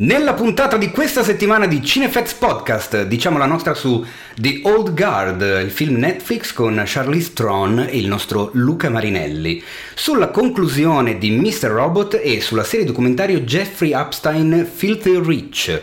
Nella puntata di questa settimana di Cinefx Podcast diciamo la nostra su The Old Guard, il film Netflix con Charlize Theron e il nostro Luca Marinelli, sulla conclusione di Mr. Robot e sulla serie documentario Jeffrey Epstein Filthy Rich.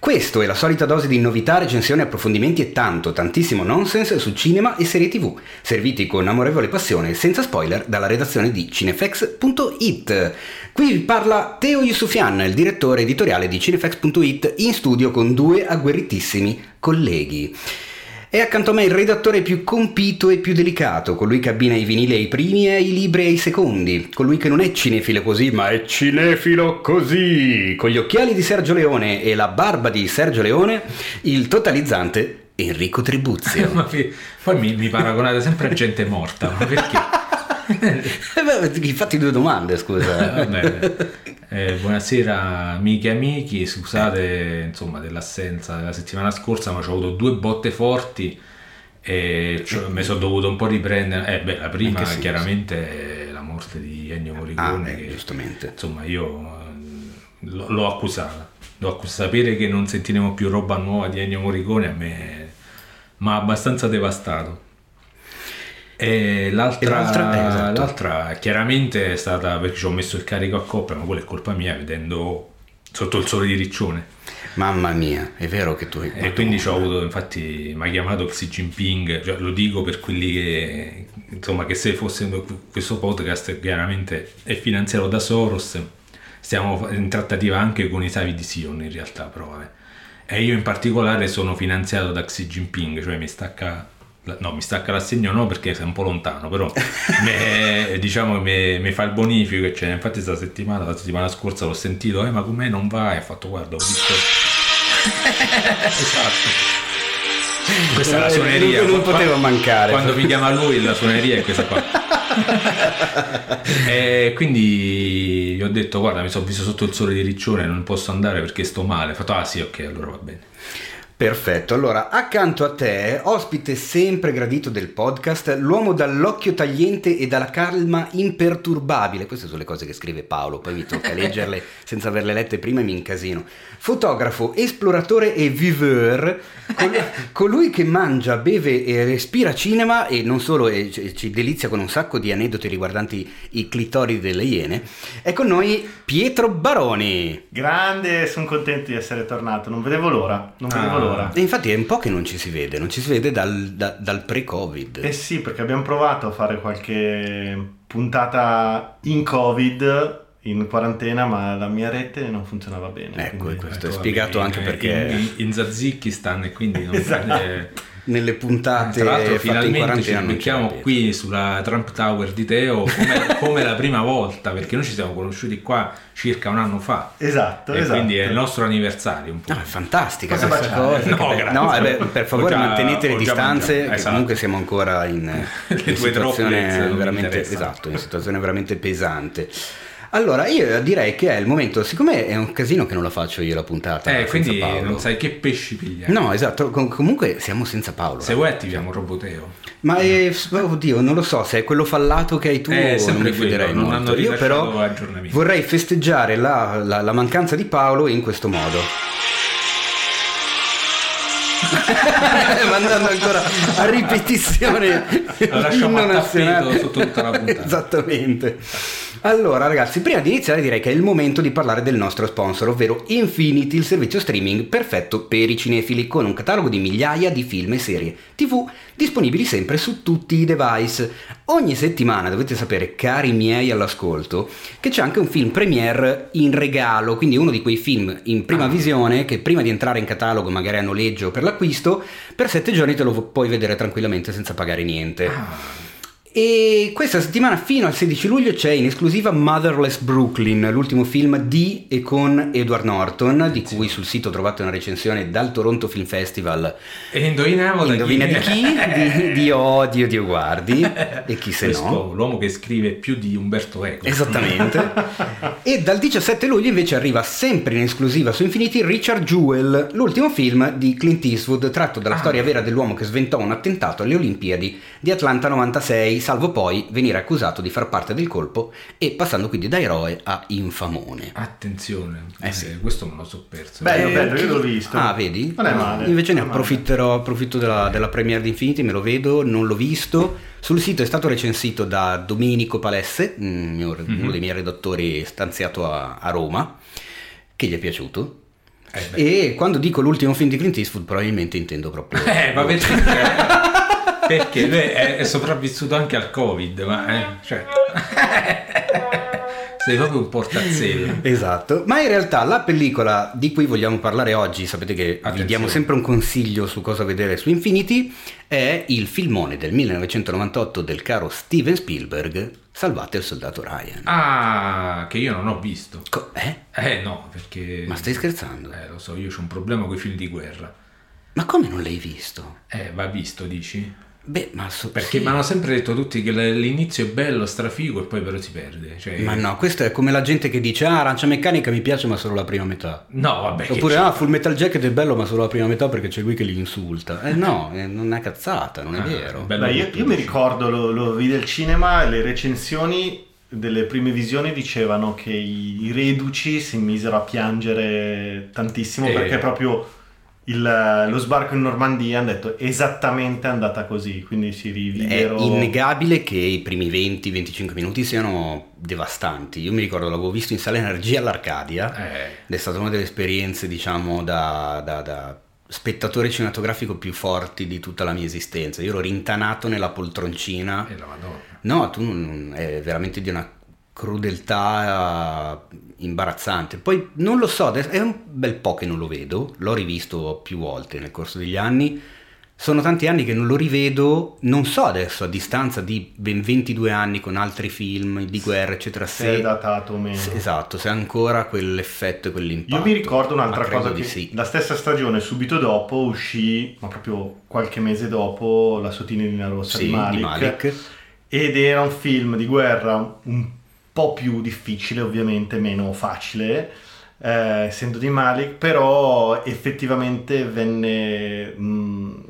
Questo è la solita dose di novità, recensioni, approfondimenti e tanto, tantissimo nonsense su cinema e serie tv, serviti con amorevole passione e senza spoiler dalla redazione di cinefx.it. Qui parla Teo Yusufian, il direttore editoriale di cinefx.it, in studio con due agguerritissimi colleghi. È accanto a me il redattore più compito e più delicato, colui che abbina i vinili ai primi e i libri ai secondi, colui che non è cinefilo così, ma è cinefilo così, con gli occhiali di Sergio Leone e la barba di Sergio Leone, il totalizzante Enrico Tribuzio. ma poi mi, mi paragonate sempre a gente morta, ma perché? Infatti due domande, scusa. Eh, buonasera amiche e amici, scusate insomma dell'assenza della settimana scorsa, ma ho avuto due botte forti e cioè, mi sono dovuto un po' riprendere. Eh, beh, la prima chiaramente è la morte di Ennio Morricone. Ah, che, giustamente. Insomma, io eh, l'ho accusata. L'ho accusata. Sapere che non sentiremo più roba nuova di Ennio Morricone a me mi ha abbastanza devastato. E l'altra, e l'altra, eh, esatto. l'altra, chiaramente è stata perché ci ho messo il carico a coppia, ma quella è colpa mia vedendo sotto il sole di Riccione. Mamma mia, è vero che tu hai... E quindi ci ho avuto, infatti mi ha chiamato Xi Jinping, cioè, lo dico per quelli che, insomma, che se fosse questo podcast chiaramente è finanziato da Soros, stiamo in trattativa anche con i Savi di Sion in realtà, però vabbè. E io in particolare sono finanziato da Xi Jinping, cioè mi stacca no mi stacca l'assegno no perché sei un po' lontano però me, diciamo che mi, fa il bonifico e cioè, infatti questa settimana la settimana scorsa l'ho sentito eh ma com'è? Non va e ho fatto guarda ho visto. Esatto. Questa è la suoneria. non, poteva mancare. quando vi chiama lui la suoneria è questa qua. E quindi gli ho detto guarda mi sono visto sotto il sole di Riccione non posso andare perché sto male. Ho fatto ah sì ok allora va bene Perfetto, allora accanto a te, ospite sempre gradito del podcast, l'uomo dall'occhio tagliente e dalla calma imperturbabile, queste sono le cose che scrive Paolo, poi mi tocca leggerle senza averle lette prima e mi incasino. Fotografo, esploratore e viveur, colui che mangia, beve e respira cinema e non solo e ci delizia con un sacco di aneddoti riguardanti i clitori delle iene, è con noi Pietro Baroni. Grande, sono contento di essere tornato, non vedevo l'ora, non vedevo ah. l'ora ora. E infatti è un po' che non ci si vede, non ci si vede dal, da, dal pre-Covid. Eh sì, perché abbiamo provato a fare qualche puntata in Covid in quarantena ma la mia rete non funzionava bene ecco quindi, questo ecco, è spiegato in, anche perché in, in Zazikistan e quindi non esatto. È nelle puntate Tra l'altro finalmente ci becchiamo qui sulla Trump Tower di Teo come, come, la prima volta perché noi ci siamo conosciuti qua circa un anno fa. Esatto, e esatto. quindi è il nostro anniversario un po'. No, è fantastica questa cosa. No, no eh beh, per favore già, mantenete le distanze esatto. comunque siamo ancora in, in situazione veramente esatto in situazione veramente pesante allora, io direi che è il momento, siccome è un casino che non la faccio io la puntata. Eh, quindi Paolo. non sai che pesci pigliare. No, esatto, Com- comunque siamo senza Paolo. Se vuoi attiviamo un roboteo. Ma è, oddio, non lo so, se è quello fallato che hai tu eh, non mi fiderei non molto. Io però vorrei festeggiare la, la, la mancanza di Paolo in questo modo. mandando ancora a ripetizione l'inno nazionale sotto tutta la puntata esattamente allora ragazzi, prima di iniziare direi che è il momento di parlare del nostro sponsor, ovvero Infinity, il servizio streaming perfetto per i cinefili con un catalogo di migliaia di film e serie TV disponibili sempre su tutti i device. Ogni settimana dovete sapere, cari miei all'ascolto, che c'è anche un film premiere in regalo, quindi uno di quei film in prima ah. visione che prima di entrare in catalogo magari a noleggio per l'acquisto, per sette giorni te lo puoi vedere tranquillamente senza pagare niente. E questa settimana fino al 16 luglio c'è in esclusiva Motherless Brooklyn, l'ultimo film di e con Edward Norton, di cui sul sito trovate una recensione dal Toronto Film Festival. E indoviniamo Indovina di chi? di, di Odio Dio Guardi e chi se Questo, no. L'uomo che scrive più di Umberto Eco. Esattamente. e dal 17 luglio invece arriva sempre in esclusiva su Infinity Richard Jewell, l'ultimo film di Clint Eastwood tratto dalla ah. storia vera dell'uomo che sventò un attentato alle Olimpiadi di Atlanta 96 salvo poi venire accusato di far parte del colpo e passando quindi da eroe a infamone. Attenzione, Eh sì. questo me lo so perso. Bello, Eh, bello, io l'ho visto. Ah, vedi? Non è male. Invece ne approfitterò, approfitto della, della premiere di Infinity, me lo vedo, non l'ho visto. Sul sito è stato recensito da Domenico Palesse, mio- Mhm. uno dei miei redattori stanziato a, a Roma, che gli è piaciuto. Eh. E quando dico l'ultimo film di Clint Eastwood, probabilmente intendo proprio. Eh, ma perché? perché lui è, è sopravvissuto anche al Covid, ma eh, cioè... Sei proprio un portazzella. Esatto, ma in realtà la pellicola di cui vogliamo parlare oggi, sapete che vi Attenzione. diamo sempre un consiglio su cosa vedere su Infinity, è il filmone del 1998 del caro Steven Spielberg, Salvate il soldato Ryan. Ah, che io non ho visto. Co- eh? Eh no, perché... Ma stai scherzando? Eh, lo so, io ho un problema con i film di guerra. Ma come non l'hai visto? Eh, va visto, dici? Beh, ma so- Perché sì. mi hanno sempre detto tutti che l'inizio è bello, strafigo e poi però si perde. Cioè... Ma no, questo è come la gente che dice ah, Arancia Meccanica mi piace ma solo la prima metà. No, vabbè. Oppure ah, Full Metal Jacket è bello ma solo la prima metà perché c'è lui che li insulta. Eh no, eh, non è cazzata, non è Ah, vero. bello Beh, io, io mi ricordo, lo, lo vidi al cinema, le recensioni delle prime visioni dicevano che i, i reduci si misero a piangere tantissimo Eh. perché proprio il- lo sbarco in Normandia hanno detto esattamente è andata così, quindi si È rividero... innegabile che i primi 20-25 minuti siano devastanti. Io mi ricordo, l'avevo visto in sala Energia all'Arcadia Eh, ed è stata una delle esperienze, diciamo, da, da- da spettatore cinematografico più forti di tutta la mia esistenza. Io ero rintanato nella poltroncina. e la madonna. No, tu non, è veramente di una crudeltà imbarazzante. Poi non lo so, è un bel po' che non lo vedo, l'ho rivisto più volte nel corso degli anni. Sono tanti anni che non lo rivedo, non so adesso a distanza di ben 22 anni con altri film di guerra, eccetera, se è se, datato o meno. se- esatto, se ha ancora quell'effetto e quell'impatto. Io mi ricordo un'altra cosa che sì. la stessa stagione, subito dopo, uscì, ma proprio qualche mese dopo, La sottigliolina rossa Sì, di Malik. di Malik. Ed era un film di guerra un po' più difficile, ovviamente meno facile, eh, essendo di Malik, però effettivamente venne, mh,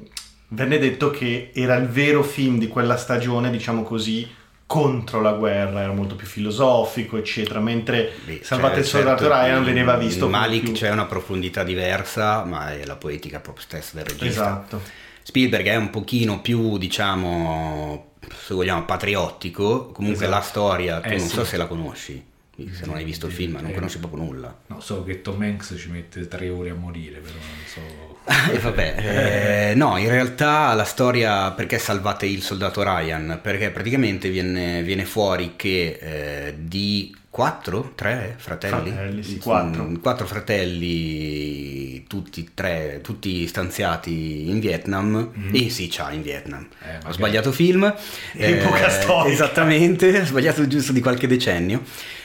venne detto che era il vero film di quella stagione, diciamo così, contro la guerra, era molto più filosofico, eccetera, mentre Beh, Salvate il cioè, soldato certo, Ryan veniva visto in Malik più- c'è una profondità diversa, ma è la poetica proprio stessa del regista. Esatto. Spielberg è un pochino più, diciamo, se vogliamo, patriottico. Comunque Esatto. la storia, tu Eh, non sì. so se la conosci, se non hai visto il film, non Eh. conosci proprio nulla. No, so che Tom Hanks ci mette tre ore a morire, però non so... E vabbè, eh, no, in realtà la storia perché salvate il soldato Ryan? Perché praticamente viene, viene fuori che eh, di quattro, tre fratelli, Fratelli, sì, quattro. Mm, quattro fratelli, tutti tre, tutti stanziati in Vietnam, e sì, c'ha in Vietnam. Eh, Ho sbagliato film. Epoca storica. Esattamente, ho sbagliato giusto di qualche decennio.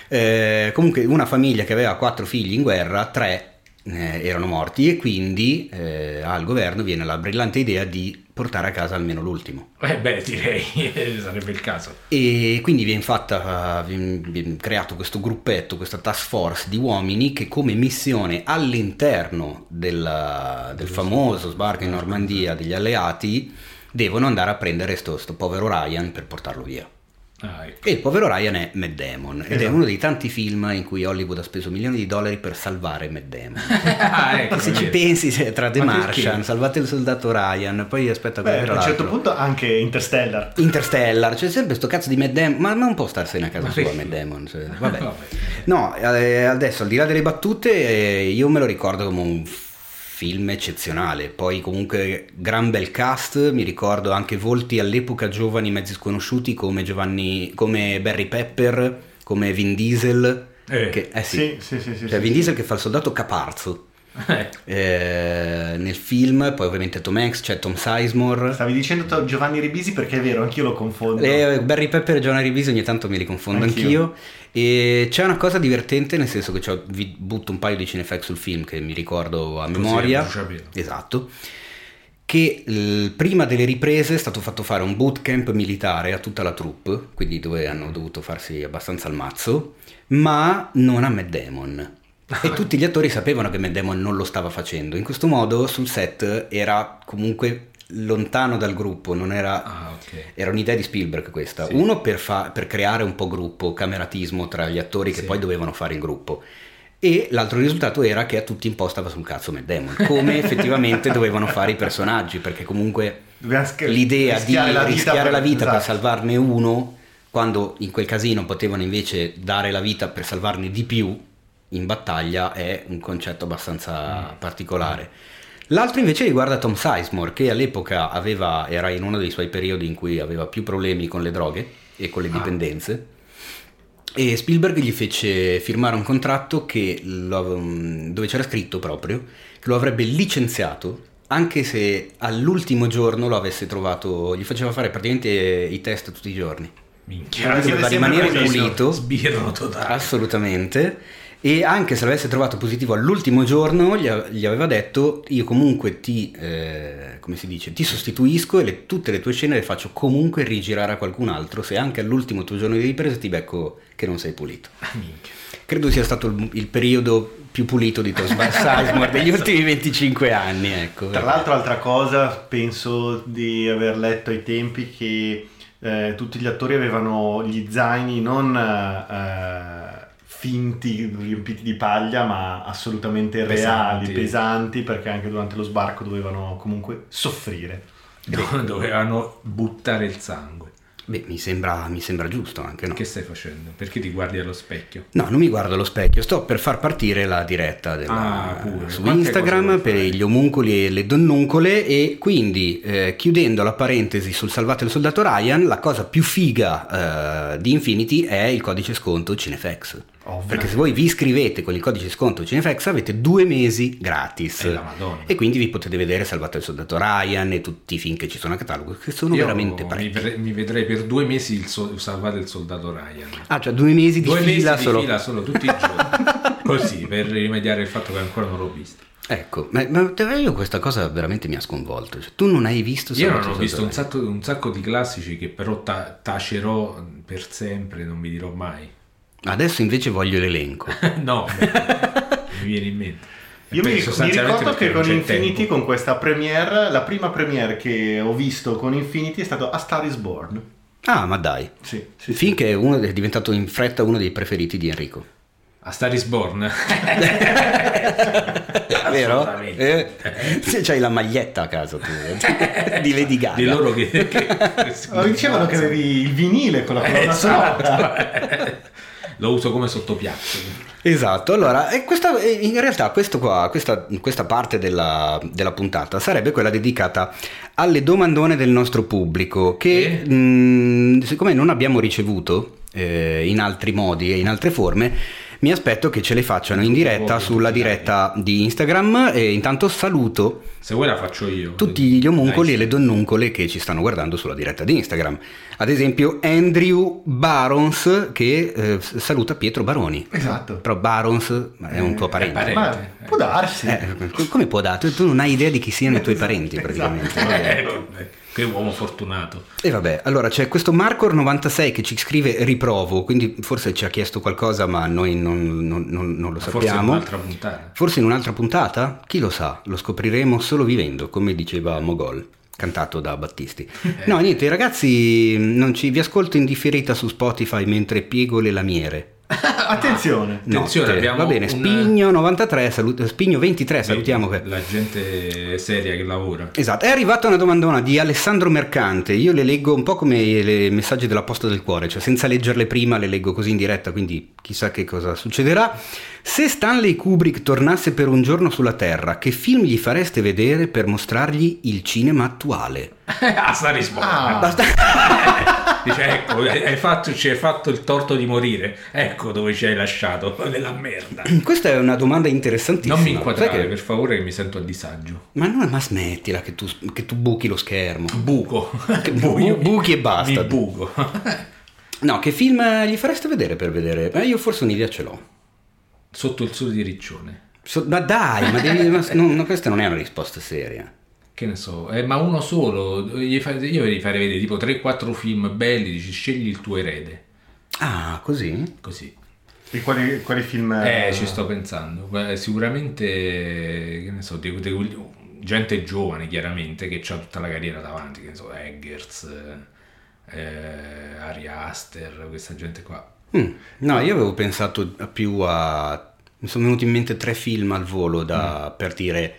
Eh, comunque una famiglia che aveva quattro figli in guerra, tre eh, erano morti e quindi eh, al governo viene la brillante idea di portare a casa almeno l'ultimo. Eh beh, direi, sarebbe il caso. E quindi viene, fatta, viene, creato questo gruppetto, questa task force di uomini che come missione all'interno della- del famoso sbarco in Normandia degli alleati devono andare a prendere sto, sto povero Ryan per portarlo via. Ah, ecco. E il povero Ryan è Matt Damon ed è Esatto. uno dei tanti film in cui Hollywood ha speso milioni di dollari per salvare Matt Damon. Ah, ecco, se ci pensi, se- tra The Ma? Martian, Salvate il soldato Ryan, poi aspetta Beh, a un certo punto anche Interstellar. Interstellar, c'è sempre sto cazzo di Matt Damon, ma non può starsene a casa Ma sua perché? Matt Damon. cioè, vabbè. Vabbè. No, eh, adesso al di là delle battute, eh, io me lo ricordo come un film eccezionale. Poi, comunque, gran bel cast. Mi ricordo anche volti all'epoca giovani, mezzi sconosciuti come Giovanni, come Barry Pepper, come Vin Diesel. Eh, che, eh sì, Sì, sì, sì. cioè Vin. Diesel che fa il soldato caparzo Eh, eh, nel film. Poi, ovviamente, Tom Hanks, c'è Tom Sizemore. Stavi dicendo Giovanni Ribisi perché è vero, anch'io lo confondo. Eh, Barry Pepper e Giovanni Ribisi ogni tanto me li confondo anch'io. Anch'io. E c'è una cosa divertente, nel senso che vi butto un paio di cinefax sul film che mi ricordo a Così, memoria. Esatto. Che eh, prima delle riprese è stato fatto fare un bootcamp militare a tutta la troupe, quindi dove hanno dovuto farsi abbastanza al mazzo, ma non a Matt Damon. E tutti gli attori sapevano che Matt Damon non lo stava facendo. In questo modo sul set era comunque lontano dal gruppo, non era, Ah, ok. era un'idea di Spielberg questa. Sì. Uno per, fa- per creare un po' gruppo, cameratismo tra gli attori che Sì. poi dovevano fare il gruppo. E l'altro risultato era che a tutti impostava sul cazzo Matt Damon, come effettivamente dovevano fare i personaggi, perché comunque sch- l'idea di rischiare la vita rischiare per- la vita per esatto. salvarne uno, quando in quel casino potevano invece dare la vita per salvarne di più in battaglia, è un concetto abbastanza Mm. particolare. L'altro invece riguarda Tom Sizemore, che all'epoca aveva, era in uno dei suoi periodi in cui aveva più problemi con le droghe e con le Ah. dipendenze. E Spielberg gli fece firmare un contratto che lo- mm, dove c'era scritto proprio che lo avrebbe licenziato anche se all'ultimo giorno lo avesse trovato, gli faceva fare praticamente i test tutti i giorni. Minchia. Doveva rimanere pulito. pulito, Sbirro totale. assolutamente. E anche se l'avesse trovato positivo all'ultimo giorno, gli, aveva detto: Io comunque ti, eh, come si dice, ti sostituisco e le- tutte le tue scene le faccio comunque rigirare a qualcun altro. Se anche all'ultimo tuo giorno di ripresa ti becco che non sei pulito. Ah, minchia. Credo sia stato il, il periodo più pulito di Tom Sizemore degli ultimi 25 anni. Ecco. Tra l'altro, altra cosa, penso di aver letto ai tempi che eh, tutti gli attori avevano gli zaini non eh, finti, riempiti di paglia, ma assolutamente Pesanti. reali, pesanti, perché anche durante lo sbarco dovevano comunque soffrire. Do- Dovevano buttare il sangue. Beh, mi sembra, mi sembra giusto anche, no? Che stai facendo? Perché ti guardi allo specchio? No, non mi guardo allo specchio, sto per far partire la diretta della- Ah, pure. su Quante Instagram per fare? gli omuncoli e le donnuncole e quindi eh, chiudendo la parentesi sul Salvate il soldato Ryan, la cosa più figa eh, di Infinity è il codice sconto Cinefx. Ovvio. Perché se voi vi iscrivete con il codice sconto Cinefx avete due mesi gratis. E quindi vi potete vedere Salvate il soldato Ryan e tutti i film che ci sono a catalogo, che sono Io veramente mi, parecchi. mi vedrei per due mesi il so- salvare il soldato Ryan. Ah, cioè due mesi di due fila mesi solo. di fila solo tutti i giorni. Così, per rimediare il fatto che ancora non l'ho visto. Ecco, ma, ma io questa cosa veramente mi ha sconvolto. Cioè, tu non hai visto Io non ho visto un sacco, un sacco di classici che però ta- tacerò per sempre, non vi dirò mai. Adesso invece voglio l'elenco. no, mi viene in mente. Io mi, ricordo che con Infinity, tempo. con questa premiere, la prima premiere che ho visto con Infinity è stato A Star is Born. Ah, ma dai. Sì, sì, Il film che è, uno- è diventato in fretta uno dei preferiti di Enrico. A Star is Born. Vero? Eh, se c'hai la maglietta a casa tu, eh, di Lady Gaga. Di loro che... che- mi dicevano che avevi il vinile con la colonna sonora. Lo uso come sottopiatto. Esatto, allora, e questa, in realtà questo qua, questa, questa parte della, della puntata sarebbe quella dedicata alle domandone del nostro pubblico che Eh? mh, siccome non abbiamo ricevuto eh, in altri modi e in altre forme, mi aspetto che ce le facciano in diretta sulla diretta di Instagram e intanto saluto Se vuoi la faccio io. tutti gli omuncoli Dai, e le donnuncole che ci stanno guardando sulla diretta di Instagram. Ad esempio Andrew Barons che eh, saluta Pietro Baroni. Esatto. Però Barons è un tuo parente. parente. Ma può darsi. Eh, co- come può dare? Tu, non hai idea di chi siano i tuoi parenti Esatto. praticamente. Eh, vabbè, che uomo fortunato. E vabbè, allora c'è questo Marcor96 che ci scrive riprovo, quindi forse ci ha chiesto qualcosa ma noi non, non- non- non lo Forse in sappiamo. un'altra puntata. Forse in un'altra puntata? Chi lo sa, lo scopriremo solo vivendo, come diceva Mogol, cantato da Battisti. No, niente, ragazzi, non ci, vi ascolto in differita su Spotify mentre piego le lamiere. Attenzione. Attenzione, Notte. abbiamo Va bene, un- Spigno 93, salut- Spigno 23, salutiamo. que- La gente seria che lavora. Esatto, è arrivata una domandona di Alessandro Mercante, io le leggo un po' come i messaggi della posta del cuore, cioè senza leggerle prima le leggo così in diretta, quindi chissà che cosa succederà. Se Stanley Kubrick tornasse per un giorno sulla Terra, che film gli fareste vedere per mostrargli il cinema attuale? ah, sta rispondendo. Ah. Basta- Dice, ecco, hai fatto, ci hai fatto il torto di morire. Ecco dove ci hai lasciato, nella merda. Questa è una domanda interessantissima. Non mi inquadrare, che- per favore, che mi sento a disagio. Ma, no, ma smettila che tu, che tu buchi lo schermo. Buco. bu- buchi e basta. Mi buco. No, che film gli fareste vedere per vedere? Eh, io forse un'idea ce l'ho. Sotto il sole di Riccione. So- ma dai, ma devi- ma- no, no, questa non è una risposta seria. Che ne so, eh, ma uno solo. Gli fa- io gli farei vedere tipo 3-4 film belli, dici scegli il tuo erede. Ah, così? Così. E quali, quali film... Eh, ci sto pensando. Sicuramente, che ne so, di, di- gente giovane chiaramente che ha tutta la carriera davanti, che ne so, Eggers, eh, Ari Aster, questa gente qua. Mm, no, io avevo pensato più a... Mi sono venuti in mente tre film al volo da, mm. per dire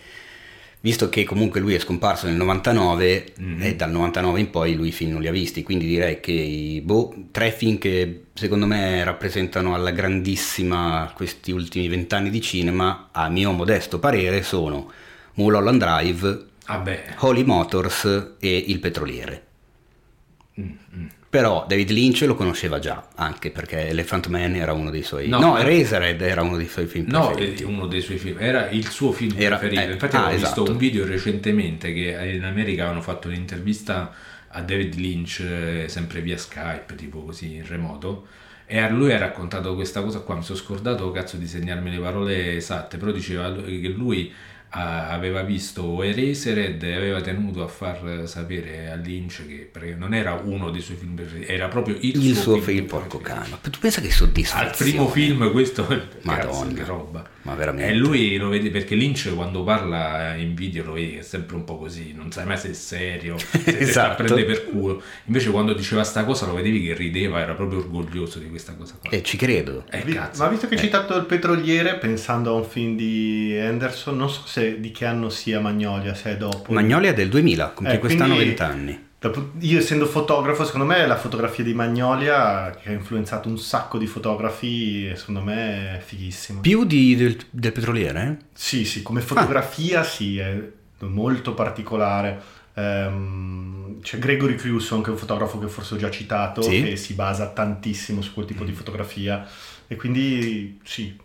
visto che comunque lui è scomparso nel 99 mm-hmm. e dal 99 in poi lui film non li ha visti, quindi direi che i boh, tre film che secondo me rappresentano alla grandissima questi ultimi vent'anni di cinema, a mio modesto parere, sono Mulholland Drive, ah Holy Motors e Il Petroliere. Mm-hmm. Però David Lynch lo conosceva già, anche perché Elephant Man era uno dei suoi... No, no Eraserhead era uno dei suoi film no, preferiti. No, uno dei suoi film, era il suo film era, preferito. Eh, Infatti ah, avevo esatto. visto un video recentemente che in America avevano fatto un'intervista a David Lynch, eh, sempre via Skype, tipo così, in remoto, e a lui ha raccontato questa cosa qua, mi sono scordato cazzo di segnarmi le parole esatte, però diceva che lui aveva visto Erasered e aveva tenuto a far sapere a Lynch che non era uno dei suoi film preferiti, era proprio il, il suo, suo film, film porco cane. Tu pensa che soddisfazione. Al primo film questo Madonna, che roba. Ma veramente. E lui lo vede perché Lynch quando parla in video lo vedi che è sempre un po' così, non sai mai se è serio, se esatto. prende per culo. Invece quando diceva sta cosa lo vedevi che rideva, era proprio orgoglioso di questa cosa qua. E ci credo. Eh, Ma visto che hai eh. citato il petroliere, pensando a un film di Anderson, non so se di che anno sia Magnolia, se è dopo. Magnolia è del 2000, compie eh, quest'anno 20 anni. Io essendo fotografo, secondo me la fotografia di Magnolia, che ha influenzato un sacco di fotografi, secondo me è fighissima. Più di, del, del, petroliere? Sì, sì, come fotografia ah. sì, è molto particolare. Um, c'è Gregory Cruson, che è un fotografo che forse ho già citato, sì. che si basa tantissimo su quel tipo di fotografia. E quindi sì,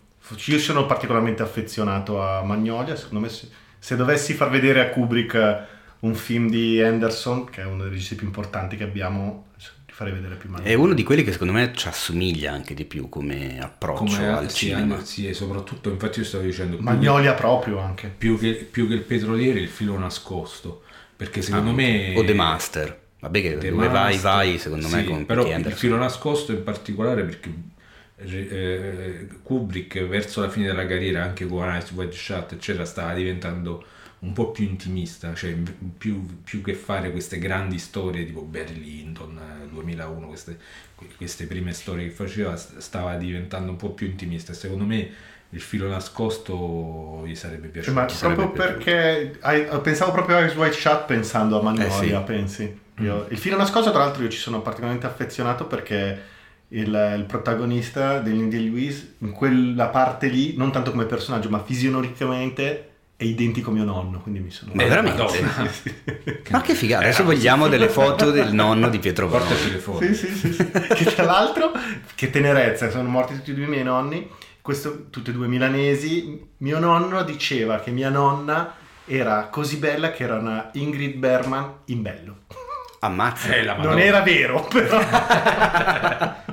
io sono particolarmente affezionato a Magnolia. Secondo me, se, se dovessi far vedere a Kubrick un film di Anderson, che è uno dei registi più importanti che abbiamo, ti farei vedere più male. È uno di quelli che secondo me ci assomiglia anche di più come approccio come, al sì, cinema. Sì, e soprattutto, infatti io stavo dicendo... Magnolia che, proprio anche. Più che, più che, il petroliere, il filo nascosto. Perché secondo ah, me... O The Master. Vabbè che The dove vai, vai, secondo sì, me con Però il filo nascosto in particolare perché eh, Kubrick verso la fine della carriera anche con Ice White Shot eccetera stava diventando un po' più intimista, cioè più, più, che fare queste grandi storie tipo Barry Lyndon 2001, queste, queste, prime storie che faceva, stava diventando un po' più intimista. Secondo me il filo nascosto gli sarebbe piaciuto. Ma proprio perché hai, pensavo proprio a White Shot pensando a Magnolia, eh sì. pensi? Io, mm. Il filo nascosto, tra l'altro, io ci sono particolarmente affezionato perché il, il protagonista dell'India Lewis, in quella parte lì, non tanto come personaggio, ma fisionomicamente è identico a mio nonno, quindi mi sono... Ma veramente? Ma che figata, adesso vogliamo delle foto del nonno di Pietro Portaci le foto. Sì, sì, sì, sì. che tra l'altro, che tenerezza, sono morti tutti e due i miei nonni, questo, tutti e due milanesi, mio nonno diceva che mia nonna era così bella che era una Ingrid Berman in bello. Ammazza. Eh, non era vero, però...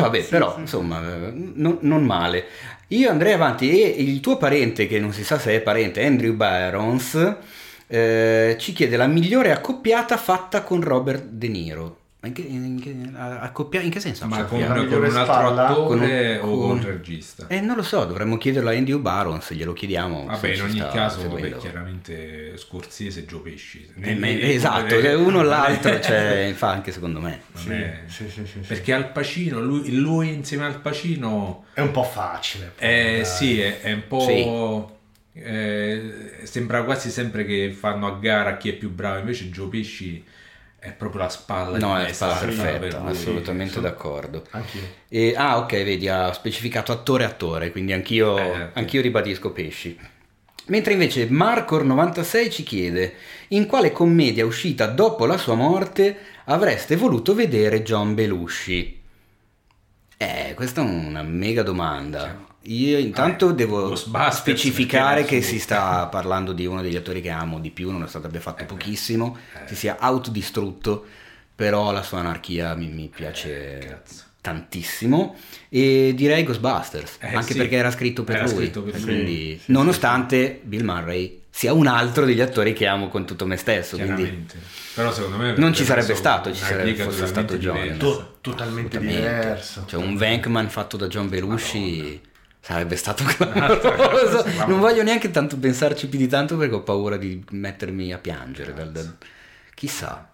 vabbè, sì, però sì. insomma, non, non, male. Io andrei avanti e il tuo parente, che non si sa se è parente, Andrew Byrons, eh, ci chiede la migliore accoppiata fatta con Robert De Niro. In che, in che, accoppia, in che senso? Ma con, con, un altro spalla, attore con un, o con un regista? Eh, non lo so, dovremmo chiederlo a Andrew Baron se glielo chiediamo. Vabbè, in ogni caso, vabbè, chiaramente Scorsese e Gio Pesci. Eh, me, esatto, eh, uno o l'altro cioè, fa anche secondo me. Sì, è, sì, sì, perché Al Pacino, lui, lui, insieme al Pacino... È un po' facile. Eh, sì, è, è, un po'... Eh, sembra quasi sempre che fanno a gara chi è più bravo, invece Gio Pesci è proprio la spalla no è la spalla perfetta per assolutamente sì. d'accordo. e, ah ok vedi ha specificato attore attore quindi anch'io, eh, anch'io ribadisco pesci. Mentre invece Marcor96 ci chiede in quale commedia uscita dopo la sua morte avreste voluto vedere John Belushi? Eh questa è una mega domanda io intanto ah, devo specificare che si sta parlando di uno degli attori che amo di più, nonostante abbia fatto eh, pochissimo, eh. si sia autodistrutto, però la sua anarchia mi, mi piace eh, tantissimo. E direi Ghostbusters, eh, anche sì. perché era scritto per era lui, scritto per quindi, sì, nonostante Bill Murray sia un altro degli attori che amo con tutto me stesso, quindi però secondo me non ci sarebbe stato, ci sarebbe fosse stato John. To- totalmente diverso. Cioè un Venkman fatto da John Belushi... Sarebbe stato clamoroso. Non voglio neanche tanto pensarci più di tanto perché ho paura di mettermi a piangere. Dal, dal... Chissà.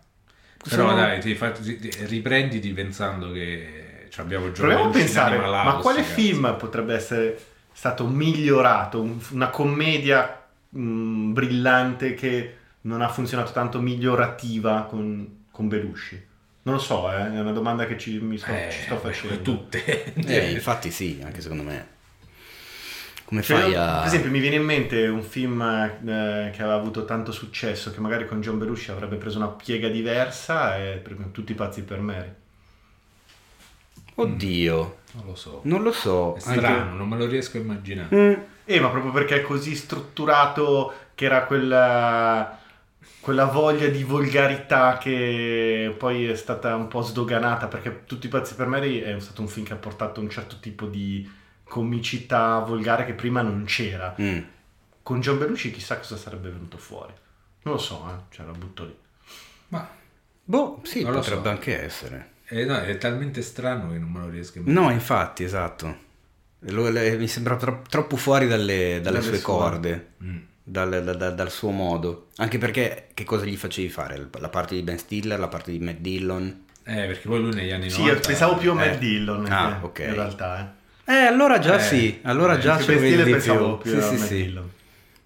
Però Sono- dai, ti fa- ti- ti- riprenditi pensando che ci abbiamo giocato. Proviamo a pensare, ma quale film potrebbe essere stato migliorato? Un- una commedia mh, brillante che non ha funzionato tanto migliorativa con, con Belushi? Non lo so, eh, è una domanda che ci, mi sto, ci sto facendo. tutte. Eh, infatti sì, anche secondo me. Come Cioè, fai a... Per esempio, mi viene in mente un film eh, che aveva avuto tanto successo, che magari con John Belushi avrebbe preso una piega diversa, e per esempio, Tutti pazzi per Mary. Oddio, Non lo so. non lo so. È strano, anche- non me lo riesco a immaginare. Mm, Eh, ma proprio perché è così strutturato che era quella, quella voglia di volgarità che poi è stata un po' sdoganata, perché Tutti i pazzi per Mary è stato un film che ha portato un certo tipo di comicità volgare che prima non c'era. mm. Con John Belushi chissà cosa sarebbe venuto fuori. Non lo so, eh, cioè la butto lì. Ma Boh, sì, Non lo potrebbe so. anche essere. eh, no, è talmente strano che non me lo riesco a immaginare. No, infatti, esatto. Lo- le- mi sembra tro- troppo fuori dalle, dalle Dalle sue sue. corde, Mm. dal, da- da- dal suo modo. Anche perché che cosa gli facevi fare? La parte di Ben Stiller, la parte di Matt Dillon? Eh, perché poi lui negli anni Sì, 90... io pensavo più a Matt eh, Dillon Ah, eh, ok. in realtà. Eh. Eh, allora già Eh, sì, allora eh, già ci vedi di più. più Sì, a sì, sì.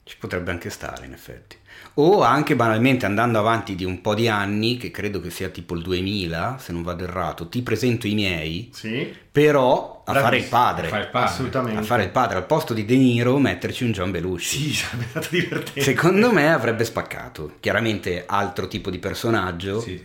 Ci potrebbe anche stare, in effetti. O anche banalmente andando avanti di un po' di anni, che credo che sia tipo il 2000, se non vado errato, ti presento i miei, Sì, però a fare il padre. Fa il padre. assolutamente. A fare il padre, al posto di De Niro metterci un John Belushi. Sì, sarebbe stato divertente. Secondo me avrebbe spaccato. Chiaramente altro tipo di personaggio, Sì.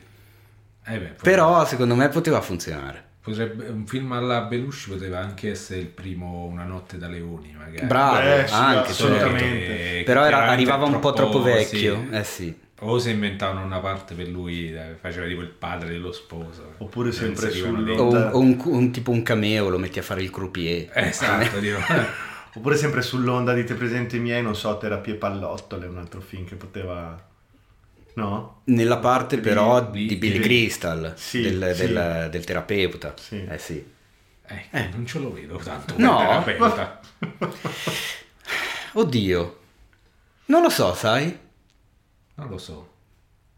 Eh beh, però secondo me poteva funzionare. Potrebbe, un film alla Belushi poteva anche essere il primo Una notte da leoni, magari. Bravo, Beh, sì, anche assolutamente. Eh, Però era- arrivava un po' troppo vecchio. sì. Eh sì. O se inventavano una parte per lui, eh, faceva tipo il padre dello sposo. Oppure Lo sempre sul-. O, o un, un tipo un cameo, lo metti a fare il croupier. Eh, Esatto, tipo. Oppure sempre sull'onda di Te presento i miei, non so, Terapie pallottole, un altro film che poteva... No? Nella parte però di- di, Billy Crystal, Sì, del, sì. del- del terapeuta. Sì. Eh sì. Eh, non ce lo vedo tanto. No, terapeuta. Oddio. Non lo so, sai? Non lo so.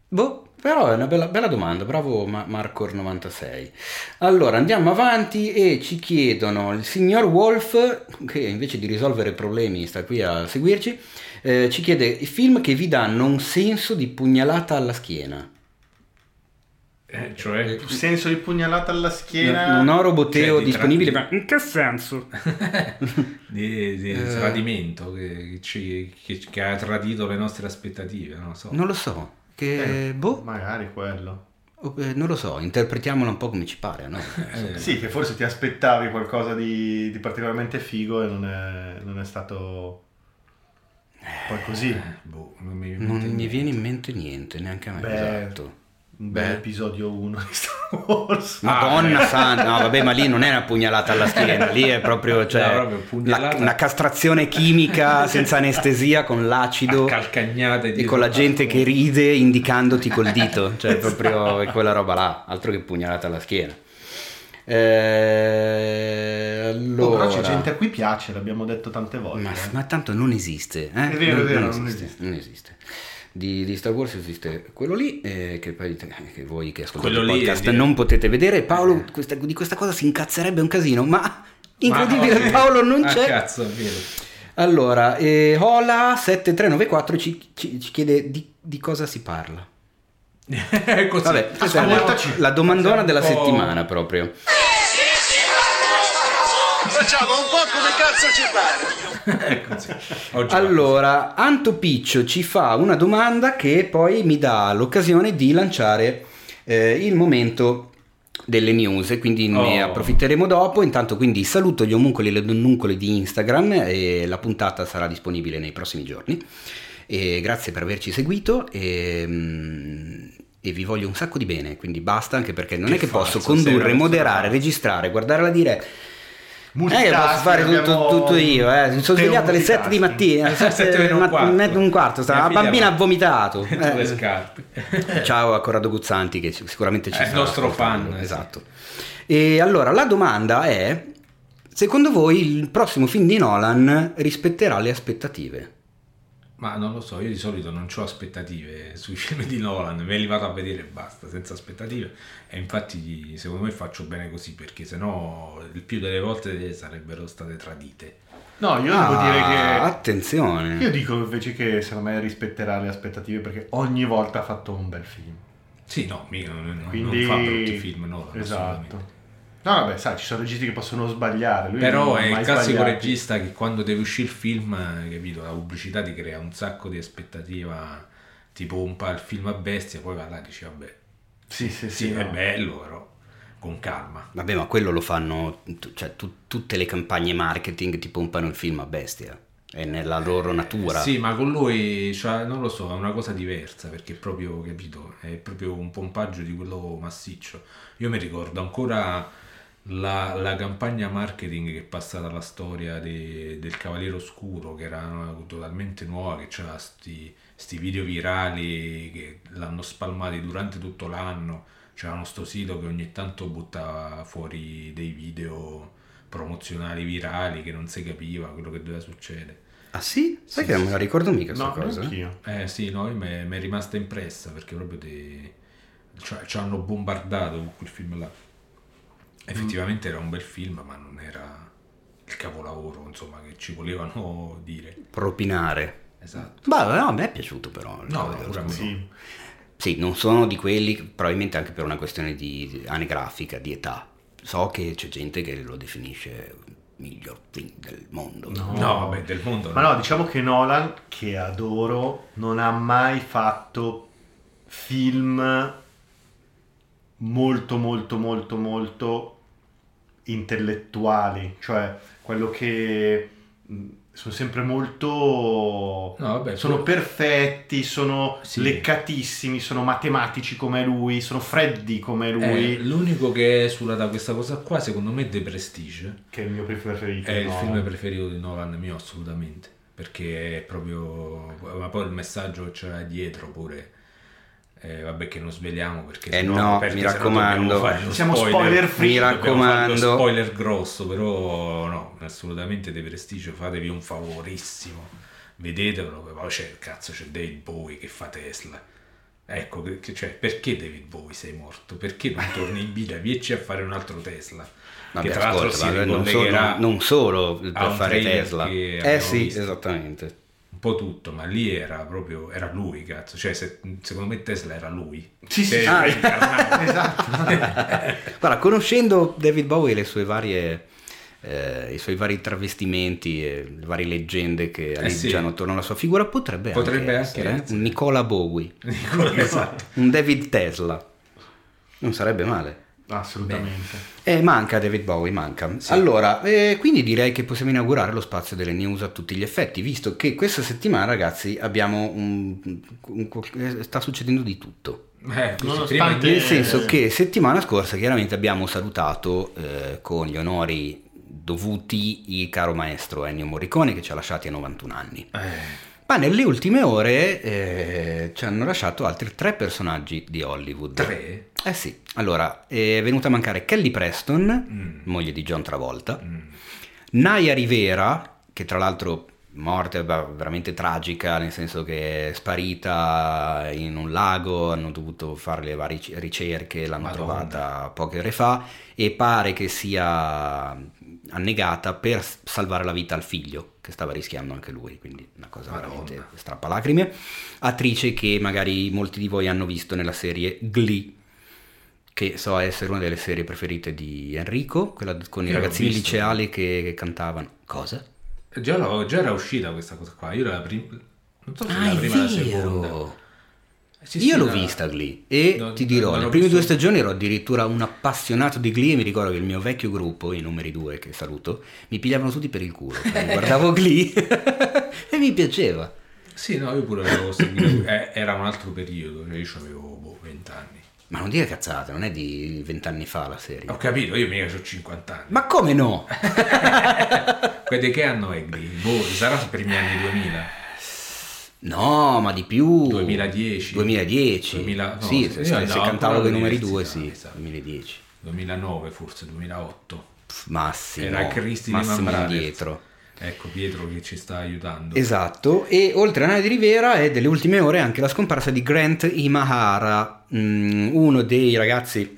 Boh, però è una bella, bella domanda, bravo Ma- Marcor96. Allora, andiamo avanti e ci chiedono, il signor Wolf, che invece di risolvere problemi sta qui a seguirci, eh, ci chiede i film che vi danno un senso di pugnalata alla schiena. Eh, cioè, Senso di pugnalata alla schiena... Non ho roboteo Cioè, di disponibile, tra- ma in che senso? di, di Eh. tradimento che, che ci- che- che ha tradito le nostre aspettative, non lo so. Non lo so, che... Eh, boh, Magari quello. eh, non lo so, interpretiamolo un po' come ci pare, no? Eh, Sì, che forse ti aspettavi qualcosa di, di particolarmente figo e non è, non è stato poi così. eh, boh, non mi, Non mi viene in mente niente, neanche a me, Beh, esatto. Un bel Beh. episodio 1 di Star Wars. Madonna Ah, santa, no vabbè ma lì non è una pugnalata alla schiena, lì è proprio, cioè, No, proprio la- una castrazione chimica senza anestesia con l'acido e con la gente che ride indicandoti col dito, cioè proprio quella roba là, altro che pugnalata alla schiena. Eh, Oh, allora... però c'è gente a cui piace, l'abbiamo detto tante volte. Ma, eh. ma tanto non esiste, eh? È vero, non, è vero, non non esiste, esiste. non esiste. Di, di Star Wars esiste quello lì, eh, che poi che voi che ascoltate Quello il podcast non potete vedere. Paolo questa- di questa cosa si incazzerebbe un casino, ma incredibile, Ma- Paolo non Ah, c'è. cazzo, è vero. Allora, eh, Hola7394 ci, ci- ci chiede di, di cosa si parla. Così. Vabbè, la, Ascoltaci. la domandona della settimana proprio. Facciamo un po' come cazzo ci pare. Così. Oggi Allora, Anto Piccio ci fa una domanda che poi mi dà l'occasione di lanciare eh, il momento delle news, e quindi ne Oh. approfitteremo dopo. Intanto quindi saluto gli omuncoli e le donnuncole di Instagram e la puntata sarà disponibile nei prossimi giorni. E grazie per averci seguito e, mm, e vi voglio un sacco di bene, quindi basta anche perché non Che è che posso falso, sei condurre, moderare, registrare, guardare la diretta. Eh, Multitasking, posso fare tutto, abbiamo tutto io, eh. Mi sono svegliato alle 7 di multitasking. mattina, alle 7 Sette meno un quarto. un quarto, sta- la bambina ha vomitato. Le Eh. scarpe. Ciao a Corrado Guzzanti che sicuramente ci È il nostro fan, eh, Esatto. E allora la domanda è secondo voi il prossimo film di Nolan rispetterà le aspettative? Ma non lo so, io di solito non ho aspettative sui film di Nolan, me li vado a vedere e basta, senza aspettative. E infatti secondo me faccio bene così, perché sennò il più delle volte sarebbero state tradite. No, io devo dire che... Ah, Attenzione. Io dico invece che secondo me rispetterà le aspettative perché ogni volta ha fatto un bel film. Sì, no, mica Quindi... non fa brutti film Nolan, assolutamente. Esatto. No, vabbè, sai, ci sono registi che possono sbagliare. Lui Però è il classico sbagliato. regista che quando deve uscire il film, eh, capito, la pubblicità ti crea un sacco di aspettativa, ti pompa il film a bestia, poi va là e dici vabbè, Sì, sì, sì. sì, è no. bello, però con calma. Vabbè, ma quello lo fanno, cioè tu- tutte le campagne marketing ti pompano il film a bestia. È nella loro natura. Sì, ma con lui, cioè, non lo so, è una cosa diversa perché è proprio, capito, è proprio un pompaggio di quello massiccio. Io mi ricordo ancora la, la campagna marketing che è passata alla storia de- del Cavaliere Oscuro, che era una- totalmente nuova, che c'era sti, sti video virali che l'hanno spalmati durante tutto l'anno. C'era sto sito che ogni tanto buttava fuori dei video promozionali virali che non si capiva quello che doveva succedere. Ah sì? Sai Sì, che non sì, me la ricordo mica No, questa cosa? anch'io. Eh sì, no, mi è rimasta impressa perché proprio ti... cioè, ci hanno bombardato con quel film là. Effettivamente era un bel film, ma non era il capolavoro, insomma, che ci volevano dire. Propinare. Esatto. Beh, no, a me è piaciuto però. No. Oscuro. Sì. Sì, non sono di quelli, probabilmente anche per una questione di anagrafica, di età. So che c'è gente che lo definisce il miglior film del mondo. No. No, vabbè, del mondo Ma no, diciamo che Nolan, che adoro, non ha mai fatto film molto, molto, molto, molto intellettuali. Cioè, quello che mh, sono sempre molto... No, vabbè, sono quello- perfetti, sono Sì. leccatissimi, sono matematici come lui, sono freddi come Eh, lui, l'unico che esula da questa cosa qua, secondo me, è The Prestige. che è il mio preferito. È il film preferito di Nolan mio, assolutamente. Perché è proprio. Ma poi il messaggio che c'era dietro pure. Eh, vabbè, che non sveliamo perché Eh no, perché mi raccomando. fare Siamo spoiler free. Mi raccomando. spoiler grosso, però no, assolutamente De Prestigio, fatevi un favorissimo. Vedetelo, poi c'è, cazzo, c'è David Bowie che fa Tesla. Ecco, che- che- cioè, perché David Bowie sei morto? Perché non torni in vita? Vieci a fare un altro Tesla. Vabbè, che tra l'altro ascolta, si vabbè, non, so- non- non solo per fare Tesla. Eh sì, visto. esattamente. Un po' tutto, ma lì era proprio, era lui, cazzo. Cioè, se- secondo me Tesla era lui. Sì, sì. Ah. Esatto. Guarda, conoscendo David Bowie e le sue varie, eh, i suoi vari travestimenti e le varie leggende che Eh sì. attorno alla sua figura, potrebbe, Potrebbe anche anche essere eh, essere. un Nicola Bowie, esatto. un David Tesla. Non sarebbe male. Assolutamente. Eh, manca David Bowie, manca. Allora, eh, quindi direi che possiamo inaugurare lo spazio delle news a tutti gli effetti, visto che questa settimana, ragazzi, abbiamo un, un- eh, sta succedendo di tutto. Eh, Nonostante- Nel senso Eh. che settimana scorsa chiaramente abbiamo salutato eh, con gli onori dovuti il caro maestro Ennio Morricone che ci ha lasciati a 91 anni. Eh, Ma nelle ultime ore eh, ci hanno lasciato altri tre personaggi di Hollywood. tre? Eh sì, allora è venuta a mancare Kelly Preston, Mm. moglie di John Travolta, Mm. Naya Rivera, che tra l'altro morte veramente tragica, nel senso che è sparita in un lago, hanno dovuto fare le varie ricerche, l'hanno Madonna. trovata poche ore fa e pare che sia annegata per salvare la vita al figlio, che stava rischiando anche lui, quindi una cosa Madonna. veramente strappalacrime. Attrice che magari molti di voi hanno visto nella serie Glee, che so essere una delle serie preferite di Enrico, quella con i ragazzini liceali che, che cantavano. Cosa? Già, già era uscita questa cosa qua. Io la prima. Non so se Ah, la è prima o la seconda. Sì, Io sì, l'ho la- vista Glee e No, ti dirò, non le prime due stagioni ero addirittura un appassionato di Glee e mi ricordo che il mio vecchio gruppo, i numeri due che saluto, mi pigliavano tutti per il culo. quando guardavo Glee e mi piaceva. Sì, no, io pure avevo seguito. eh, era un altro periodo, cioè io avevo boh, 20 anni. Ma non dire cazzate, non è di vent'anni fa la serie. Ho capito, io mica ho 50 anni. Ma come no? Quelli che anno è Glee? Boh, sarà per i primi anni 2000. No, ma di più. 2010. 2010. 2000 no, sì, se, se cantavo con i numeri due, all'università, sì. esatto. 2010. 2009 forse, 2008. pff, Massimo, Era Cristi di Massimo Mambrane. indietro. Ecco Pietro che ci sta aiutando. Esatto, e oltre a Nani di Rivera è delle ultime ore anche la scomparsa di Grant Imahara, mm, uno dei ragazzi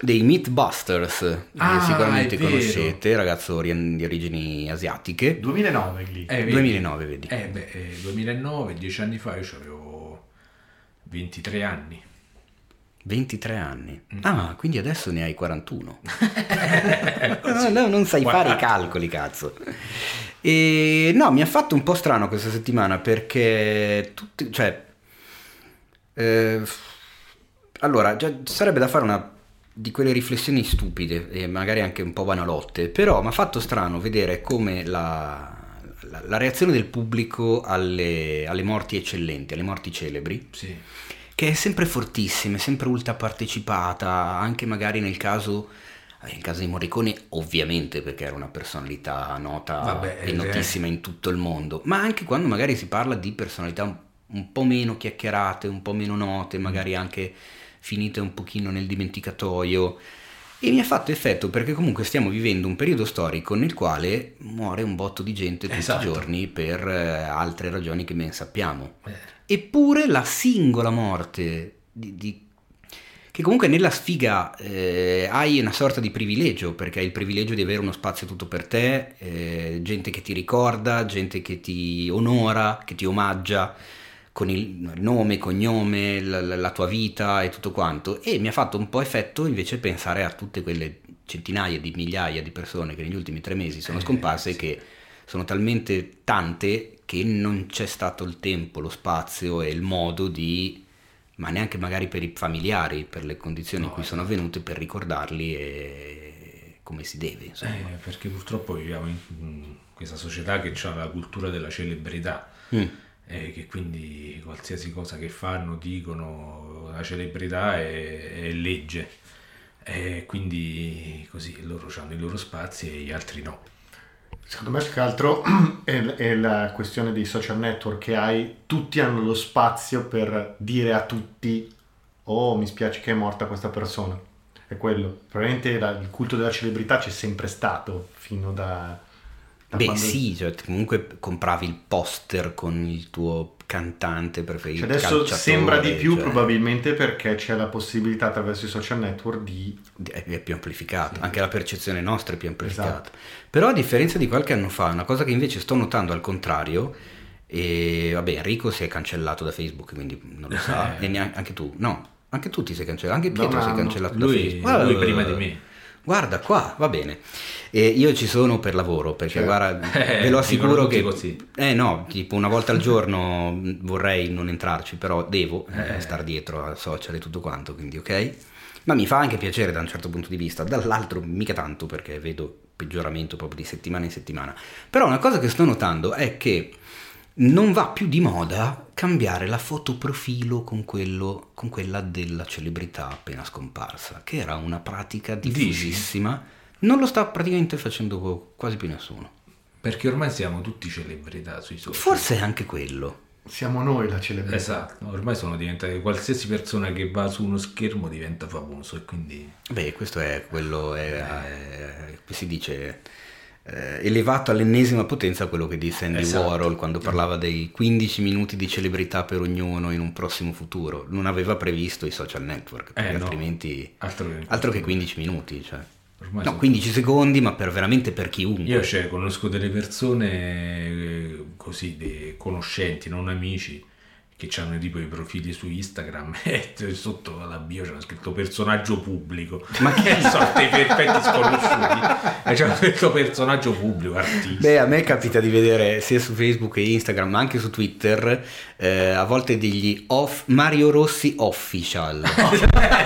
dei Mythbusters, che Ah, sicuramente è vero. conoscete, ragazzo di origini asiatiche. 2009 lì. Eh, vedi? 2009, vedi. Eh beh, eh, 2009, dieci anni fa io avevo 23 anni. 23 anni. Mm. Ah, quindi adesso ne hai 41. no, no, non sai fare i calcoli, cazzo. E no, mi ha fatto un po' strano questa settimana perché tutti, cioè eh, allora, già sarebbe da fare una di quelle riflessioni stupide e magari anche un po' banalotte, però mi ha fatto strano vedere come la, la- la reazione del pubblico alle, alle morti eccellenti, alle morti celebri, Sì. che è sempre fortissima, è sempre ultra partecipata, anche magari nel caso, eh, nel caso di Morricone ovviamente perché era una personalità nota Vabbè, e eh, notissima in tutto il mondo, ma anche quando magari si parla di personalità un, un po' meno chiacchierate, un po' meno note, magari anche finite un pochino nel dimenticatoio. E mi ha fatto effetto perché comunque stiamo vivendo un periodo storico nel quale muore un botto di gente tutti Esatto. i giorni per eh, altre ragioni che ben sappiamo. Eh, Eppure la singola morte di, di- che comunque nella sfiga eh, hai una sorta di privilegio, perché hai il privilegio di avere uno spazio tutto per te, eh, gente che ti ricorda, gente che ti onora, che ti omaggia con il nome, cognome, la, la- tua vita e tutto quanto. E mi ha fatto un po' effetto invece pensare a tutte quelle centinaia di migliaia di persone che negli ultimi tre mesi sono Eh, scomparse sì. che sono talmente tante che non c'è stato il tempo, lo spazio e il modo di, ma neanche magari per i familiari, per le condizioni in No, cui sono avvenute, per ricordarli e come si deve. Insomma. eh, perché purtroppo viviamo in in questa società che ha la cultura della celebrità. Mm. E che quindi qualsiasi cosa che fanno, dicono, la celebrità è, è legge. E quindi così loro hanno i loro spazi e gli altri no. Secondo me più che altro è, è la questione dei social network che hai, tutti hanno lo spazio per dire a tutti oh mi spiace che è morta questa persona. È quello. Probabilmente la- il culto della celebrità c'è sempre stato fino da... Beh quando- sì, cioè, comunque compravi il poster con il tuo cantante preferito. Cioè, adesso sembra di più cioè, probabilmente perché c'è la possibilità attraverso i social network di... è più amplificato, anche la percezione nostra è più amplificata. Esatto. Però a differenza di qualche anno fa, una cosa che invece sto notando al contrario, e vabbè Enrico si è cancellato da Facebook, quindi non lo sa, Eh. e neanche anche tu, no, anche tu ti sei cancellato, anche Pietro un si è cancellato da Lui, Facebook. lui prima di me. Guarda qua, va bene. E io ci sono per lavoro, perché Certo. guarda, Eh, ve lo assicuro che... così. Eh no, tipo una volta al giorno vorrei non entrarci, però devo eh, Eh. star dietro al social e tutto quanto, quindi ok. Ma mi fa anche piacere da un certo punto di vista, dall'altro mica tanto perché vedo peggioramento proprio di settimana in settimana. Però una cosa che sto notando è che non va più di moda cambiare la foto profilo con, quello, con quella della celebrità appena scomparsa, che era una pratica Dici? diffusissima. Non lo sta praticamente facendo quasi più nessuno. Perché ormai siamo tutti celebrità sui social. Forse è anche quello. Siamo noi la celebrità. Esatto, ormai sono diventate qualsiasi persona che va su uno schermo diventa famoso e quindi Beh, questo è quello, è, è- come si dice, eh, elevato all'ennesima potenza quello che disse Andy Esatto. Warhol quando parlava dei 15 minuti di celebrità per ognuno in un prossimo futuro. Non aveva previsto i social network, Eh, no. altrimenti... altro che, Altro che 15 minuti, cioè. No, sono- 15 secondi, ma per veramente per chiunque. Io cioè, conosco delle persone eh, così, conoscenti, non amici, che hanno tipo i profili su Instagram e sotto alla bio c'è scritto personaggio pubblico. Ma che sono dei perfetti sconosciuti? E c'è scritto personaggio pubblico, artista. Beh, a me capita di vedere sia su Facebook che Instagram, ma anche su Twitter, eh, a volte degli off, Mario Rossi official.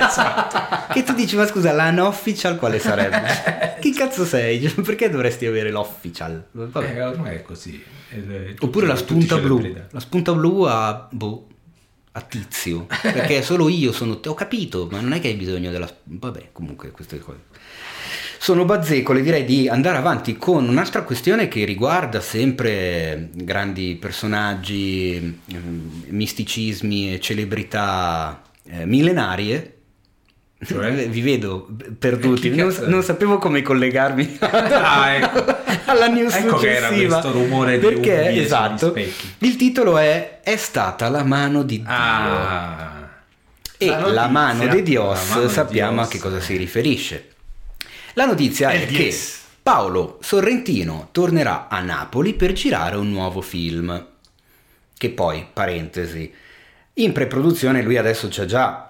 esatto. che tu dici, ma scusa, l'unofficial quale sarebbe? Chi cazzo sei? Perché dovresti avere l'official? Vabbè. Eh, ormai è così. Oppure la spunta blu. La spunta blu a, boh, a tizio. Perché solo io sono... Ho capito, ma non è che hai bisogno della... Vabbè, comunque queste cose. Sono bazzecole, direi di andare avanti con un'altra questione che riguarda sempre grandi personaggi, ehm, misticismi e celebrità eh, millenarie. Cioè? Vi vedo perduti, Eh, non, è? non sapevo come collegarmi Ah, ecco. alla news Ecco che era successiva. questo rumore di Perché, sugli esatto, il titolo è È stata la mano di Dio. Ah, E La la, notizia. mano di Dios La mano di sappiamo Dios. a che cosa si riferisce. La notizia è El che. Paolo Sorrentino tornerà a Napoli per girare un nuovo film. Che poi, parentesi, in preproduzione lui adesso c'ha già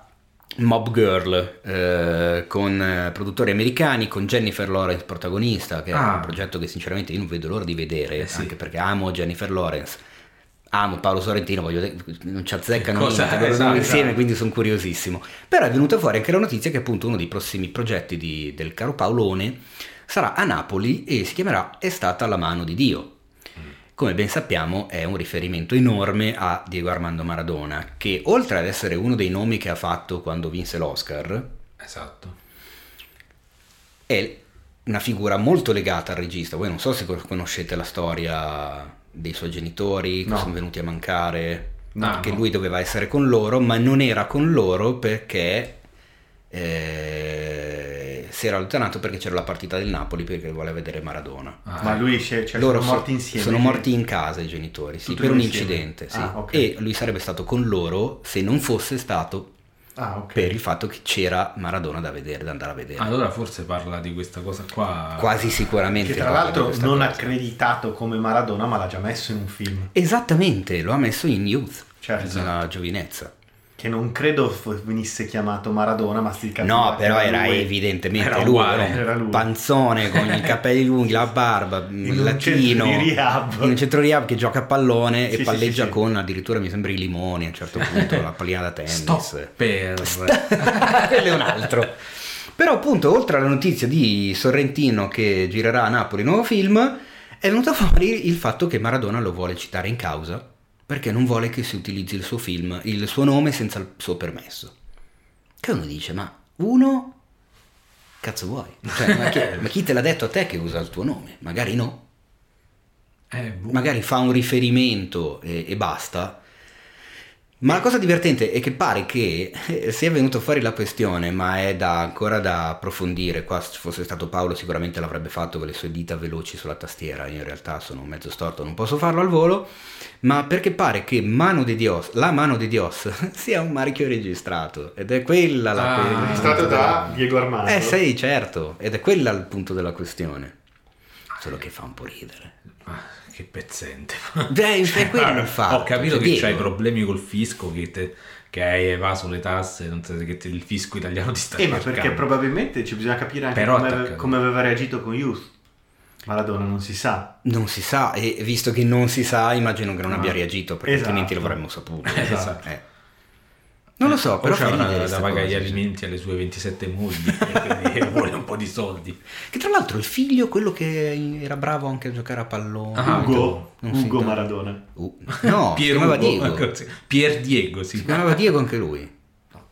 Mob Girl eh, con eh, produttori americani, con Jennifer Lawrence protagonista, che è Ah. un progetto che sinceramente io non vedo l'ora di vedere, Eh sì. anche perché amo Jennifer Lawrence. Amo Paolo Sorrentino, voglio non ci azzeccano Cosa- niente, esatto, insieme, quindi sono curiosissimo. Però è venuta fuori anche la notizia che appunto uno dei prossimi progetti di- del caro Paolone sarà a Napoli e si chiamerà È stata la mano di Dio. Come ben sappiamo è un riferimento enorme a Diego Armando Maradona, che oltre ad essere uno dei nomi che ha fatto quando vinse l'Oscar, esatto. è una figura molto legata al regista. Voi non so se conoscete la storia dei suoi genitori, che No. sono venuti a mancare, No, che no. lui doveva essere con loro, ma non era con loro perché eh, si era allontanato perché c'era la partita del Napoli perché voleva vedere Maradona. Ah, Ma lui cioè, cioè, loro sono so- morti insieme. sono morti in casa i genitori, sì, per un insieme? incidente, sì. Ah, ok. E lui sarebbe stato con loro se non fosse stato Ah, ok. per il fatto che c'era Maradona da vedere, da andare a vedere. Allora forse parla di questa cosa qua. Quasi sicuramente. Che tra l'altro non cosa. accreditato come Maradona, ma l'ha già messo in un film. Esattamente, lo ha messo in youth, Certo. nella giovinezza. Che non credo venisse chiamato Maradona, ma si capiva No, però era lui. evidentemente Era lui, uguale, era lui. panzone con i capelli lunghi, la barba, il un latino, in un centro rehab che gioca a pallone Sì, e palleggia sì, sì. con addirittura mi sembra i limoni a un certo punto, la pallina da tennis. Stop per... Quello è un altro. Però appunto, oltre alla notizia di Sorrentino che girerà a Napoli un nuovo film, è venuto fuori il fatto che Maradona lo vuole citare in causa perché non vuole che si utilizzi il suo film, il suo nome senza il suo permesso. Che uno dice, ma uno... Cazzo vuoi? Cioè, ma, chi, ma chi te l'ha detto a te che usa il tuo nome? Magari no. Eh, boh. Magari fa un riferimento e, e basta. Ma la cosa divertente è che pare che eh, sia venuta fuori la questione, ma è da, ancora da approfondire. Qua se fosse stato Paolo sicuramente l'avrebbe fatto con le sue dita veloci sulla tastiera. Io in realtà sono mezzo storto, non posso farlo al volo. Ma perché pare che Mano de Dios, la Mano de Dios sia un marchio registrato. Ed è quella la Ah, Registrato da della- Diego Armando. Eh sì, certo. Ed è quella il punto della questione. Solo che fa un po' ridere. Ah, che pezzente. Beh, è quello fatto. Ho capito Cioè, che Diego- c'hai problemi col fisco, che, te- che hai evaso le tasse, non so, che te- il fisco italiano ti sta Eh, ma cercando. perché probabilmente ci bisogna capire anche come, come aveva reagito con Youth. Maradona non si sa. Non si sa, e visto che non si sa, immagino che non abbia Ah. reagito, perché Esatto. altrimenti lo avremmo saputo. Esatto. Eh. Non lo so, però ridere da sta pagare gli alimenti alle sue 27 mogli e quindi vuole un po' di soldi. Che tra l'altro il figlio, quello che era bravo anche a giocare a pallone. Ah, Ugo, Ugo. Maradona. Uh, no, si Pier chiamava Ugo, Diego. Si Pier Diego si chiamava Diego anche lui.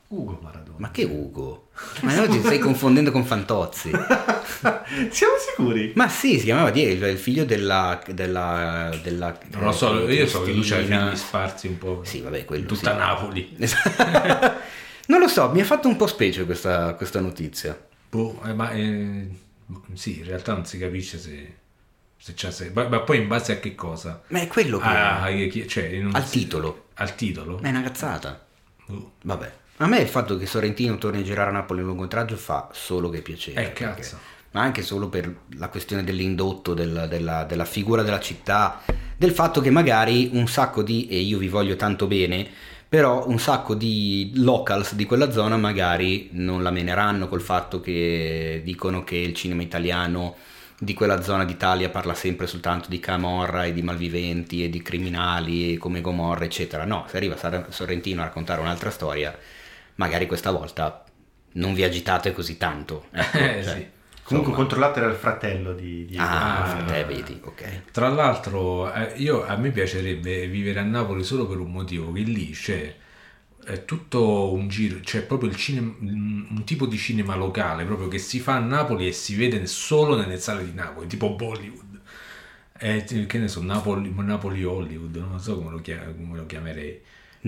Ugo Maradona. Ma che Ugo? Ma no, ti stai confondendo con Fantozzi. Siamo sicuri? Ma sì, si chiamava Diego, cioè il figlio della... della, della Non lo so, eh, io so che lui c'ha i figli sparsi un po' Sì, vabbè, quello tutta sì. Napoli. non lo so, mi ha fatto un po' specie questa, questa notizia. Boh, eh, ma eh, sì, in realtà non si capisce se, se c'è se, ma, ma poi in base a che cosa? Ma è quello che... Ah, chi- cioè, non Al si- titolo. Al titolo? Ma è una cazzata. Boh. Vabbè. A me il fatto che Sorrentino torni a girare a Napoli in lungometraggio fa solo che piacere. Eh, perché- cazzo. Ma anche solo per la questione dell'indotto, del- della, della figura della città, del fatto che magari un sacco di, e io vi voglio tanto bene, però un sacco di locals di quella zona magari non la meneranno col fatto che dicono che il cinema italiano di quella zona d'Italia parla sempre soltanto di camorra e di malviventi e di criminali come Gomorra eccetera. No, se arriva Sorrentino a raccontare un'altra storia, magari questa volta non vi agitate così tanto. ecco, Eh, cioè, sì. Comunque insomma. controllato era il fratello di Diego. Ah, Ah, frate, no. vedi, ok. Tra l'altro, eh, io, a me piacerebbe vivere a Napoli solo per un motivo, che lì c'è è tutto un giro, c'è proprio il cinema, un tipo di cinema locale proprio che si fa a Napoli e si vede solo nelle sale di Napoli, tipo Bollywood. Eh, che ne so, Napoli, Napoli Hollywood, non so come lo, chia- come lo chiamerei.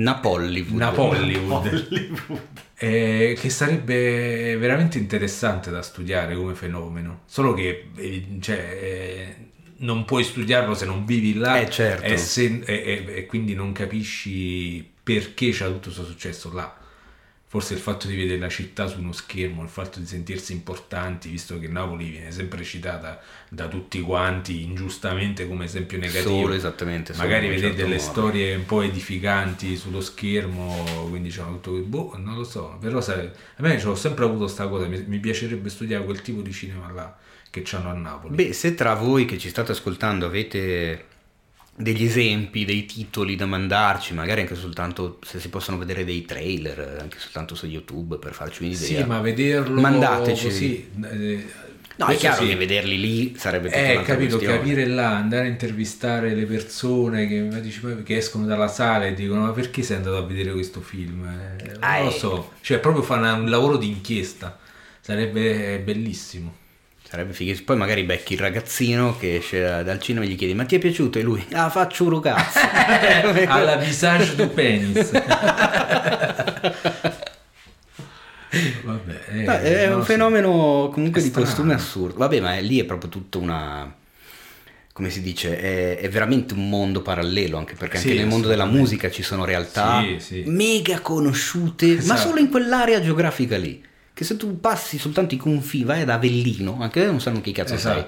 Napollywood. Napollywood. Hollywood. Eh, che sarebbe veramente interessante da studiare come fenomeno. Solo che eh, cioè, eh, non puoi studiarlo se non vivi là Eh, certo. e, se- e- e- e quindi non capisci perché c'è tutto questo successo là. Forse il fatto di vedere la città su uno schermo, il fatto di sentirsi importanti, visto che Napoli viene sempre citata da tutti quanti ingiustamente come esempio negativo. Solo esattamente. solo Magari vedere certo delle modo. storie un po' edificanti sullo schermo, quindi diciamo tutto boh, non lo so, però sai, a me ho sempre avuto sta cosa, mi, mi piacerebbe studiare quel tipo di cinema là che c'hanno a Napoli. Beh, se tra voi che ci state ascoltando avete degli esempi, dei titoli da mandarci, magari anche soltanto se si possono vedere dei trailer, anche soltanto su YouTube per farci un'idea. sì, ma vederlo Mandateci. così, eh, No, è chiaro sì. che vederli lì sarebbe tutta Eh, capito, questione. capire là, andare a intervistare le persone che, dici, che escono dalla sala e dicono ma perché sei andato a vedere questo film? Eh, Ah, non lo eh. so, cioè proprio fare un lavoro di inchiesta, sarebbe bellissimo. Sarebbe fighissimo. Poi magari becchi il ragazzino che esce dal cinema e gli chiedi ma ti è piaciuto? E lui, ah faccio un cazzo. Alla visage du penis. Vabbè, eh, No, è non un fenomeno comunque di strano. costume assurdo. Vabbè, ma è- lì è proprio tutta una. Come si dice? È, è veramente un mondo parallelo, anche perché Sì, anche nel mondo della musica ci sono realtà Sì, sì. mega conosciute, ma Esatto. solo in quell'area geografica lì. Che se tu passi soltanto i confini, vai ad Avellino, anche non sanno chi cazzo Esatto.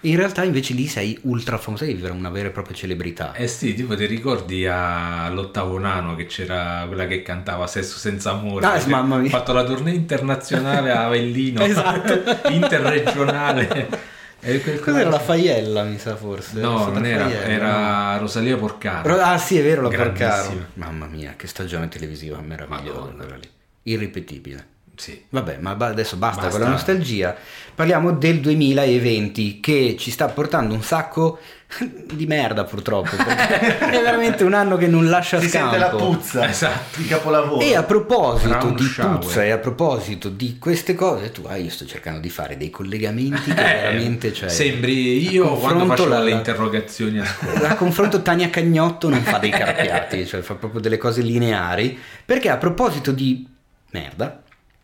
sei. In realtà invece lì sei ultra famoso, sei una vera e propria celebrità. Eh sì, tipo ti ricordi all'ottavo nano che c'era quella che cantava Sesso senza amore? Ah, mamma mia. Ha fatto la tournée internazionale a Avellino, Esatto. interregionale. E quel- Cos'era la Faiella, mi sa forse? No, non era, Faiella, era Rosalia Porcaro. Ro- Ah sì, è vero, la. Porcaro. Mamma mia, che stagione televisiva meravigliosa quella lì. Irripetibile. Sì. Vabbè, ma adesso basta, Basta. con la nostalgia. Parliamo del 2020 che ci sta portando un sacco di merda purtroppo. è veramente un anno che non lascia Si scampo. sente la puzza Esatto. di capolavoro. E a proposito Round di shower. puzza e a proposito di queste cose, tu, ah, io sto cercando di fare dei collegamenti che Eh, veramente cioè, Sembri io quando confronto facevo la- le interrogazioni a scuola. la confronto Tania Cagnotto non fa dei carpiati, cioè fa proprio delle cose lineari. Perché a proposito di merda,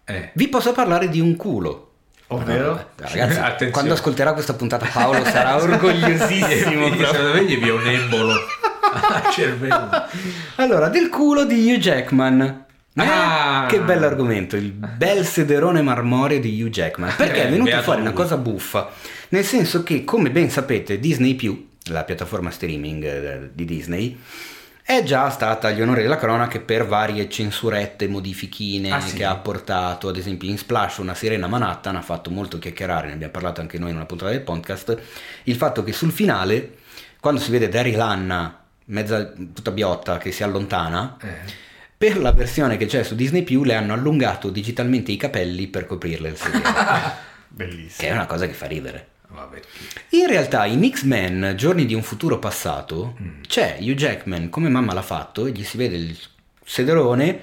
Eh. vi posso parlare di un culo. Ovvero? Eh, Ragazzi, Attenzione. quando ascolterà questa puntata Paolo sarà orgogliosissimo. Io, secondo me gli vi un embolo al cervello. Allora, del culo di Hugh Jackman. Eh, Ah. Che bell'argomento, il bel sederone marmoreo di Hugh Jackman. Perché è Eh, venuta beato fuori una lui. cosa buffa, nel senso che, come ben sapete, Disney la piattaforma streaming eh, di Disney, è già stata agli onori della cronaca per varie censurette, modifichine Ah, sì? che ha portato, ad esempio in Splash una sirena Manhattan ha fatto molto chiacchierare, ne abbiamo parlato anche noi in una puntata del podcast, il fatto che sul finale, quando si vede Daryl Hannah, mezza tutta biotta, che si allontana, Eh. per la versione che c'è su Disney Più le hanno allungato digitalmente i capelli per coprirle il sedere, Bellissimo. che è una cosa che fa ridere. Ma perché? In realtà in X-Men, Giorni di un futuro passato, Mm. c'è Hugh Jackman come mamma l'ha fatto e gli si vede il sederone,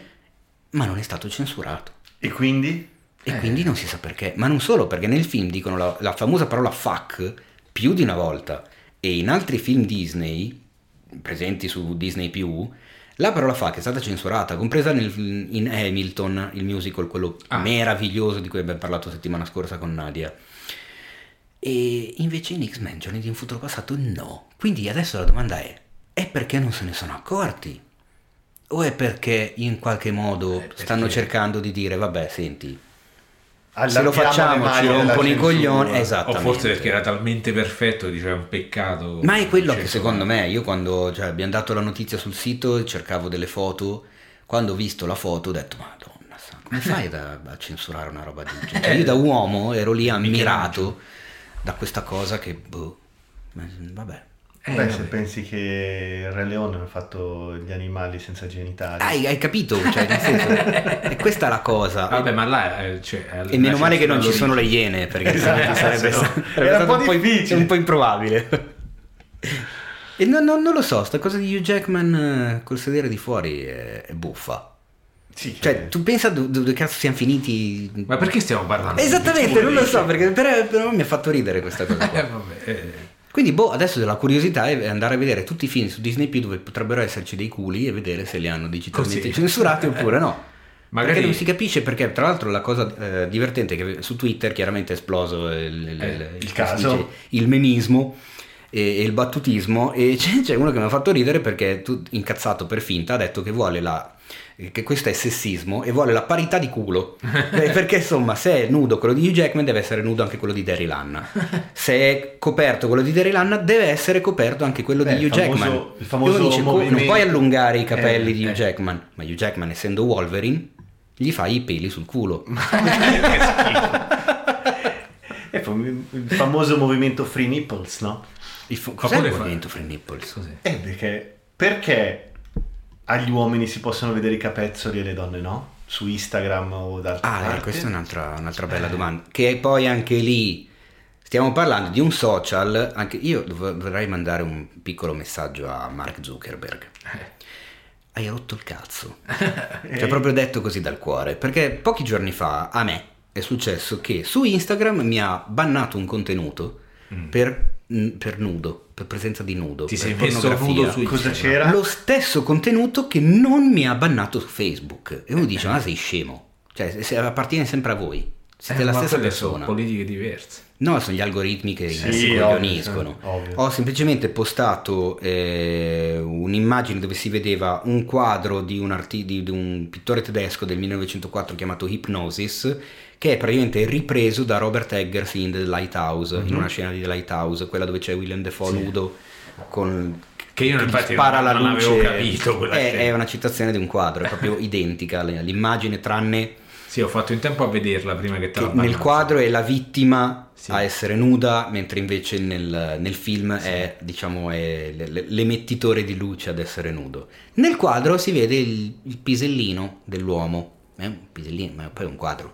ma non è stato censurato. E quindi? E Eh. quindi non si sa perché. Ma non solo, perché nel film dicono la, la famosa parola fuck più di una volta. E in altri film Disney, presenti su Disney la parola fuck è stata censurata, compresa nel- in Hamilton, il musical, quello Ah. meraviglioso di cui abbiamo parlato settimana scorsa con Nadia. E invece in X-Men, Giorni di un futuro passato, no. Quindi adesso la domanda è, è perché non se ne sono accorti? O è perché in qualche modo Eh, perché- stanno cercando di dire, vabbè, senti, se lo facciamo ci rompono i coglioni. O Esattamente. forse perché era talmente perfetto che diceva un peccato. Ma è quello che Cioè, secondo me, io quando cioè, abbiamo dato la notizia sul sito cercavo delle foto, quando ho visto la foto ho detto, madonna, come fai da- a censurare una roba del genere? Cioè, io da uomo ero lì ammirato da questa cosa che, boh, vabbè. Eh, Beh, vabbè. se pensi che il Re Leone ha fatto gli animali senza genitali. Hai, hai capito? Cioè, nel senso, e questa è la cosa. Vabbè, ma là... eh, Cioè, E meno male che non ci sono le iene, perché Esatto, sennò sarebbe, no. sarebbe Era un stato po' un po', difficile. un po' improbabile. E non, non- non lo so, sta cosa di Hugh Jackman eh, col sedere di fuori è, è buffa. Sì, Cioè, che- tu pensa dove, dove cazzo siamo finiti? Ma perché stiamo parlando? Esattamente, non lo so, perché però, però mi ha fatto ridere questa cosa Eh, eh. Quindi, boh, adesso la curiosità è andare a vedere tutti i film su Disney Più dove potrebbero esserci dei culi e vedere se li hanno digitalmente Così. censurati oppure no. Magari- Perché non si capisce perché, tra l'altro, la cosa eh, divertente è che su Twitter chiaramente è esploso il, il- Eh, il- il caso. dice, il memismo e, e il battutismo. E c'è, c'è uno che mi ha fatto ridere perché, tu, incazzato per finta, ha detto che vuole la. che questo è sessismo e vuole la parità di culo Eh, perché insomma se è nudo quello di Hugh Jackman deve essere nudo anche quello di Daryl Hannah se è coperto quello di Daryl Hannah deve essere coperto anche quello Eh, di Hugh famoso- Jackman il famoso dice, "Co- non puoi allungare i capelli Eh, di Hugh eh. Jackman ma Hugh Jackman essendo Wolverine gli fai i peli sul culo poi il famoso movimento Free Nipples, no? Il il pure fa- movimento Free Nipples? Così. Eh, perché, perché agli uomini si possono vedere i capezzoli e alle donne no? Su Instagram o da altre Ah, eh, parti? questa è un'altra, un'altra bella domanda. Che poi anche lì stiamo parlando di un social. Anche io vorrei mandare un piccolo messaggio a Mark Zuckerberg. Hai rotto il cazzo. Cioè, proprio detto così dal cuore. Perché pochi giorni fa a me è successo che su Instagram mi ha bannato un contenuto mm, per nudo, per presenza di nudo. Ti per sei messo pornografia. nudo su Cosa Instagram. c'era? Lo stesso contenuto che non mi ha bannato su Facebook. E uno dice, ma sei scemo. Cioè, se- appartiene sempre a voi. Siete Eh, la stessa quelle sono persona. politiche diverse. No, sono gli algoritmi che Sì, si coglioniscono. sì. Ho semplicemente postato eh, un'immagine dove si vedeva un quadro di un, arti- di- di un pittore tedesco del 1904 chiamato Hypnosis, che è praticamente ripreso da Robert Eggers in The Lighthouse, Mhm. in una scena di The Lighthouse, quella dove c'è William Defoe nudo con Che io infatti spara non- la non luce. avevo capito quella è, è una citazione di un quadro, è proprio identica l'immagine tranne Sì, ho fatto in tempo a vederla prima che te che la nel quadro è la vittima Sì. a essere nuda, mentre invece nel, nel film è, diciamo, è l'emettitore di luce ad essere nudo. Nel quadro si vede il, il pisellino dell'uomo, è un pisellino, ma poi è un quadro.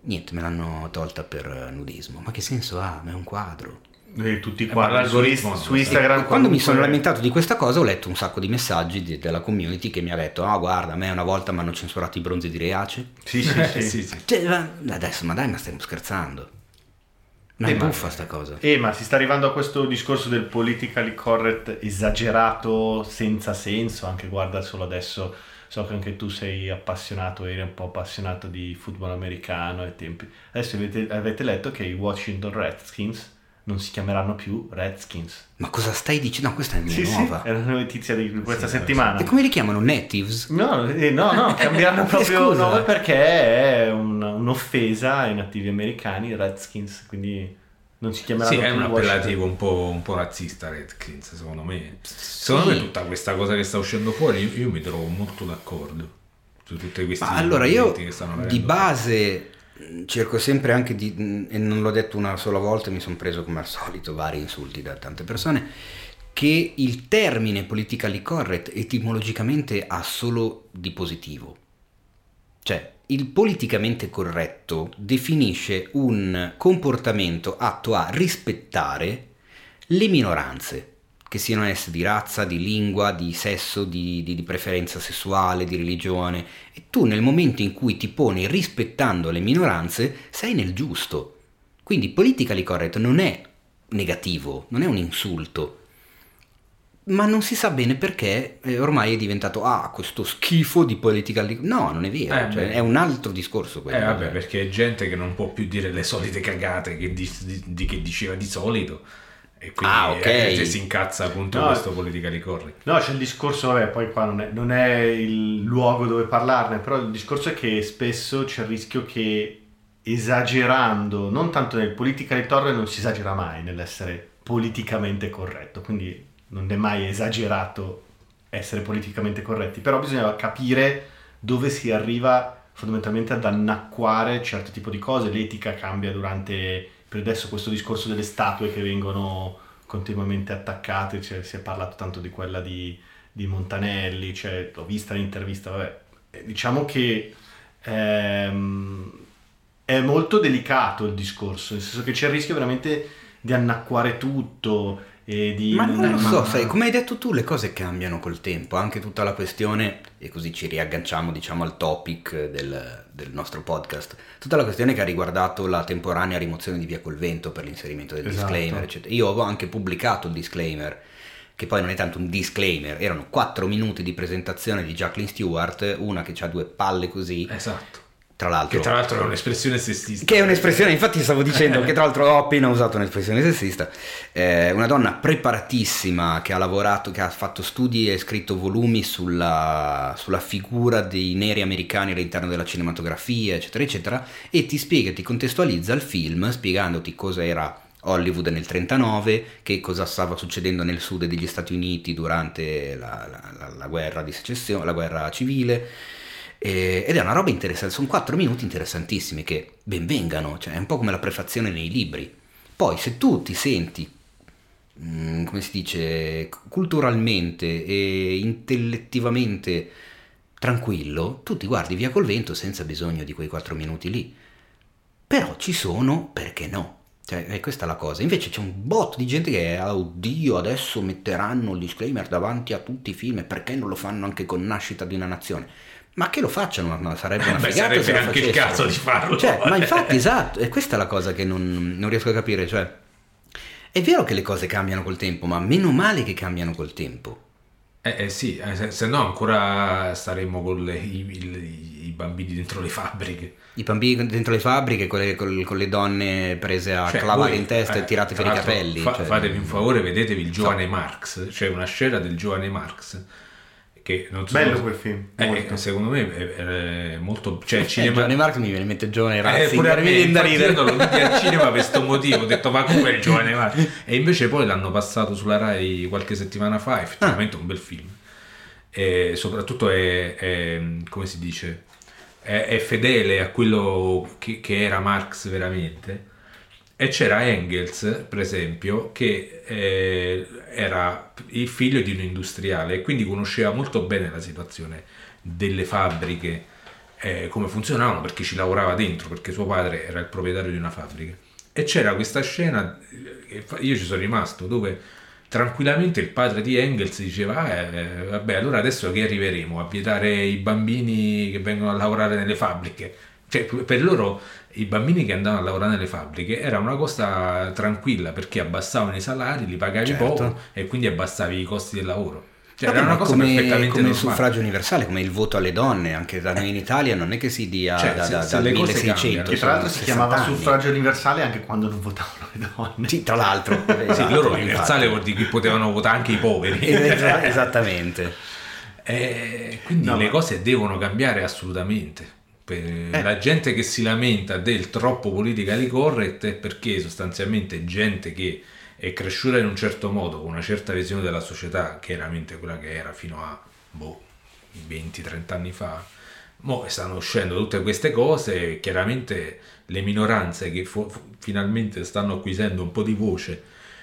Niente, me l'hanno tolta per eh, nudismo. Ma che senso ha? Ma è un quadro. Eh, tutti Eh, qua su, l'algoritmo su. Instagram E quando mi sono lamentato di questa cosa ho letto un sacco di messaggi di- della community che mi ha detto ah guarda a me una volta mi hanno censurato i bronzi di Reace sì sì, Eh, sì. sì, sì. Cioè, ma adesso, ma dai, ma stiamo scherzando. È Eh, ma- buffa sta cosa. Eh, ma si sta arrivando a questo discorso del politically correct esagerato, senza senso, anche guarda solo adesso, so che anche tu sei appassionato, eri un po' appassionato di football americano ai tempi. Adesso avete, avete letto che i Washington Redskins non si chiameranno più Redskins. Ma cosa stai dicendo? No, questa è Sì, sì, nuova. è una notizia di questa Sì, settimana. E come li chiamano? Natives? No, eh, no, no, cambieranno proprio Scusa. nome perché è un- un'offesa ai nativi americani, Redskins, quindi non si chiameranno Sì, è più un Washington. appellativo un po', un po' razzista Redskins, secondo me. Secondo me tutta questa cosa che sta uscendo fuori, io, io mi trovo molto d'accordo su tutte queste Ma allora io movimenti che stanno di base cerco sempre anche di, e non l'ho detto una sola volta, mi sono preso come al solito vari insulti da tante persone, che il termine politically correct etimologicamente ha solo di positivo. Cioè, il politicamente corretto definisce un comportamento atto a rispettare le minoranze, che siano esse di razza, di lingua, di sesso, di, di- di preferenza sessuale, di religione. E tu nel momento in cui ti poni rispettando le minoranze, sei nel giusto. Quindi politically correct non è negativo, non è un insulto. Ma non si sa bene perché eh, ormai è diventato ah, questo schifo di politically No, non è vero, Eh, cioè, è un altro discorso quello. Eh vabbè, perché è gente che non può più dire le solite cagate che, di- di- che diceva di solito. E quindi Ah, ok. eh, se si incazza appunto No. questo politically correct. No, c'è il discorso, vabbè, poi qua non è, non è il luogo dove parlarne, però il discorso è che spesso c'è il rischio che esagerando, non tanto nel politically correct non si esagera mai nell'essere politicamente corretto, quindi non è mai esagerato essere politicamente corretti, però bisogna capire dove si arriva fondamentalmente ad annacquare certo tipo di cose, l'etica cambia durante, per adesso questo discorso delle statue che vengono continuamente attaccate, cioè, si è parlato tanto di quella di, di Montanelli, cioè, l'ho vista l'intervista, vabbè, Eh, diciamo che ehm, è molto delicato il discorso, nel senso che c'è il rischio veramente di annacquare tutto. Ma non lo so, sai, come hai detto tu, le cose cambiano col tempo, anche tutta la questione, e così ci riagganciamo diciamo al topic del, del nostro podcast, tutta la questione che ha riguardato la temporanea rimozione di Via col Vento per l'inserimento del Esatto. disclaimer, eccetera. Io avevo anche pubblicato il disclaimer, che poi non è tanto un disclaimer, erano 4 minuti di presentazione di Jacqueline Stewart, una che ha due palle così, Esatto. Tra l'altro... Che tra l'altro è un'espressione sessista. Che è un'espressione, infatti stavo dicendo che tra l'altro ho appena usato un'espressione sessista, eh, una donna preparatissima che ha lavorato, che ha fatto studi e scritto volumi sulla, sulla figura dei neri americani all'interno della cinematografia, eccetera, eccetera, e ti spiega, ti contestualizza il film spiegandoti cosa era Hollywood nel 39, che cosa stava succedendo nel sud degli Stati Uniti durante la, la- la- la guerra di secessione, la guerra civile. E- ed è una roba interessante, sono quattro minuti interessantissimi che benvengano, cioè è un po' come la prefazione nei libri. Poi se tu ti senti, mm, come si dice, culturalmente e intellettivamente tranquillo, tu ti guardi via col vento senza bisogno di quei quattro minuti lì. Però ci sono, perché no? Cioè, è questa la cosa. Invece c'è un botto di gente che, "Ah, oddio, adesso metteranno il disclaimer davanti a tutti i film, perché non lo fanno anche con Nascita di una nazione? Ma che lo facciano, ma sarebbe una Beh, figata sarebbe anche il caso di farlo. Cioè, ma infatti, esatto, è questa la cosa che non, non riesco a capire, cioè... È vero che le cose cambiano col tempo, ma meno male che cambiano col tempo. Eh, eh sì, eh, se, se no ancora staremmo con le- i, i- i bambini dentro le fabbriche. I bambini dentro le fabbriche con le, con le donne prese a Cioè, clavare voi, in testa eh, e tirate per i capelli. fa- cioè- fatevi un favore, vedetevi il giovane Marx, c'è una scena del giovane Marx che non so Bello quel film, Eh, molto. secondo me è, è molto cioè Eh, cinema Giovanni Marx mi viene in mente giovane Eh, pure a mi me, viene da ridere. io non lo vidi al cinema per questo motivo, ho detto ma come il giovane Marx? E invece poi l'hanno passato sulla Rai qualche settimana fa, effettivamente è un bel film. E soprattutto è, è- come si dice, è, è fedele a quello che, che era Marx veramente. E c'era Engels, per esempio, che eh, era il figlio di un industriale e quindi conosceva molto bene la situazione delle fabbriche, eh, come funzionavano, perché ci lavorava dentro, perché suo padre era il proprietario di una fabbrica. E c'era questa scena, eh, io ci sono rimasto, dove tranquillamente il padre di Engels diceva, "Ah, eh, vabbè, allora adesso che arriveremo a vietare i bambini che vengono a lavorare nelle fabbriche? Cioè, per loro i bambini che andavano a lavorare nelle fabbriche era una cosa tranquilla perché abbassavano i salari, li pagavi Certo. poco e quindi abbassavi i costi del lavoro. Cioè, Vabbè, era una cosa come, perfettamente come il normale. suffragio universale, come il voto alle donne, anche da noi in Italia non è che si dia Cioè, da, se- da- se dal le cose 1600. cambiano. Che tra l'altro si chiamava 60 anni. suffragio universale anche quando non votavano le donne. Sì, tra l'altro. Sì, esatto, loro infatti. universale vuol dire che potevano votare anche i poveri. Esa- Esattamente. Eh, quindi No, le ma- cose devono cambiare assolutamente. Eh. La gente che si lamenta del troppo politically correct è perché sostanzialmente gente che è cresciuta in un certo modo, con una certa visione della società, chiaramente quella che era fino a boh, 20-30 anni fa, mo stanno uscendo tutte queste cose, chiaramente le minoranze che fo- finalmente stanno acquisendo un po' di voce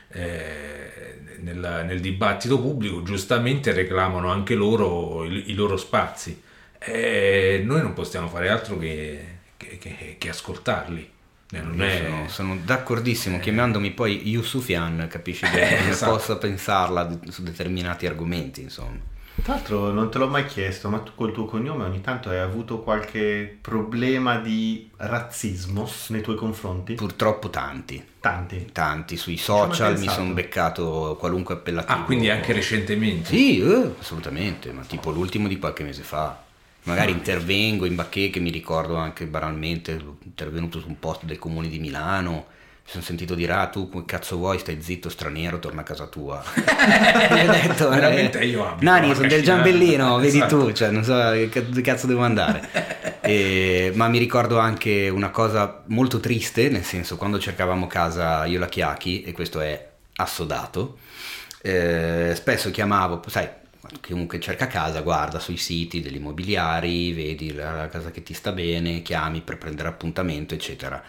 eh, nel, nel dibattito pubblico, giustamente reclamano anche loro i, i loro spazi. E noi non possiamo fare altro che, che- che- che ascoltarli. Eh, è- sono, sono d'accordissimo, chiamandomi poi Yusufian, capisci bene Eh, come esatto. possa pensarla su determinati argomenti, insomma. Tra l'altro non te l'ho mai chiesto, ma tu col tuo cognome ogni tanto hai avuto qualche problema di razzismo nei tuoi confronti? Purtroppo tanti, Tanti. tanti sui social mi sono beccato qualunque appellativo. Ah, quindi anche recentemente. Sì, eh, assolutamente, ma tipo l'ultimo di qualche mese fa. Magari intervengo in bacheche, mi ricordo anche banalmente, intervenuto su un post del comune di Milano, mi sono sentito dire, ah tu come cazzo vuoi, stai zitto straniero, torna a casa tua. Gli ho detto, Veramente eh, io abito Nani, sono del. Giambellino, vedi Esatto. tu, cioè non so che cazzo- dove cazzo devo andare. E- ma mi ricordo anche una cosa molto triste, nel senso quando cercavamo casa io e la Chiacchi, e questo è assodato, eh, spesso chiamavo, sai, chiunque cerca casa, guarda sui siti degli immobiliari, vedi la, casa che ti sta bene, chiami per prendere appuntamento, eccetera.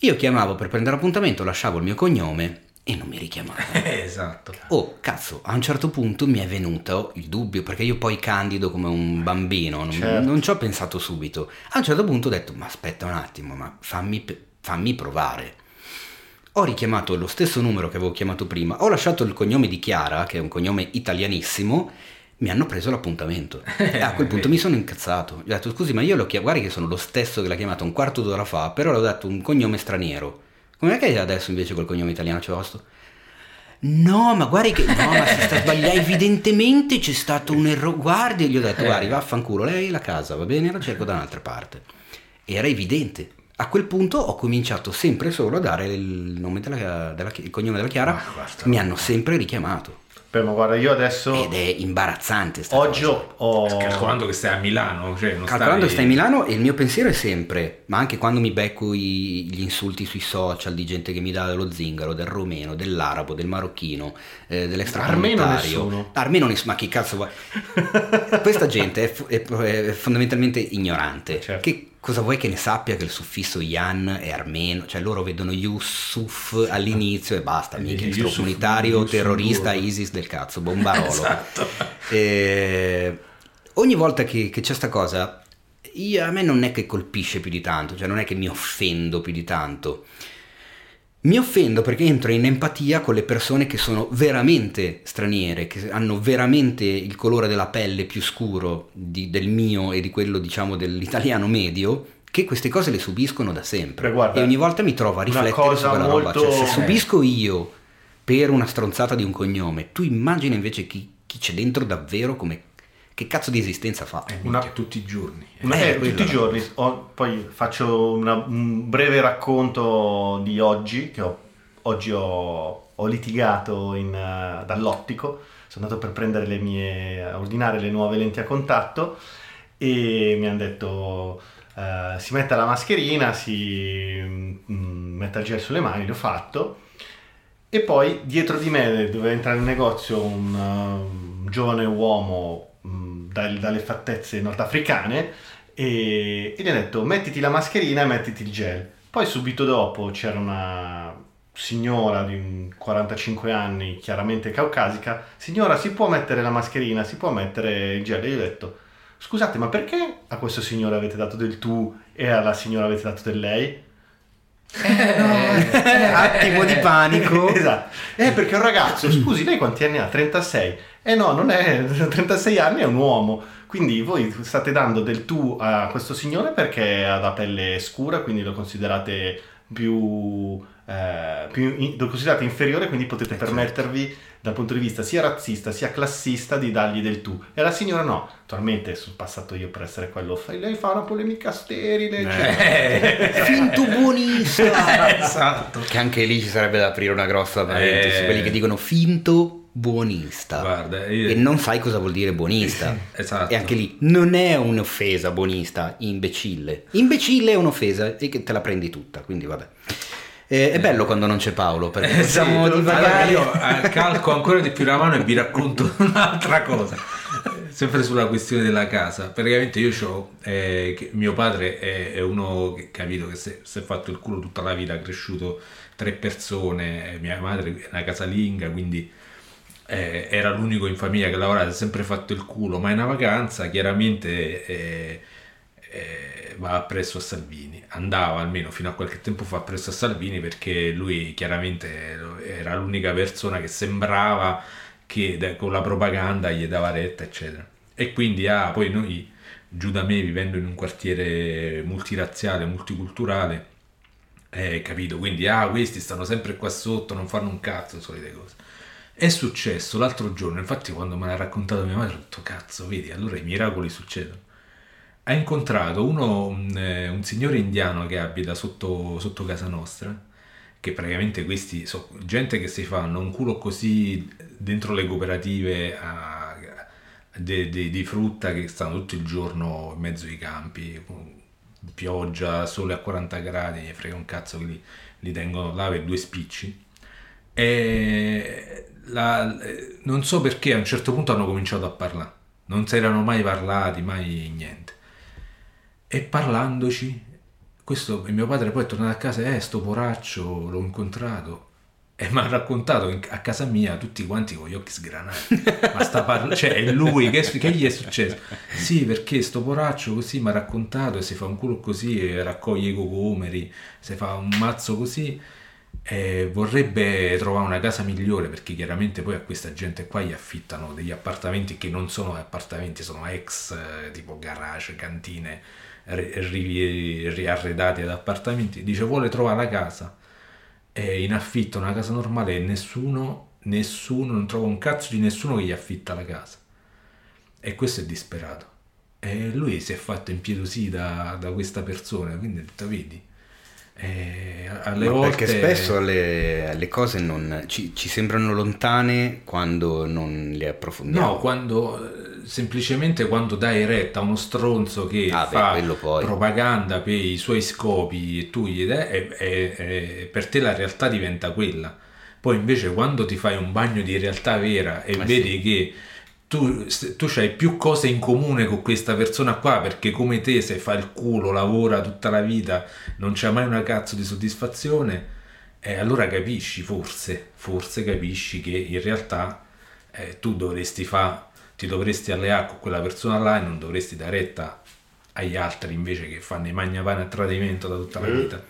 Io chiamavo per prendere appuntamento, lasciavo il mio cognome e non mi richiamava. Eh, esatto. Oh, cazzo, a un certo punto mi è venuto il dubbio, perché io poi candido come un bambino, non, Certo. non ci ho pensato subito. A un certo punto ho detto, ma aspetta un attimo, ma fammi, fammi provare. Ho richiamato lo stesso numero che avevo chiamato prima, ho lasciato il cognome di Chiara, che è un cognome italianissimo, mi hanno preso l'appuntamento. E a quel punto mi sono incazzato. Gli ho detto, scusi, ma io l'ho chiamato, guardi che sono lo stesso che l'ha chiamato un quarto d'ora fa, però le ho dato un cognome straniero. Com'è che adesso invece col cognome italiano c'è posto? No, ma guardi che... No, ma si sta sbagliando. Evidentemente c'è stato un errore. Guardi, gli ho detto, guardi, vaffanculo, lei la casa, va bene? La cerco da un'altra parte. Era evidente. A quel punto ho cominciato sempre solo a dare il, nome della, della- il cognome della Chiara. Guarda. Mi hanno sempre richiamato. Beh, ma guarda, io adesso... Ed è imbarazzante sta Oggi cosa. ho... Calcolando che stai a Milano, cioè non Calcolando che stai stai a Milano e il mio pensiero è sempre, ma anche quando mi becco i- gli insulti sui social di gente che mi dà dello zingaro, del romeno, dell'arabo, del marocchino, eh, dell'extracomunitario. Armeno nessuno. Armeno nessuno, ma chi cazzo vuoi? Questa gente è, è- è fondamentalmente ignorante. Certo. Che cosa vuoi che ne sappia che il suffisso Yan è armeno? Cioè loro vedono Yusuf all'inizio e basta, mica Yusuf- extracomunitario, Yusuf terrorista, Guru. ISIS del cazzo, bombarolo. Esatto. E ogni volta che, che c'è sta cosa, io- a me non è che colpisce più di tanto, cioè non è che mi offendo più di tanto. Mi offendo perché entro in empatia con le persone che sono veramente straniere, che hanno veramente il colore della pelle più scuro di- del mio e di quello, diciamo, dell'italiano medio, che queste cose le subiscono da sempre. Beh, guarda, e ogni volta mi trovo a riflettere su quella roba. Cioè, molto- se subisco io per una stronzata di un cognome, tu immagina invece chi, chi c'è dentro davvero come... Che cazzo di esistenza fa? Eh, Una- tutti i giorni. Una- Eh, eh, tutti i giorni, Ho- poi faccio una- un breve racconto di oggi, che ho- oggi ho, ho litigato in, eh, dall'ottico, sono andato per prendere le mie, a ordinare le nuove lenti a contatto e mi hanno detto eh, si metta la mascherina, si mm, metta il gel sulle mani, l'ho fatto. E poi dietro di me doveva entrare in negozio un, uh, un giovane uomo mh, dal- dalle fattezze nordafricane e, e gli ha detto mettiti la mascherina e mettiti il gel. Poi subito dopo c'era una signora di un 45 anni, chiaramente caucasica, signora si può mettere la mascherina, si può mettere il gel? E io ho detto scusate ma perché a questo signore avete dato del tu e alla signora avete dato del lei? Eh, attimo di panico. esatto. Eh, perché è un ragazzo, scusi, lei quanti anni ha? 36. Eh no, non è 36 anni, è un uomo. Quindi voi state dando del tu a questo signore perché ha la pelle scura, quindi lo considerate più, eh, più in- lo considerate inferiore, quindi potete permettervi dal punto di vista sia razzista sia classista di dargli del tu. E la signora no. Attualmente sono passato io per essere quello. Fa- Lei fa una polemica sterile. cioè- Finto buonista! esatto. che anche lì ci sarebbe da aprire una grossa parentesi, Eh. quelli che dicono finto buonista. Guarda, io- E non sai cosa vuol dire buonista. Esatto. E anche lì non è un'offesa buonista, imbecille. Imbecille è un'offesa e che te la prendi tutta, quindi vabbè. Eh, è bello quando non c'è Paolo, perché Eh, sì, possiamo allora divagare. io eh, calco ancora di più la mano e vi racconto un'altra cosa. Sempre sulla questione della casa. Praticamente io ho mio padre è, è uno che capito che si si è fatto il culo tutta la vita, ha cresciuto tre persone, eh, mia madre è una casalinga, quindi eh, era l'unico in famiglia che lavorava, ha sempre fatto il culo, ma in una vacanza chiaramente eh, eh, va appresso a Salvini, andava almeno fino a qualche tempo fa appresso a Salvini perché lui chiaramente era l'unica persona che sembrava che con la propaganda gli dava retta, eccetera. E quindi ah, poi noi, giù da me, vivendo in un quartiere multirazziale, multiculturale, eh, capito? Quindi, ah, questi stanno sempre qua sotto, non fanno un cazzo, solite cose. È successo l'altro giorno, infatti quando me l'ha raccontato mia madre ho detto, cazzo, vedi, allora i miracoli succedono. Ha incontrato uno, un, eh, un signore indiano che abita sotto, sotto casa nostra, che praticamente questi sono gente che si fanno un culo così dentro le cooperative a- de- de- di frutta che stanno tutto il giorno in mezzo ai campi, pioggia, sole a 40 gradi, gli frega un cazzo che li, li tengono là per due spicci. E la- non so perché a un certo punto hanno cominciato a parlare, non si erano mai parlati, mai niente. E parlandoci, questo mio padre poi è tornato a casa, eh, sto poraccio, l'ho incontrato. E mi ha raccontato a casa mia tutti quanti con gli occhi sgranati. Ma sta parlando, cioè è lui, che, che gli è successo? Sì, perché sto poraccio così mi ha raccontato e si fa un culo così e raccoglie i cocomeri, si fa un mazzo così. e vorrebbe trovare una casa migliore perché chiaramente poi a questa gente qua gli affittano degli appartamenti che non sono appartamenti, sono ex eh, tipo garage, cantine ri- ri- riarredati ad appartamenti. Dice vuole trovare la casa e in affitto una casa normale e nessuno, nessuno, non trova un cazzo di nessuno che gli affitta la casa. E questo è disperato. E lui si è fatto impietosire da, da questa persona, quindi ha detto, vedi, eh, alle Ma volte... Perché spesso le, le cose non, ci, ci sembrano lontane quando non le approfondiamo. No, quando eh, semplicemente quando dai retta a uno stronzo che Ah, beh, fa poi. propaganda per i suoi scopi e tu gli dai, e- e- e per te la realtà diventa quella. Poi invece quando ti fai un bagno di realtà vera e Ma vedi che tu, tu hai più cose in comune con questa persona qua perché come te se fa il culo, lavora tutta la vita, non c'è mai una cazzo di soddisfazione, e allora capisci, forse, forse capisci che in realtà eh, tu dovresti fa, ti dovresti alleare con quella persona là e non dovresti dare retta agli altri invece che fanno i magnapane a tradimento da tutta la vita.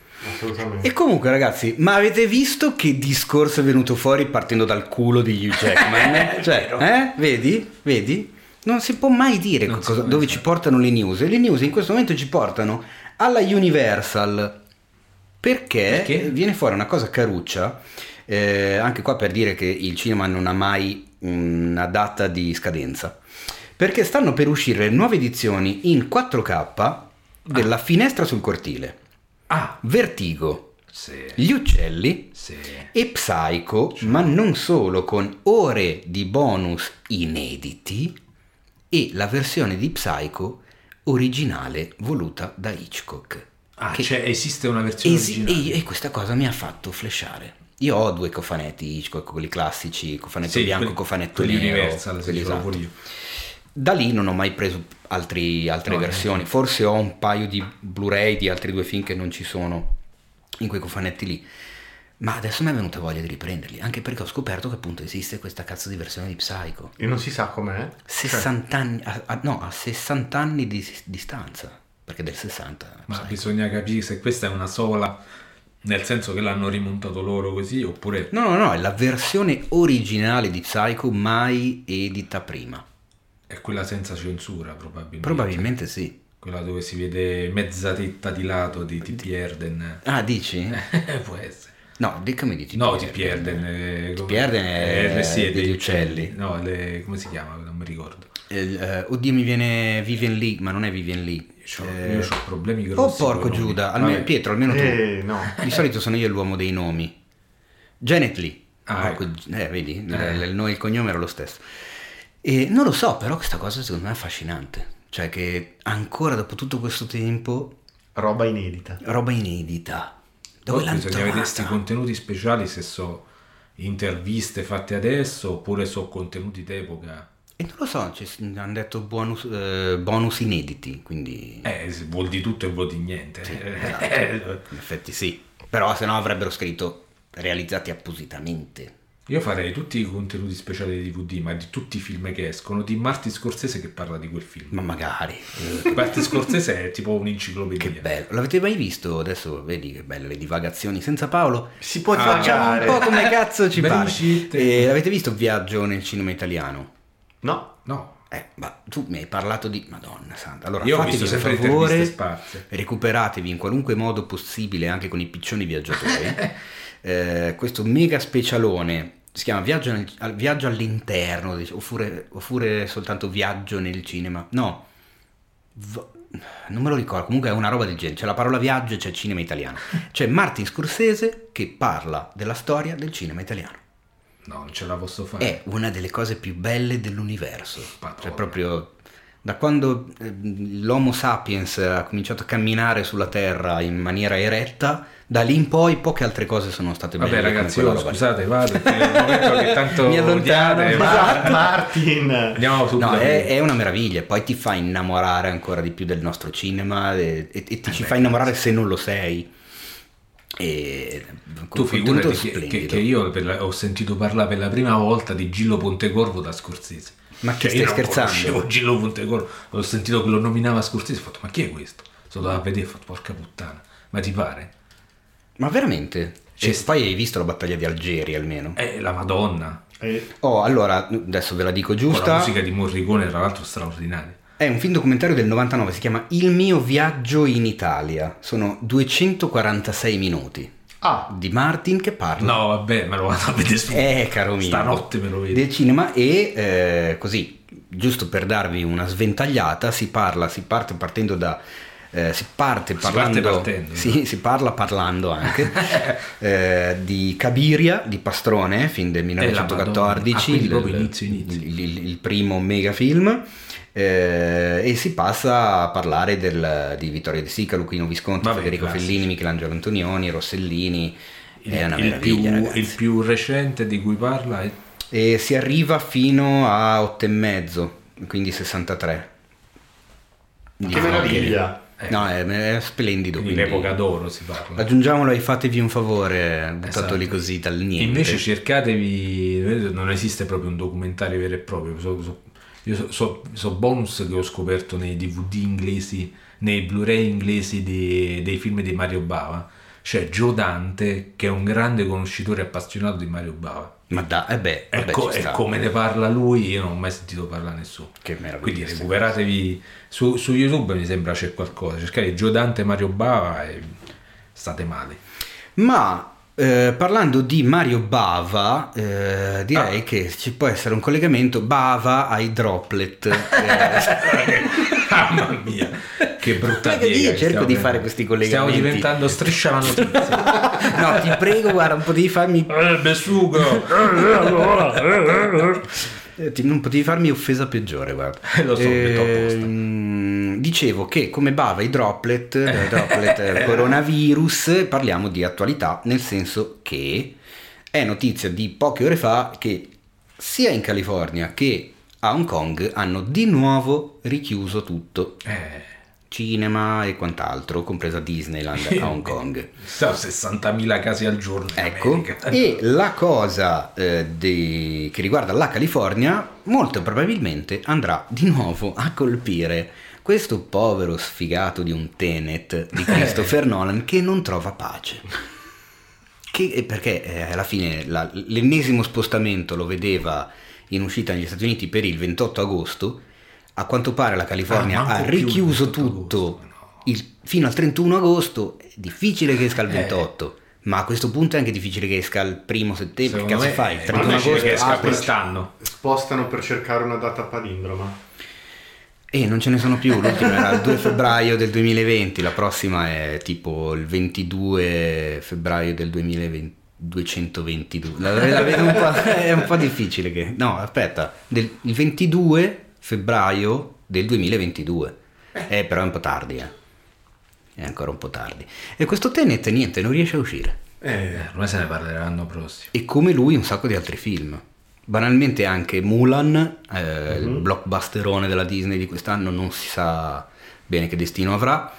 E comunque ragazzi, ma avete visto che discorso è venuto fuori partendo dal culo di Hugh Jackman? cioè, eh? Vedi? Vedi? Non si può mai dire cosa- dove ci portano le news. E le news in questo momento ci portano alla Universal. Perché, Perché? viene fuori una cosa caruccia, eh, anche qua per dire che il cinema non ha mai una data di scadenza. Perché stanno per uscire nuove edizioni in 4K della Finestra sul cortile. Ah, Vertigo, sì, gli uccelli sì. e Psycho, ma non solo, con ore di bonus inediti e la versione di Psycho originale voluta da Hitchcock. Ah, cioè esiste una versione esi- originale. e, e questa cosa mi ha fatto flashare. Io ho due cofanetti Hitchcock, quelli classici, cofanetto Sì, bianco, quelli- cofanetto quelli nero. Universal, sì, quelli l'ho esatto. io. Da lì non ho mai preso altri- altre No, versioni, forse ho un paio di Blu-ray di altri due film che non ci sono in quei cofanetti lì. Ma adesso mi è venuta voglia di riprenderli, anche perché ho scoperto che appunto esiste questa cazzo di versione di Psycho. E non si sa com'è. 60 anni, a- a- no, a 60 anni di distanza, perché del 60. Ma Psycho. bisogna capire se questa è una sola, nel senso che l'hanno rimontato loro così, oppure... No, no, no, è la versione originale di Psycho mai edita prima. È quella senza censura, probabilmente. Probabilmente sì. Quella dove si vede mezza tetta di lato di T.P. Erden. Ah, dici? Può essere. No, di come dici? No, T.P. Erden. eh, come- Erden è eh, sì, è degli uccelli. No, le- come si chiama? Non mi ricordo. Eh, eh, oddio, mi viene Vivian Lee, ma non è Vivian Lee. Eh, io ho problemi Oh, grossi. porco i nomi. Giuda, almeno-. Pietro, almeno tu. Eh, no. Di solito sono io l'uomo dei nomi. Janet Lee. Ah, Porco Gi- eh, vedi, Eh. il, nome e il cognome era lo stesso. E non lo so, però questa cosa secondo me è affascinante. Cioè che ancora dopo tutto questo tempo, Roba inedita. roba inedita. Dove Poi l'hanno bisogna vedere questi trovata? contenuti speciali se so interviste fatte adesso oppure so contenuti d'epoca. E non lo so, ci hanno detto bonus, eh, bonus inediti, quindi... Eh, vuol di tutto e vuol di niente. Sì, Eh, esatto. In effetti sì. Però se no avrebbero scritto realizzati appositamente. Io farei tutti i contenuti speciali di DVD, ma di tutti i film che escono, di Martin Scorsese che parla di quel film. Ma magari. Martin Scorsese è tipo un'enciclopedia. Che bello. L'avete mai visto? Adesso vedi che belle le divagazioni senza Paolo. Si può Ah, Facciamo un po' come cazzo ci pare. uscite. E l'avete visto Viaggio nel cinema italiano? No. No, Eh, ma tu mi hai parlato di... Madonna santa. Allora, io ho fatevi visto un sempre favore, recuperatevi in qualunque modo possibile, anche con i piccioni viaggiatori, eh, questo mega specialone. Si chiama Viaggio, nel- viaggio all'interno, oppure, oppure soltanto Viaggio nel cinema. No, V- non me lo ricordo, comunque è una roba del genere. C'è la parola viaggio e c'è cinema italiano. C'è Martin Scorsese che parla della storia del cinema italiano. No, non ce la posso fare. È una delle cose più belle dell'universo. Madonna. Cioè proprio da quando eh, l'Homo sapiens ha cominciato a camminare sulla Terra in maniera eretta, da lì in poi poche altre cose sono state belle. Vabbè ragazzi, io, lì. scusate, vado, che tanto Mi allontano, odiate, esatto. Martin. Andiamo subito. No, è, è una meraviglia, poi ti fa innamorare ancora di più del nostro cinema e, e- e ti ci beh, fa innamorare se non lo sei. E Tu figurati che, che, che io la- ho sentito parlare per la prima volta di Gillo Pontecorvo da Scorsese. Ma che Cioè, io stai non scherzando? conoscevo Gillo Pontecorvo, ho sentito che lo nominava Scorsese, ho fatto ma chi è questo? Sono andato a vedere, ho fatto porca puttana, ma ti pare? Ma veramente? E poi hai visto la battaglia di Algeri almeno? È la Madonna. E- Oh, allora, adesso ve la dico Con la giusta. musica di Morricone, tra l'altro, straordinaria. È un film documentario del 99, si chiama Il mio viaggio in Italia. Sono 246 minuti Ah, di Martin che parla. No, vabbè, me lo vado a vedere su. Eh, caro mio. Stanotte me lo vedo. Del cinema e eh, così, giusto per darvi una sventagliata, si parla, si parte partendo da... eh, si parte parte parlando, partendo, sì, si parla parlando anche eh, di Cabiria di Pastrone, film del Eh, la Madonna. 1914, Ah, il, inizio, inizio. il- il- il primo mega film. Eh, e si passa a parlare del- di Vittorio De Sica, Luchino Visconti, Vabbè, Federico classici. Fellini, Michelangelo Antonioni, Rossellini. Il, è una il più, meraviglia, ragazzi. il più recente di cui parla è E si arriva fino a 8 e mezzo, quindi 63. Di che vlogger. meraviglia. eh, No, è, è splendido. quindi quindi- l'epoca d'oro si parla. Aggiungiamolo e fatevi un favore, buttato Esatto. lì così dal niente. Invece cercatevi, non esiste proprio un documentario vero e proprio. so- so- io so, so- bonus che ho scoperto nei DVD inglesi, nei Blu-ray inglesi di- dei film di Mario Bava. C'è Joe Dante che è un grande conoscitore e appassionato di Mario Bava. Ma da, eh beh, E, vabbè, co- ci e come ne parla lui, io non ho mai sentito parlare nessuno. Che meraviglia. Quindi recuperatevi su, su YouTube mi sembra c'è qualcosa. Cercate Joe Dante e Mario Bava e state male. Ma eh, parlando di Mario Bava, eh, direi Ah. che ci può essere un collegamento Bava ai droplet. Eh, Mamma mia, che brutta Perché io cerco di fare questi collegamenti. Stiamo diventando striscia la notizia. no, ti prego, guarda, non potevi farmi eh, besugo. Eh, non potevi farmi offesa peggiore, guarda. Lo so. Ehm, dicevo che come bava i droplet, eh, droplet eh, coronavirus, parliamo di attualità, nel senso che è notizia di poche ore fa che sia in California che a Hong Kong hanno di nuovo richiuso tutto, Eh, cinema e quant'altro, compresa Disneyland a Hong Kong. sta 60.000 casi al giorno Ecco, e la cosa eh, di- che riguarda la California molto probabilmente andrà di nuovo a colpire questo povero sfigato di un Tenet di Christopher Nolan che non trova pace. Che, eh, perché eh, alla fine la- l'ennesimo spostamento lo vedeva in uscita negli Stati Uniti per il 28 agosto, a quanto pare la California Ah, ha il richiuso 28 tutto agosto, no. il- fino al 31 agosto, è difficile che esca il Eh. 28. Ma a questo punto è anche difficile che esca il primo settembre. Che Secondo cazzo me fai? è 31 difficile agosto? che esca Ah, quest'anno. Spostano per cercare una data palindroma. E non ce ne sono più, l'ultima era il 2 febbraio del 2020, la prossima è tipo il 22 febbraio del 2020. 222 la, la vedo un po', è un po' difficile che no aspetta del, il 22 febbraio del 2022 eh però è un po' tardi eh. è ancora un po' tardi e questo Tenet niente non riesce a uscire Eh, Ormai se ne parlerà l'anno prossimo. e come lui un sacco di altri film. Banalmente anche Mulan, eh, il Mhm. blockbusterone della Disney di quest'anno, non si sa bene che destino avrà.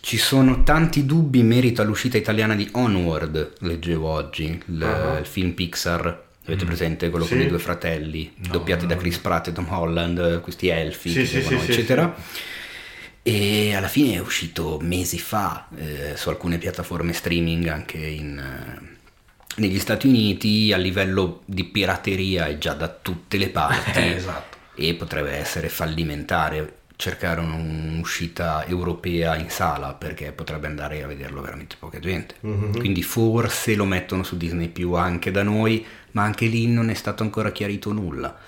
Ci sono tanti dubbi in merito all'uscita italiana di Onward, leggevo oggi, il, Ah. il film Pixar. Avete presente quello con Sì. i due fratelli, Mm. No, doppiati da no. Chris Pratt e Tom Holland, questi elfi, Sì, sì, sì, eccetera. E alla fine è uscito mesi fa eh, su alcune piattaforme streaming anche in, eh, negli Stati Uniti a livello di pirateria è già da tutte le parti Eh, esatto. e potrebbe essere fallimentare cercare un'uscita europea in sala perché potrebbe andare a vederlo veramente poca gente. Mhm. Quindi forse lo mettono su Disney più anche da noi, ma anche lì non è stato ancora chiarito nulla.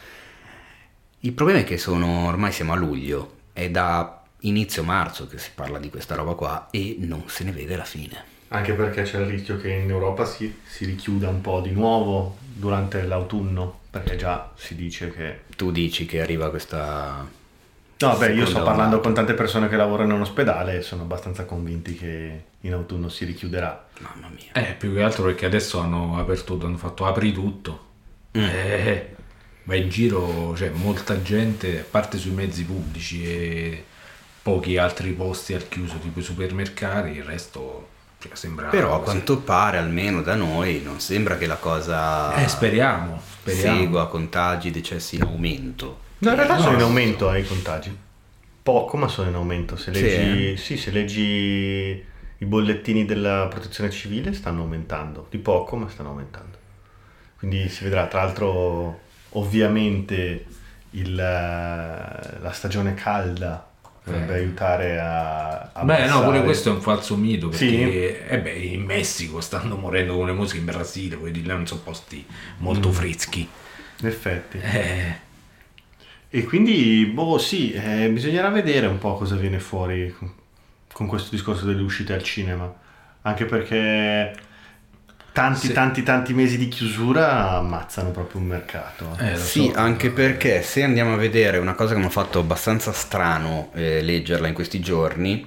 Il problema è che sono, ormai siamo a luglio, è da inizio marzo che si parla di questa roba qua e non se ne vede la fine. Anche perché c'è il rischio che in Europa si, si richiuda un po' di nuovo durante l'autunno, perché già si dice che... Tu dici che arriva questa... No, beh, io sto parlando con tante persone che lavorano in ospedale e sono abbastanza convinti che in autunno si richiuderà. Mamma mia. Eh, più che altro perché adesso hanno aperto, hanno fatto apri tutto. Mm. Eh, vai in giro, c'è molta gente, a parte sui mezzi pubblici e pochi altri posti al chiuso, tipo i supermercati, il resto cioè. Però a quanto pare, almeno da noi, non sembra che la cosa Eh, speriamo, speriamo. segua contagi, decessi in aumento. No, in realtà No, sono in aumento eh, i contagi. Poco, ma sono in aumento. Se Sì, leggi, sì, se leggi i bollettini della protezione civile stanno aumentando, di poco ma stanno aumentando. Quindi si vedrà, tra l'altro ovviamente il, la stagione calda potrebbe Eh. aiutare a... a Beh, no, pure questo è un falso mito perché Sì. eh beh, in Messico stanno morendo con le mosche, in Brasile, quelli di là non sono posti molto Mm. freschi. In effetti. Eh, E quindi, boh, sì, eh, bisognerà vedere un po' cosa viene fuori con, con questo discorso delle uscite al cinema. Anche perché tanti, Sì. tanti, tanti mesi di chiusura ammazzano proprio un mercato. eh, Sì, so. anche perché se andiamo a vedere una cosa che mi ha fatto abbastanza strano eh, leggerla in questi giorni,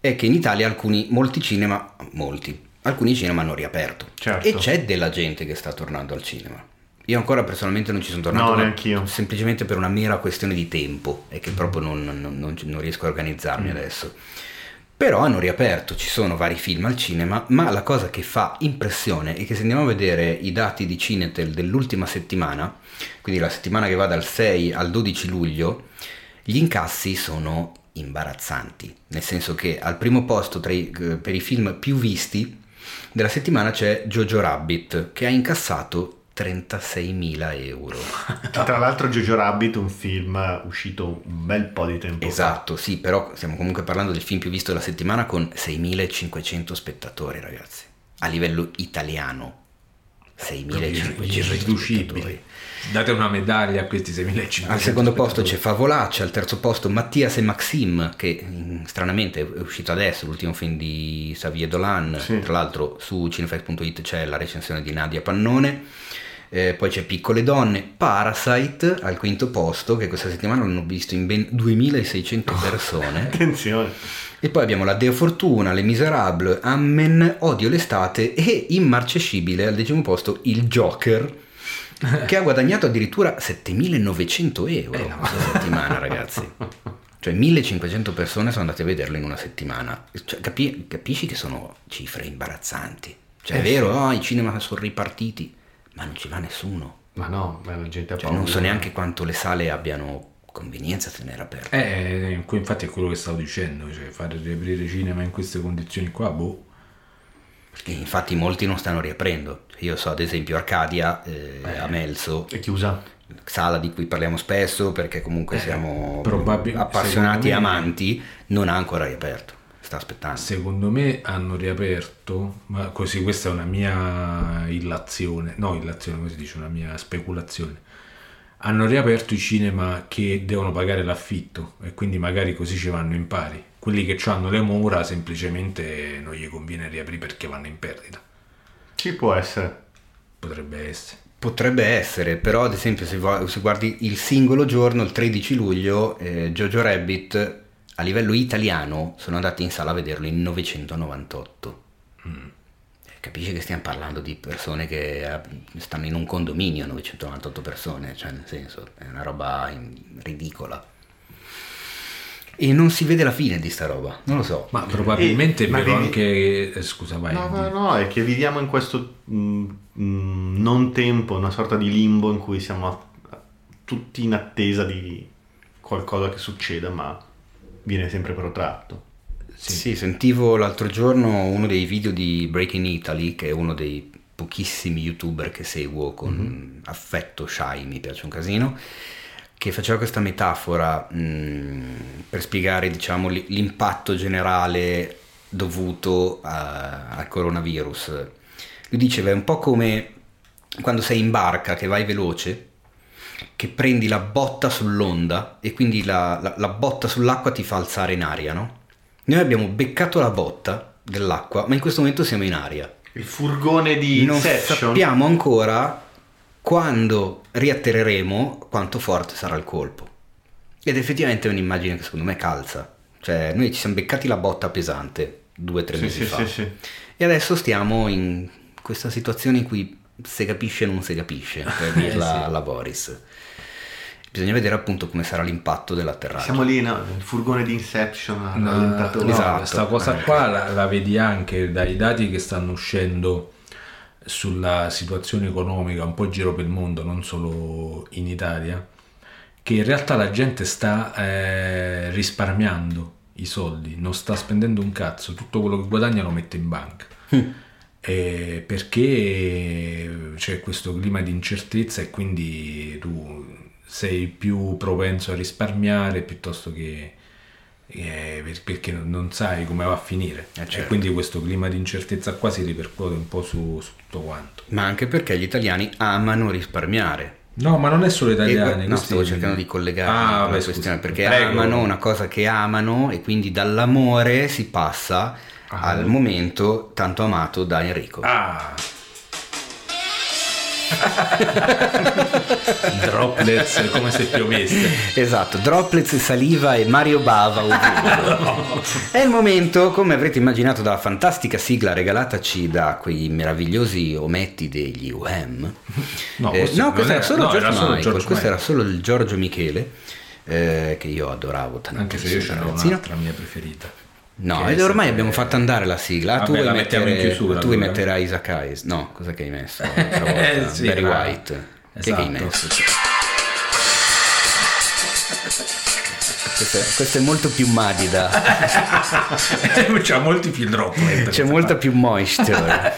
è che in Italia alcuni, molti cinema, molti, alcuni cinema hanno riaperto. Certo. E c'è della gente che sta tornando al cinema. Io ancora personalmente non ci sono tornato, No, ma neanch'io. semplicemente per una mera questione di tempo e che proprio non, non- non- non riesco a organizzarmi Mm. adesso. Però hanno riaperto, ci sono vari film al cinema, ma la cosa che fa impressione è che se andiamo a vedere i dati di Cinetel dell'ultima settimana, quindi la settimana che va dal 6 al 12 luglio, gli incassi sono imbarazzanti, nel senso che al primo posto i- eh, per i film più visti della settimana c'è Jojo Rabbit che ha incassato 36.000 euro. Che tra l'altro Jojo Rabbit è un film uscito un bel po' di tempo Esatto, sì, però stiamo comunque parlando del film più visto della settimana con 6.500 spettatori, ragazzi, a livello italiano. 6.500 irriducibili. spettatori. Date una medaglia a questi 6500. Al secondo posto c'è Favolaccia, al terzo posto Mattias e Maxim, che mm, stranamente è uscito adesso, l'ultimo film di Xavier Dolan, Sì. tra l'altro su cinefx.it c'è la recensione di Nadia Pannone, Eh, poi c'è Piccole Donne, Parasite al quinto posto, che questa settimana l'hanno visto in ben 2600 persone. Attenzione. E poi abbiamo la Deo Fortuna, Le Miserable, Amen, Odio l'estate e immarcescibile al decimo posto il Joker che ha guadagnato addirittura 7900 euro Eh, no. questa settimana ragazzi. Cioè 1500 persone sono andate a vederlo in una settimana. Cioè, capi- capisci che sono cifre imbarazzanti. Cioè è Eh, vero, sì. oh, i cinema sono ripartiti, ma non ci va nessuno. Ma no, ma la gente ha Cioè, paura. non so neanche quanto le sale abbiano convenienza a tenere aperte. Eh, que- infatti è quello che stavo dicendo, cioè fare riaprire cinema in queste condizioni qua, boh. Infatti molti non stanno riaprendo. Io so ad esempio Arcadia eh, a Melso, È chiusa. sala di cui parliamo spesso perché comunque Eh, siamo probabil- appassionati e me- amanti, non ha ancora riaperto. Sta aspettando. Secondo me hanno riaperto, ma così questa è una mia illazione, no illazione come si dice, una mia speculazione. Hanno riaperto i cinema che devono pagare l'affitto e quindi magari così ci vanno in pari. Quelli che hanno le mura semplicemente non gli conviene riaprire perché vanno in perdita. Ci può essere. Potrebbe essere. Potrebbe essere, però ad esempio se, se guardi il singolo giorno, il 13 luglio, eh, Jojo Rabbit a livello italiano sono andati in sala a vederlo in 998. Eh, Capisci che stiamo parlando di persone che eh, stanno in un condominio, 998 persone, cioè nel senso è una roba in- ridicola. E non si vede la fine di sta roba, non lo so. Ma probabilmente Eh, è ma vivi- anche... eh, scusa, vai. No, no, no, è che viviamo in questo mm, mm, non tempo, una sorta di limbo in cui siamo a- a- tutti in attesa di qualcosa che succeda, ma viene sempre protratto. Sì. sentivo l'altro giorno uno dei video di Breaking Italy, che è uno dei pochissimi youtuber che seguo con affetto, shy, mi piace un casino, che faceva questa metafora mh, per spiegare diciamo, li- l'impatto generale dovuto a- al coronavirus. Lui diceva è un po' come quando sei in barca che vai veloce che prendi la botta sull'onda e quindi la, la- la botta sull'acqua ti fa alzare in aria, no? Noi abbiamo beccato la botta dell'acqua, ma in questo momento siamo in aria. Il furgone di non Inception. sappiamo ancora quando riatterreremo quanto forte sarà il colpo. Ed effettivamente è un'immagine che secondo me calza. Cioè, noi ci siamo beccati la botta pesante due o tre Sì, mesi sì, fa. sì, sì. E adesso stiamo in questa situazione in cui se capisce non si capisce, per dirla sì. alla Boris. Bisogna vedere appunto come sarà l'impatto dell'atterraggio. Siamo lì, no? Il furgone di Inception, No, rallentatore. no, Esatto. questa cosa qua la, la vedi anche dai dati che stanno uscendo sulla situazione economica un po' in giro per il mondo, non solo in Italia, che in realtà la gente sta eh, risparmiando i soldi, non sta spendendo un cazzo, tutto quello che guadagna lo mette in banca. Eh, perché c'è questo clima di incertezza e quindi tu sei più propenso a risparmiare piuttosto che eh, per- perché non- sai come va a finire. Eh, E certo. quindi questo clima di incertezza qua si ripercuote un po' su, su tutto quanto. Ma anche perché gli italiani amano risparmiare. No, ma non è solo E- italiani. no, questi- stavo cercando di collegare Ah, la questione perché Prego. amano una cosa che amano e quindi dall'amore si passa Ah. al momento tanto amato da Enrico. Ah. Droplets come se piovesse. Esatto, droplets, saliva e Mario Bava. ovunque. È il momento, come avrete immaginato dalla fantastica sigla regalataci da quei meravigliosi ometti degli UM. No, Eh, no questo era, era- solo no, George era solo Michael, George questo era solo il Giorgio Michele, eh, che io adoravo tantissimo. Anche se io c'era un'altra mia preferita. No, ed ormai abbiamo fatto andare la sigla. Vabbè, tu vuoi la mettiamo mettere, in chiusura, tu vuoi mettere Isaac Hayes? No, cosa che hai messo? Eh, sì, Barry era- White. Che che hai Esatto. messo? Questo è, questo è molto più madida, C'ha molti più droplet. c'è molta più moisture.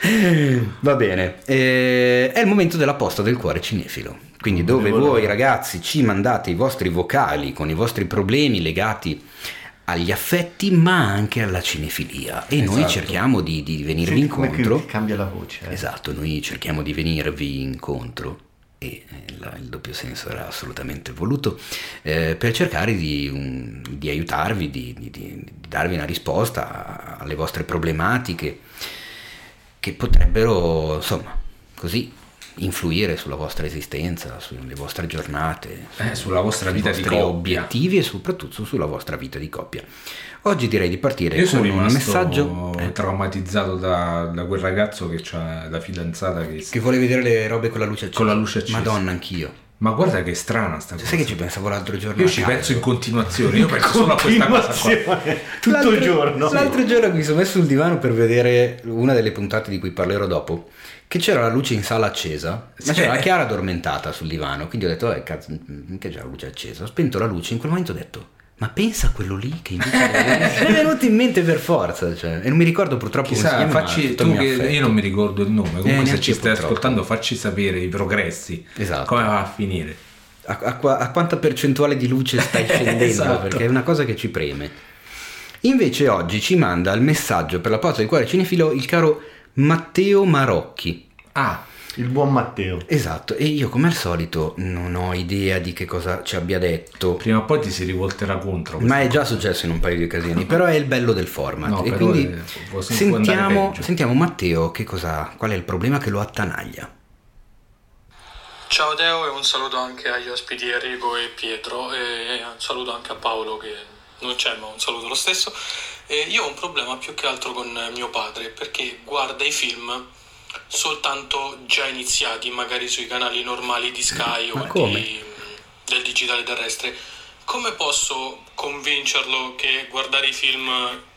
Va bene, eh, è il momento della posta del cuore cinefilo. Quindi dove vedevo voi ragazzi ci mandate i vostri vocali con i vostri problemi legati agli affetti ma anche alla cinefilia e noi Esatto. cerchiamo di, di venirvi Senti come incontro. che cambia la voce. eh. Esatto, noi cerchiamo di venirvi incontro e eh, il, il doppio senso era assolutamente voluto eh, per cercare di, un- di aiutarvi, di- di- di darvi una risposta alle vostre problematiche che potrebbero, insomma, così influire sulla vostra esistenza, sulle vostre giornate, Eh, sulla vostra vita di coppia. obiettivi e soprattutto sulla vostra vita di coppia. Oggi direi di partire Io sono con un rimasto messaggio eh, traumatizzato da, da quel ragazzo che ha la fidanzata che... che vuole vedere le robe con la luce accesa. Con la luce accesa. Madonna, anch'io. Ma guarda che strana sta cosa. Sai che ci pensavo l'altro giorno? Io ci caso? penso in continuazione, io penso solo a questa cosa qua. Continuazione, Tutto L'altro- il giorno. L'altro giorno mi sono messo sul divano per vedere una delle puntate di cui parlerò dopo. Che c'era la luce in sala accesa, ma c'era la Chiara addormentata sul divano. Quindi ho detto, eh, cazzo, che c'è la luce accesa. Ho spento la luce. In quel momento ho detto, ma pensa a quello lì che invece. mi è venuto in mente per forza. Cioè, e non mi ricordo purtroppo come si Chissà, chiama, ma facci tu che io non mi ricordo il nome. Comunque, se neanche ci stai purtroppo. ascoltando, facci sapere i progressi. Esatto. Come va a finire. A, a a quanta percentuale di luce stai scendendo? Esatto. Perché è una cosa che ci preme. Invece oggi ci manda il messaggio per la posta del cuore cinefilo il caro Matteo Marocchi. Ah, Il buon Matteo. Esatto, e io come al solito non ho idea di che cosa ci abbia detto. prima o poi ti si rivolterà contro. Ma è già cosa. successo in un paio di occasioni, però è il bello del format. No, e però, quindi sentiamo, sentiamo Matteo che cosa, qual è il problema che lo attanaglia. Ciao Teo e un saluto anche agli ospiti Enrico e Pietro e un saluto anche a Paolo che non c'è ma un saluto lo stesso. E io ho un problema più che altro con mio padre perché guarda i film soltanto già iniziati magari sui canali normali di Sky Ma o di- del digitale terrestre. Come posso convincerlo che guardare i film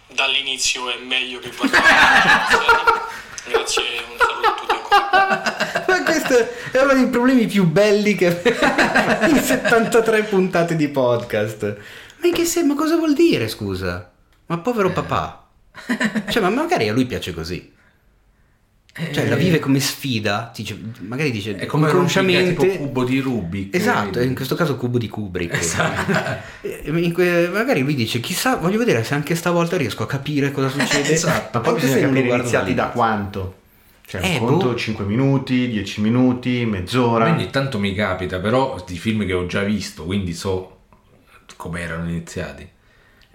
dall'inizio è meglio che guardare i? Grazie e un saluto a tutti. Ma questo è uno dei problemi più belli che in 73 puntate di podcast. Ma che senso? Ma cosa vuol dire, scusa? Ma povero Eh. papà. Cioè, ma magari a lui piace così. Cioè, la vive come sfida, dice- magari dice È come un inconsciamente... tipo cubo di Rubik. Esatto, in questo caso cubo di Kubrick. Esatto. In que- magari lui dice, chissà, voglio vedere se anche stavolta riesco a capire cosa succede. Esatto, Ma poi bisogna capire iniziati da quanto. Cioè, Eh, conto boh. 5 minuti, 10 minuti, mezz'ora. Ogni tanto mi capita, però di film che ho già visto, quindi so come erano iniziati.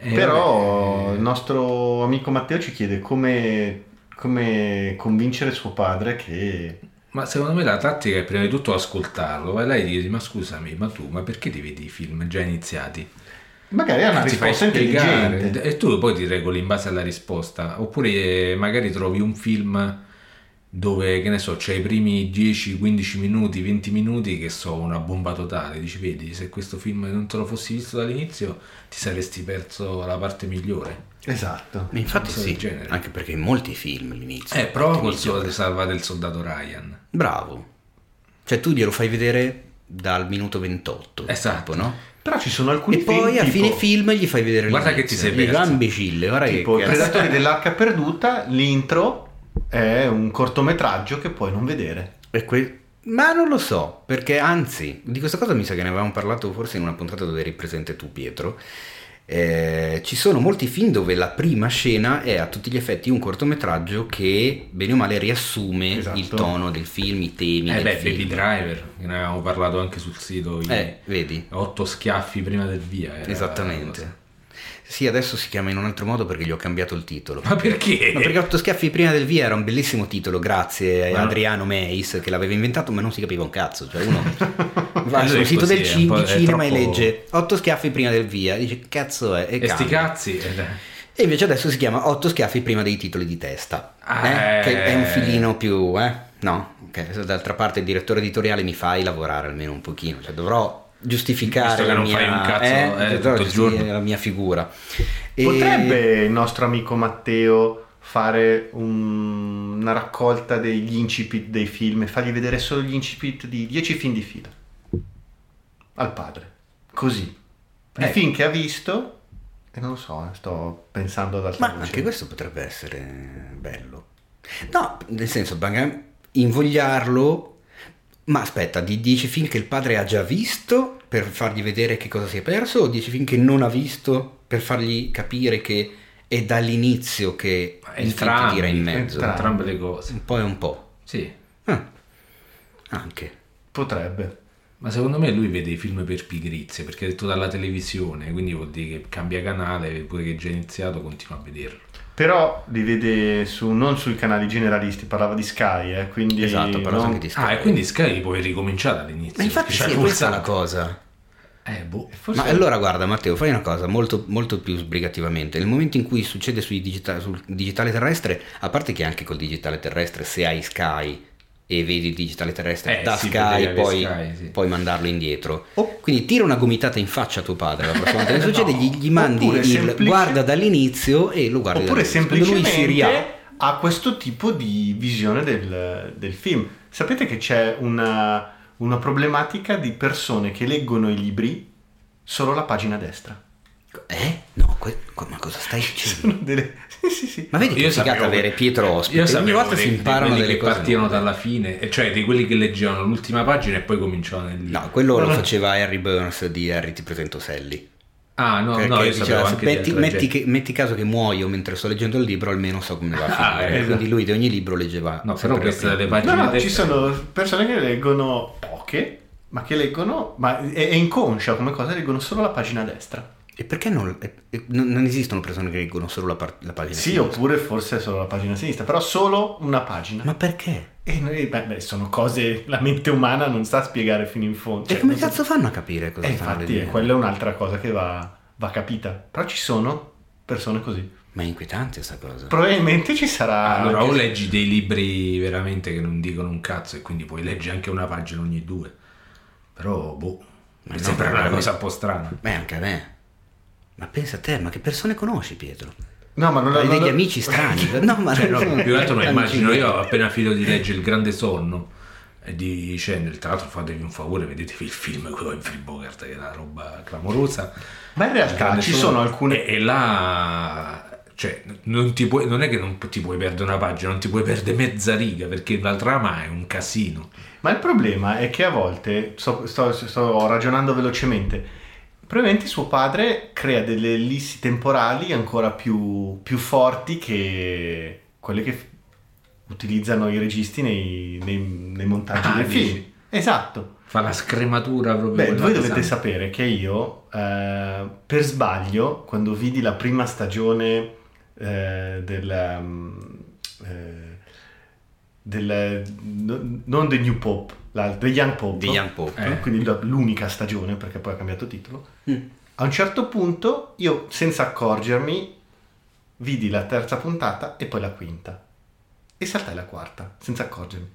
Eh, Però vabbè, il nostro amico Matteo ci chiede come, come convincere suo padre che... Ma secondo me la tattica è prima di tutto ascoltarlo. Vai là e gli dici, ma scusami, ma tu, ma perché ti vedi i film già iniziati? Magari ha una ti risposta intelligente. e tu poi ti regoli in base alla risposta. Oppure eh, magari trovi un film dove, che ne so, c'è i primi 10, 15 minuti, 20 minuti che sono una bomba totale. Dici, vedi, se questo film non te lo fossi visto dall'inizio ti saresti perso la parte migliore. Esatto. Infatti sì, genere. anche perché in molti film l'inizio. Eh, prova col suo salva del soldato Ryan. Bravo. Cioè tu glielo fai vedere dal minuto 28. Esatto. tipo, no? Però ci sono alcuni E poi film a fine tipo, film gli fai vedere Guarda l'inizio. che ti sei perso. va imbecille, guarda tipo che I cazzo. Predatori dell'Arca Perduta, l'intro è un cortometraggio che puoi non vedere. E que- Ma non lo so, perché anzi, di questa cosa mi sa che ne avevamo parlato forse in una puntata dove eri presente tu, Pietro. Eh, ci sono molti film dove la prima scena è a tutti gli effetti un cortometraggio che bene o male riassume Esatto. il tono del film, i temi Eh del beh, film. Baby Driver, che ne avevamo parlato anche sul sito. Eh, vedi? Otto schiaffi prima del via. era- Esattamente. Sì, adesso si chiama in un altro modo perché gli ho cambiato il titolo. Ma perché? Ma perché Otto schiaffi prima del via era un bellissimo titolo, grazie a no. Adriano Meis che l'aveva inventato, ma non si capiva un cazzo. Cioè uno va sul sito così, del è C- un po'- di cinema e troppo- legge Otto schiaffi prima del via, dice cazzo è? E, E sti cazzi. eh. E invece adesso si chiama Otto schiaffi prima dei titoli di testa, Ah, eh? che è un eh. filino più... Eh? No, ok. d'altra parte il direttore editoriale mi fai lavorare almeno un pochino, cioè dovrò giustificare la non mia, fai un cazzo, eh, il giustificare giorno. la mia figura. E- Potrebbe il nostro amico Matteo fare un- una raccolta degli incipit dei film e fargli vedere solo gli incipit di 10 film di fila al padre, così. I Eh. film che ha visto, e non lo so, eh, sto pensando ad altra Ma voce. anche questo potrebbe essere bello. No, nel senso, invogliarlo. Ma aspetta, di 10 film che il padre ha già visto per fargli vedere che cosa si è perso, o 10 film che non ha visto per fargli capire che è dall'inizio che Entrambi, tira in mezzo? Entrambe le cose. Un po' e un po'. Sì. Ah, anche. Potrebbe. Ma secondo me lui vede i film per pigrizie, perché è detto dalla televisione, quindi vuol dire che cambia canale, pure che è già iniziato, continua a vederlo. Però li vede su, non sui canali generalisti, parlava di Sky, eh, quindi... Esatto, parlavo non- anche di Sky. Ah, e quindi Sky puoi ricominciare dall'inizio. Ma infatti perché sì, c'è è questa pulsato. la cosa. Eh, boh. Forse- Ma allora guarda Matteo, fai una cosa molto, molto più sbrigativamente. Nel momento in cui succede sui digita- sul digitale terrestre, a parte che anche col digitale terrestre, se hai Sky e vedi il digitale terrestre Eh, da sì, Sky, poi Sky, sì. puoi mandarlo indietro. Oh. Quindi tira una gomitata in faccia a tuo padre la prossima volta che No. succede, gli, gli mandi Oppure il semplice- guarda dall'inizio e lo guardi Oppure semplicemente ha questo tipo di visione del, del film. Sapete che c'è una, una problematica di persone che leggono i libri solo la pagina destra. Eh? No, que- que- ma cosa stai dicendo? Sono delle... Sì, sì, sì. Ma vedi che Io figata sapevo- avere Pietro ospite? Io Ogni sapevo volta dei- si imparano delle che cose. partivano nuove. dalla fine, cioè di quelli che leggevano l'ultima pagina e poi cominciavano nel libro. No, quello lo faceva Harry Burns di Harry ti presento Sally. Ah, no, Perché no, io diceva, anche metti, metti che- metti caso che muoio mentre sto leggendo il libro, almeno so come va a Ah, finire. eh, Quindi lui di ogni libro leggeva. No, però queste delle No, pagine no, ci destre- sono persone che leggono poche, ma che leggono, ma è, è inconscia come cosa, leggono solo la pagina destra. E perché non, e- e- non- non esistono persone che leggono solo la, par- la pagina Sì, sinistra? oppure forse solo la pagina sinistra, però solo una pagina. Ma perché? E noi, beh, beh, sono cose, la mente umana non sta a spiegare fino in fondo. e Cioè, come non so- cazzo fanno a capire cosa Eh, stanno infatti, eh, quella è un'altra cosa che va, va capita. Però ci sono persone così. Ma è inquietante sta cosa. Probabilmente ci sarà. Allora, o leggi dei libri veramente che non dicono un cazzo e quindi puoi leggere anche una pagina ogni due. Però, boh, Ma mi no, sembra una cosa un po' strana. Beh, anche a me. Ma pensa a te, ma che persone conosci Pietro? No, ma non Hai non- degli amici strani. No, ma Cioè, no, più che altro non immagino io ho appena finito di leggere Il Grande Sonno e di Chandler, tra l'altro fatevi un favore, vedetevi il film con Humphrey Bogart che è una roba clamorosa. Ma in realtà ci sono alcune. E, e là... Cioè, non, ti puoi, non è che non ti puoi perdere una pagina, non ti puoi perdere mezza riga perché la trama è un casino. Ma il problema è che a volte, sto, sto- sto ragionando velocemente, probabilmente suo padre crea delle ellissi temporali ancora più, più forti che quelle che f- utilizzano i registi nei, nei- nei montaggi Ah, del dici? film. Esatto. Fa la scrematura proprio. Beh, voi dovete pesante. sapere che io, eh, per sbaglio, quando vidi la prima stagione eh, del, um, eh, del- no- non The New Pop, la, The Young Pop, The Young Pope. Eh. quindi l'unica stagione perché poi ha cambiato titolo, Mm. a un certo punto io, senza accorgermi, vidi la terza puntata e poi la quinta. E saltai la quarta, senza accorgermi.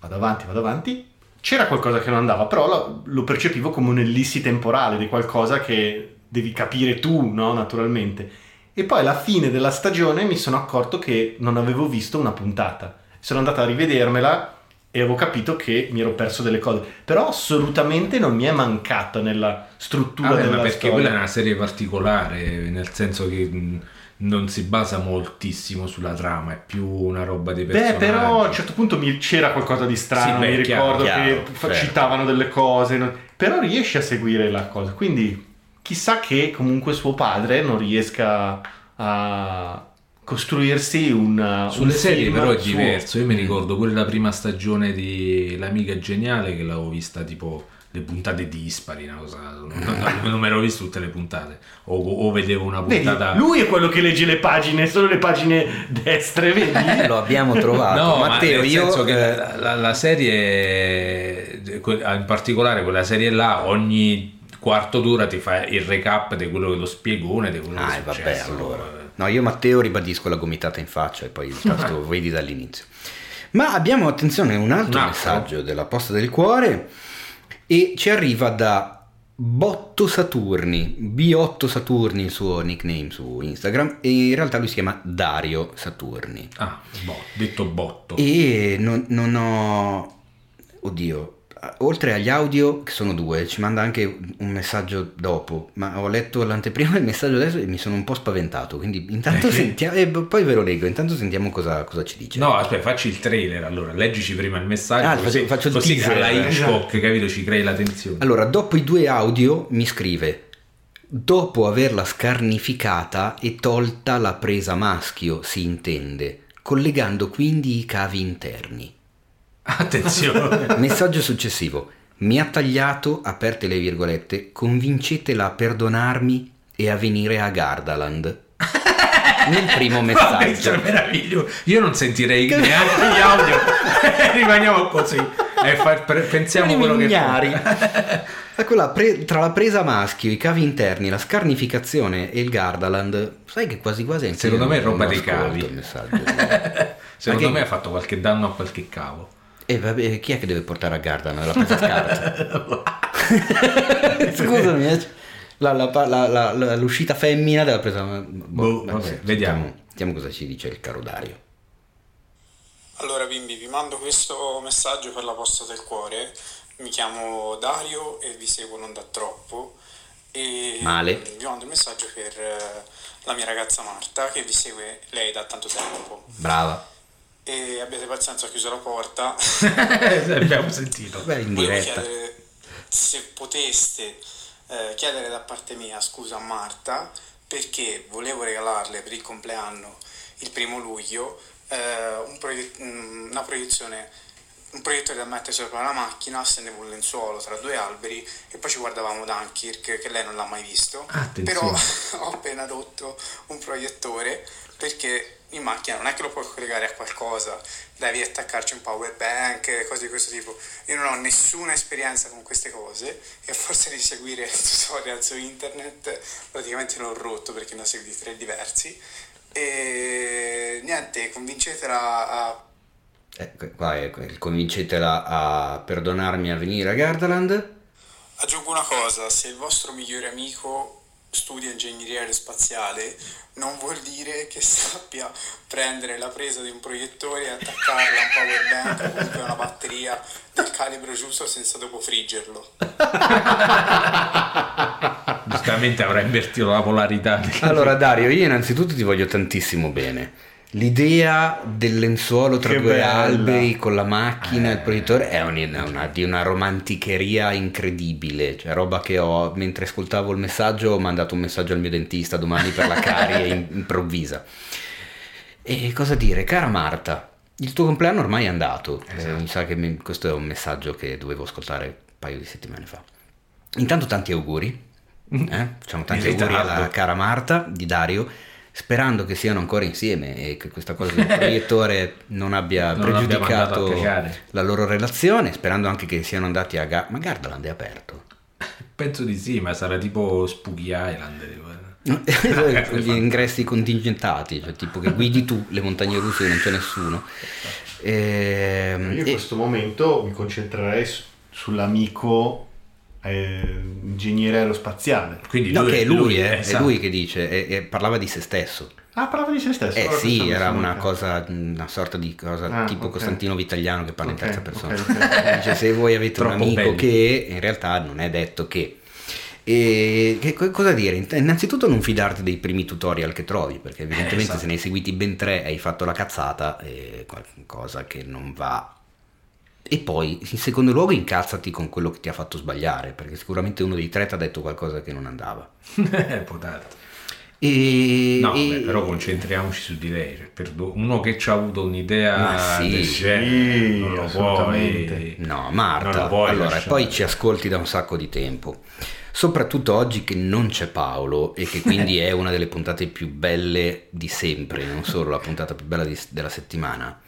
Vado avanti, vado avanti. C'era qualcosa che non andava, però lo, lo percepivo come un'ellissi temporale di qualcosa che devi capire tu, no? Naturalmente. E poi alla fine della stagione mi sono accorto che non avevo visto una puntata. Sono andato a rivedermela e avevo capito che mi ero perso delle cose. Però assolutamente non mi è mancata nella struttura Vabbè, della ma perché storia. quella è una serie particolare, nel senso che non si basa moltissimo sulla trama, è più una roba di Beh, personaggi. però a un certo punto mi- c'era qualcosa di strano, Sì, beh, mi chiaro, ricordo chiaro, che certo. citavano delle cose, non- però riesce a seguire la cosa. Quindi chissà che comunque suo padre non riesca a costruirsi un Sulle un serie film però è suo. diverso, io mi ricordo pure la prima stagione di L'amica geniale che l'avevo vista tipo le puntate dispari, una cosa, non, mi ero visto tutte le puntate, o, o vedevo una Vedi, puntata... lui è quello che legge le pagine, solo le pagine destre, vedi? Lo abbiamo trovato. No, Matteo, ma nel io... senso che eh, la, la- la serie, que- in particolare quella serie là, ogni quarto d'ora ti fa il recap di quello che lo spiegone, di quello Ah, che è e vabbè, successo. allora. No, io Matteo ribadisco la gomitata in faccia e poi il tasto vedi dall'inizio. Ma abbiamo, attenzione, un altro altro? messaggio della posta del cuore e ci arriva da Botto Saturni, B8 Saturni il suo nickname su Instagram e in realtà lui si chiama Dario Saturni. Ah, boh, detto botto. E non, non ho... Oddio, oltre agli audio, che sono due, ci manda anche un messaggio dopo, ma ho letto l'anteprima del messaggio adesso e mi sono un po' spaventato, quindi intanto Perché? sentiamo, e poi ve lo leggo, intanto sentiamo cosa, cosa ci dice. No, aspetta, facci il trailer allora, leggici prima il messaggio, Ah, così, faccio- il così teaser. alla Hitchcock, capito, ci crei la tensione. Allora, dopo i due audio mi scrive, dopo averla scarnificata e tolta la presa maschio, si intende, collegando quindi i cavi interni. Attenzione. Messaggio successivo. Mi ha tagliato, aperte le virgolette, convincetela a perdonarmi e a venire a Gardaland. Nel primo messaggio. meraviglioso. Io non sentirei neanche gli audio. Rimaniamo così. E fa- pre- pensiamo quello che Ignari. fa. Ecco là, pre- tra la presa maschio, i cavi interni, la scarnificazione e il Gardaland, sai che quasi quasi anche Secondo me è roba dei cavi. il messaggio. Secondo che- me ha fatto qualche danno a qualche cavo. E vabbè, chi è che deve portare a Gardaland? La presa. Scusami, eh. La- la- la- la- la- l'uscita femmina della presa... Boh, vabbè, sì, vediamo. Sentiamo cosa ci dice il caro Dario. Allora bimbi, vi mando questo messaggio per la posta del cuore. Mi chiamo Dario e vi seguo non da troppo. E Male. vi mando il messaggio per eh, la mia ragazza Marta che vi segue lei da tanto tempo. Brava. E abbiate pazienza, ho chiuso la porta. Abbiamo sentito. Beh, in Volevo diretta. chiedere se poteste eh, chiedere da parte mia scusa a Marta perché volevo regalarle per il compleanno il primo luglio eh, un proie- una proiezione un proiettore da mettere sopra la macchina stendevo un lenzuolo tra due alberi e poi ci guardavamo Dunkirk che lei non l'ha mai visto Attenzione. però ho appena rotto un proiettore perché in macchina non è che lo puoi collegare a qualcosa, devi attaccarci un power bank, cose di questo tipo. Io non ho nessuna esperienza con queste cose e a forza di seguire tutorial su internet praticamente l'ho rotto perché ne ho seguiti tre diversi. E niente, convincetela a qua è convincetela a perdonarmi a venire a Gardaland. Aggiungo una cosa, se il vostro migliore amico studia ingegneria aerospaziale, non vuol dire che sappia prendere la presa di un proiettore e attaccarla a un power bank o comunque a una batteria del calibro giusto senza dopo friggerlo. Giustamente avrà invertito la polarità. Allora Dario, io innanzitutto ti voglio tantissimo bene. L'idea del lenzuolo tra Che due bella. alberi con la macchina e il proiettore è un- è una, di una romanticheria incredibile, cioè roba che ho mentre ascoltavo il messaggio ho mandato un messaggio al mio dentista domani per la carie improvvisa. E cosa dire, cara Marta, il tuo compleanno ormai è andato, Eh, mi sa che mi- questo è un messaggio che dovevo ascoltare un paio di settimane fa. Intanto tanti auguri, eh? facciamo tanti In auguri alla cara Marta di Dario, sperando che siano ancora insieme e che questa cosa del proiettore non abbia Non pregiudicato la loro relazione, sperando anche che siano andati a Ga- ma Gardaland è aperto. Penso di sì, ma sarà tipo Spooky Island. tipo. Gli ingressi contingentati, cioè tipo che guidi tu le montagne russe e non c'è nessuno. Ehm, Io in e- questo momento mi concentrerei su- sull'amico ingegnere aerospaziale. Quindi No, che è lui, eh, esatto. è lui che dice, e, e parlava di se stesso. Ah, parlava di se stesso. Eh allora sì, era una mica. cosa, una sorta di cosa Ah, tipo ok. Costantino Vitagliano che parla Ok, in terza persona. ok, ok. Dice se voi avete un amico belli. che in realtà non è detto che. E che co- cosa dire? Innanzitutto non fidarti dei primi tutorial che trovi, perché evidentemente esatto. se ne hai seguiti ben tre e hai fatto la cazzata è qualcosa che non va. E poi, in secondo luogo, incazzati con quello che ti ha fatto sbagliare, perché sicuramente uno dei tre ti ha detto qualcosa che non andava. Eh, può darsi. E, No, e- beh, però concentriamoci su di lei. cioè, uno che ci ha avuto un'idea sì, del genere, sì, non lo puoi. No, Marta, puoi allora, lasciare. poi ci ascolti da un sacco di tempo. Soprattutto oggi che non c'è Paolo e che quindi è una delle puntate più belle di sempre, non solo la puntata più bella di- della settimana.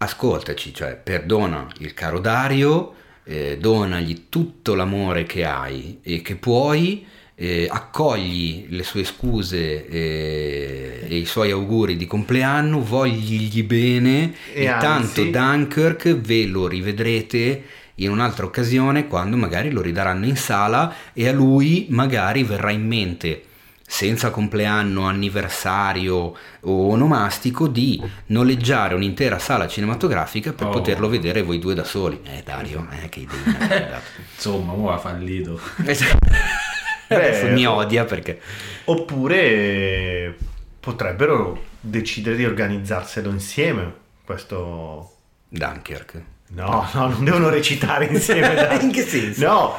Ascoltaci, cioè perdona il caro Dario, eh, donagli tutto l'amore che hai e che puoi, eh, accogli le sue scuse eh, e i suoi auguri di compleanno, vogligli bene E e, tanto Dunkirk ve lo rivedrete in un'altra occasione quando magari lo ridaranno in sala e a lui magari verrà in mente senza compleanno, anniversario o onomastico di noleggiare un'intera sala cinematografica per Oh. poterlo vedere voi due da soli. Eh Dario, eh, che idea. Insomma, mo ha fallito. Adesso mi odia perché... Oppure potrebbero decidere di organizzarselo insieme. Questo. Dunkirk. No, no, non devono recitare insieme. In che senso? No,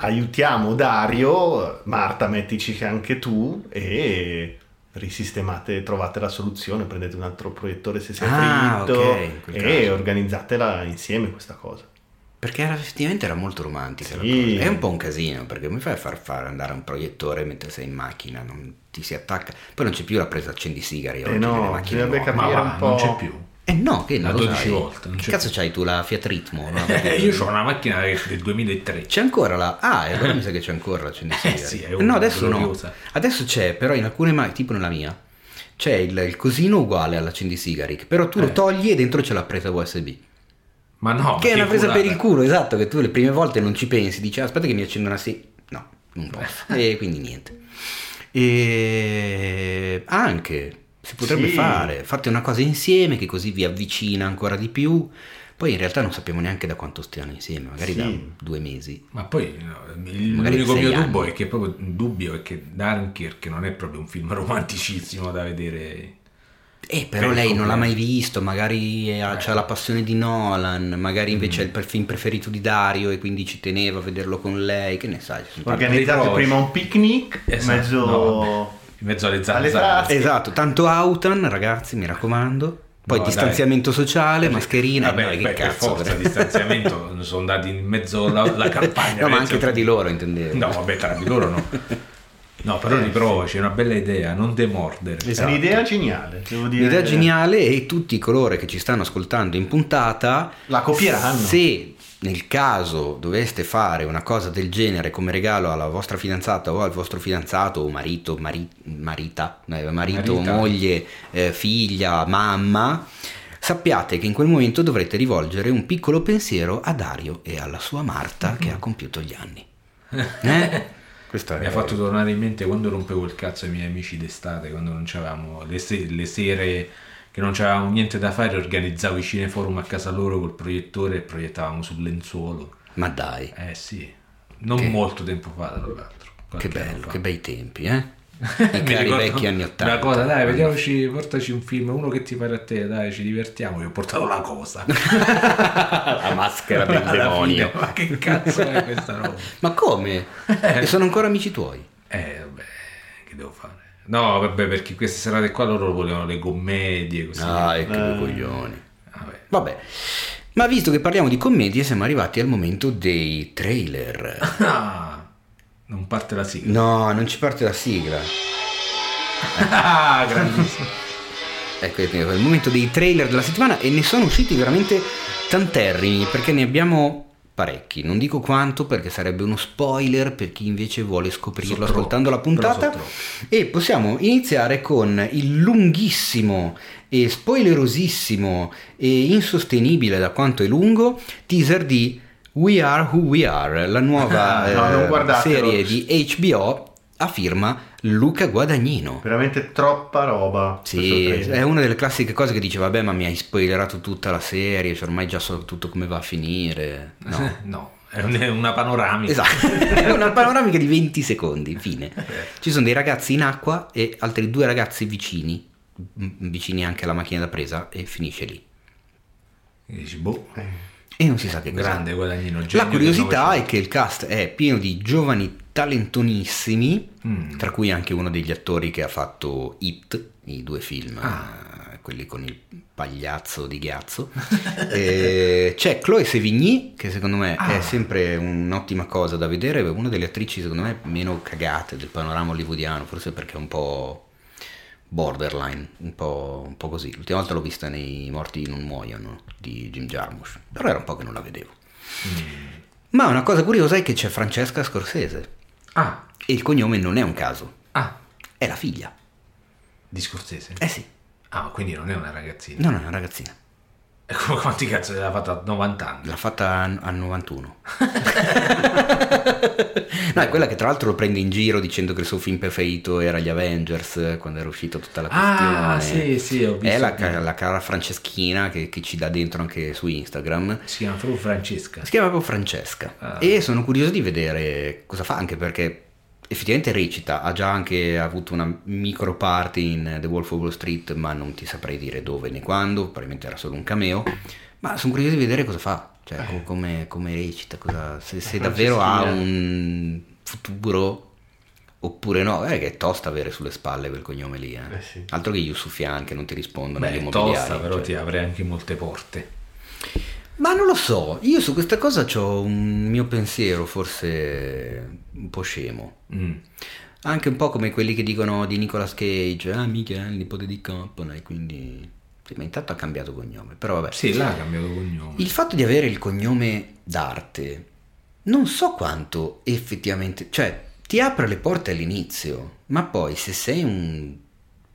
aiutiamo Dario, Marta, mettici che anche tu e risistemate, trovate la soluzione, prendete un altro proiettore se sei Ah, fritto ok, in quel e caso. organizzatela insieme questa cosa. Perché era, effettivamente era molto romantica la Sì. cosa. È un po' un casino perché come fai a far fare andare un proiettore mentre sei in macchina? Non ti si attacca. Poi non c'è più la presa accendi sigari oggi Eh no, nelle macchine. Ma va, un po'- non c'è più. Eh no, che Da non lo 12 sai. volte, non Che cazzo c'hai tu la Fiat Ritmo? no? Eh, io ho una macchina del 2003. C'è ancora la... Ah, e allora mi sa che c'è ancora l'accendisigari. Eh sì, è no, una adesso no. gloriosa. Adesso c'è, però in alcune macchine, tipo nella mia, c'è il, il cosino uguale all'accendisigari, però tu lo Eh. togli e dentro c'è la presa USB. Ma no, che è ma una presa per il culo, esatto, che tu le prime volte non ci pensi, dici "Ah, aspetta che mi accendo una sì. No, non posso. e quindi niente. E anche si potrebbe Sì. fare, fate una cosa insieme che così vi avvicina ancora di più. Poi in realtà non sappiamo neanche da quanto stiano insieme, magari Sì. da due mesi. Ma poi no, il- l'unico mio dubbio è che proprio dubbio è che Dunkirk non è proprio un film romanticissimo da vedere. Eh, però Per lei non l'ha mai visto, magari ha Eh. la passione di Nolan, magari invece Mm. è il film preferito di Dario e quindi ci teneva a vederlo con lei, che ne sai. Organizzate prima un picnic, Esatto, mezzo... no. In mezzo alle zanzare. Esatto, tanto Autan, ragazzi, mi raccomando. Poi No, distanziamento sociale, mascherina, Vabbè, no, che beh, per cazzo. forza, distanziamento, sono andati in mezzo alla, alla campagna. No, ma anche tra di loro, intendevo. No, vabbè, tra di loro no. No, però riprovaci, è una bella idea, non demordere. È Esatto. un'idea geniale, devo dire. Un'idea geniale e tutti coloro che ci stanno ascoltando in puntata La copieranno. Se nel caso doveste fare una cosa del genere come regalo alla vostra fidanzata o al vostro fidanzato o marito, mari- marita, eh, marito, Marita. moglie, eh, figlia, mamma, sappiate che in quel momento dovrete rivolgere un piccolo pensiero a Dario e alla sua Marta che ha compiuto gli anni. Eh? Questo Mi ha fatto tornare in mente quando rompevo il cazzo ai miei amici d'estate, quando non c'avevamo le, se- le sere che non c'avevamo niente da fare, organizzavo i cineforum a casa loro col proiettore e proiettavamo sul lenzuolo. Ma dai, Eh sì, non Che- molto tempo fa, tra l'altro. che bello, fa. che bei tempi, eh? I cari vecchi anni Una Ottanta. cosa, dai, vediamoci, portaci un film, uno che ti pare a te, dai, ci divertiamo. Io ho portato la cosa. La maschera del Alla demonio. fine, ma che cazzo è questa roba? Ma come? E sono ancora amici tuoi? Eh, vabbè, che devo fare? No, vabbè, perché queste serate qua loro volevano le commedie, così. Ah, e che due Eh. coglioni. Vabbè. Vabbè, ma visto che parliamo di commedie, siamo arrivati al momento dei trailer. Ah, non parte la sigla. No, non ci parte la sigla. Ah, grandissimo. Ecco, è il momento dei trailer della settimana e ne sono usciti veramente tanterrimi perché ne abbiamo parecchi. Non dico quanto perché sarebbe uno spoiler per chi invece vuole scoprirlo Sono ascoltando la troppi, però puntata. E possiamo iniziare con il lunghissimo e spoilerosissimo e insostenibile da quanto è lungo teaser di We Are Who We Are, la nuova no, eh, serie di HBO a firma Luca Guadagnino. Veramente troppa roba. Sì, è una delle classiche cose che dice vabbè ma mi hai spoilerato tutta la serie, cioè ormai già so tutto come va a finire. No. No, è un- è una panoramica. Esatto, è una panoramica di 20 secondi, fine. Ci sono dei ragazzi in acqua e altri due ragazzi vicini, vicini anche alla macchina da presa e finisce lì. E dici, boh, E non si sa che cosa. grande guadagnino. genio La curiosità è che il cast è pieno di giovani talentonissimi, Mm. tra cui anche uno degli attori che ha fatto It, i due film, Ah. eh, quelli con il pagliazzo di ghiaccio. E c'è Chloe Sevigny, che secondo me Ah. è sempre un'ottima cosa da vedere, è una delle attrici secondo me meno cagate del panorama hollywoodiano, forse perché è un po' borderline, un po', un po' così. L'ultima volta l'ho vista nei Morti non muoiono di Jim Jarmusch, però era un po' che non la vedevo. Ma una cosa curiosa è che c'è Francesca Scorsese Ah, e il cognome non è un caso, ah, è la figlia. di Scorsese. Eh sì, Ah, quindi non è una ragazzina. non è una ragazzina. Quanti cazzo l'ha fatta a 90 anni? L'ha fatta a, a 91. no, è quella che tra l'altro lo prende in giro dicendo che il suo film preferito era gli Avengers eh, quando era uscita tutta la questione. Ah, sì, sì, ho visto. È la, la cara Franceschina che, che ci dà dentro anche su Instagram. Si chiama proprio Francesca. Si chiama proprio Francesca. Ah. E sono curioso di vedere cosa fa, anche perché effettivamente recita. Ha già anche avuto una micro party in The Wolf of Wall Street, ma non ti saprei dire dove né quando. Probabilmente era solo un cameo. Ma sono curioso di vedere cosa fa. Cioè, Eh. co- come, come recita, cosa- se, se davvero ha un futuro oppure no. È che è tosta avere sulle spalle quel cognome lì. eh. Eh sì. Altro che Yusufian che non ti rispondono Beh, è tosta, però cioè. ti apre anche molte porte. Ma non lo so, io su questa cosa ho un mio pensiero forse un po' scemo. Mm. Anche un po' come quelli che dicono di Nicolas Cage, ah mica è il nipote di Coppola e quindi... Sì, ma intanto ha cambiato cognome, però vabbè. Sì, là ha cambiato cognome. Il fatto di avere il cognome d'arte, non so quanto effettivamente... Cioè, ti apre le porte all'inizio, ma poi se sei un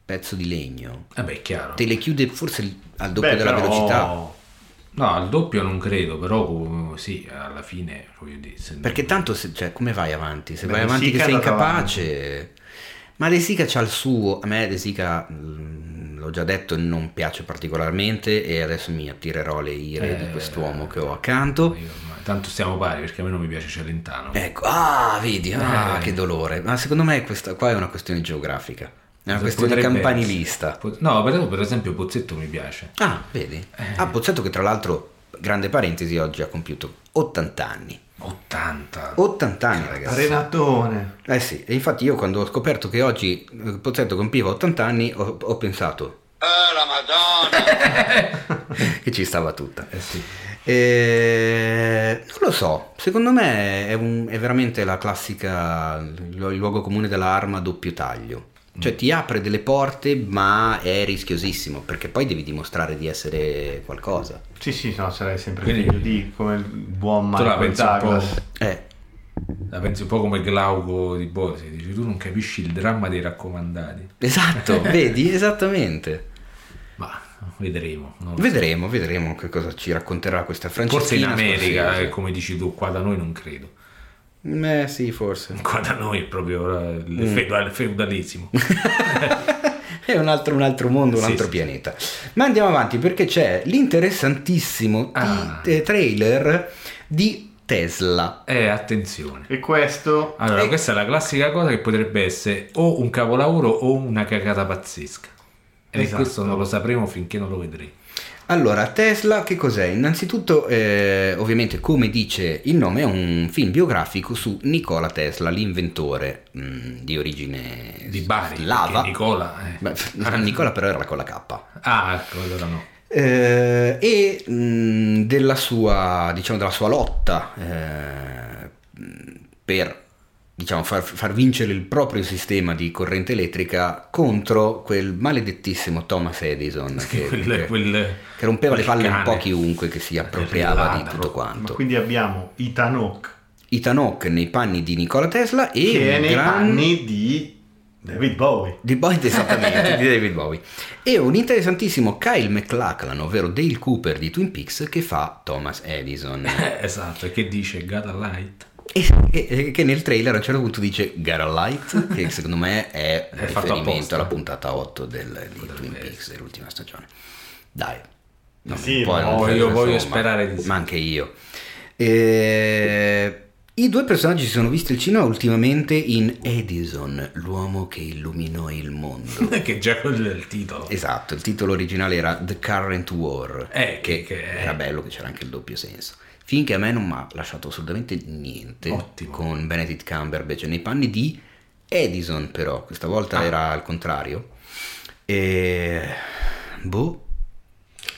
pezzo di legno, Vabbè, è chiaro. te le chiude forse al doppio Beh, della però- velocità. No, al doppio non credo, però uh, sì, alla fine, voglio dire, se- Perché tanto, se- cioè, come vai avanti? Se Beh, vai avanti che sei incapace... Ma De Sica c'ha il suo... A me De Sica, mm, l'ho già detto, non piace particolarmente e adesso mi attirerò le ire di Eh, quest'uomo che ho accanto. Io tanto stiamo pari, perché a me non mi piace Celentano. Ecco, ah, vedi, ah, Eh. che dolore. Ma secondo me questa qua è una questione geografica. È una questione Potrebbe campanilista. essere. Po- No, per, per esempio Pozzetto mi piace. Ah, vedi? Eh. Ah, Pozzetto che tra l'altro, grande parentesi, oggi ha compiuto 80 anni. 80. 80 anni, ragazzi. Renatone. Eh sì, e infatti io quando ho scoperto che oggi eh, Pozzetto compiva 80 anni ho, ho pensato Oh, la madonna! che ci stava tutta. Eh sì. Eh, non lo so, secondo me è, un- è veramente la classica, il il luogo comune dell'arma a doppio taglio. Cioè ti apre delle porte ma è rischiosissimo perché poi devi dimostrare di essere qualcosa. Sì, sì, no, sarei sempre Quindi- figlio di come il buon Michael un Douglas. po', Eh, la pensi un po' come Glauco di Bosi, dici tu non capisci il dramma dei raccomandati. esatto, vedi? Esattamente. Ma vedremo. lo so. Vedremo, vedremo che cosa ci racconterà questa Francesca. Forse in America, eh, come dici tu, qua da noi non credo. Eh sì, forse. Qua da noi è proprio il Mm. feudal- feudalesimo. È un altro, un altro mondo, un Sì, altro sì, pianeta. Ma andiamo avanti perché c'è l'interessantissimo ti- Ah. trailer di Tesla. Eh, attenzione. E questo Allora, Eh. questa è la classica cosa che potrebbe essere o un capolavoro o una cagata pazzesca. E Esatto. questo non lo sapremo finché non lo vedremo. Allora, Tesla che cos'è? Innanzitutto, eh, ovviamente, come dice il nome, è un film biografico su Nikola Tesla, l'inventore mh, di origine Di Bari, slava. perché Nicola, eh. Beh, Nicola però era con la K. Ah, ecco, allora no. Eh, e mh, della sua diciamo della sua lotta eh, per diciamo far, far vincere il proprio sistema di corrente elettrica contro quel maledettissimo Thomas Edison che, Quel- che- quel- che rompeva le palle un po' chiunque che si appropriava di tutto Ma quanto quindi abbiamo Ethan Hawke nei panni di Nikola Tesla e che nei gran- panni di David Bowie. Di Bowie, esattamente, di David Bowie. E un interessantissimo Kyle MacLachlan, ovvero Dale Cooper di Twin Peaks, che fa Thomas Edison. esatto, e che dice Got a light? E, che nel trailer a un certo punto dice Got a Light, che secondo me è, È riferimento alla puntata 8 del, di Twin Peaks dell'ultima stagione. Dai. Non Sì, puoi ma non voglio- credere, voglio insomma. sperare di sì. Ma anche io. E- I due personaggi si sono visti al cinema ultimamente in Edison, l'uomo che illuminò il mondo. che già quello è il titolo. Esatto, il titolo originale era The Current War, Eh, che, che- era bello che c'era anche il doppio senso. Finché a me non mi ha lasciato assolutamente niente Ottimo. con Benedict Cumberbatch nei panni di Edison però, questa volta Ah. era al contrario. E... Boh.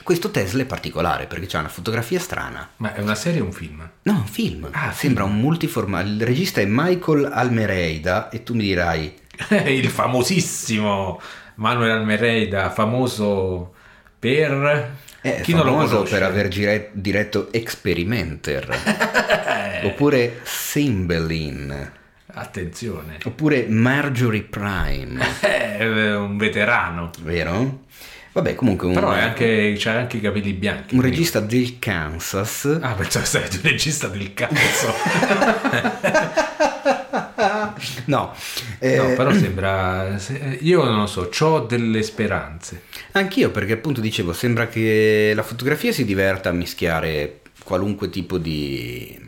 Questo Tesla è particolare perché c'ha una fotografia strana. Ma è una serie o un film? No, un film. Ah, Sembra un multiformato. Il regista è Michael Almereida e tu mi dirai... il famosissimo Manuel Almereida, famoso per... È Chi non lo famoso conosce? per aver gire- diretto Experimenter oppure Cymbeline Attenzione, oppure Marjorie Prime è un veterano, vero? vabbè comunque un, però anche, c'ha anche i capelli bianchi. un regista del Kansas Ah, pensavo sei un regista del cazzo. no, eh, No, però sembra... se- Io non lo so, ho delle speranze. anch'io perché appunto dicevo sembra che la fotografia si diverta a mischiare qualunque tipo di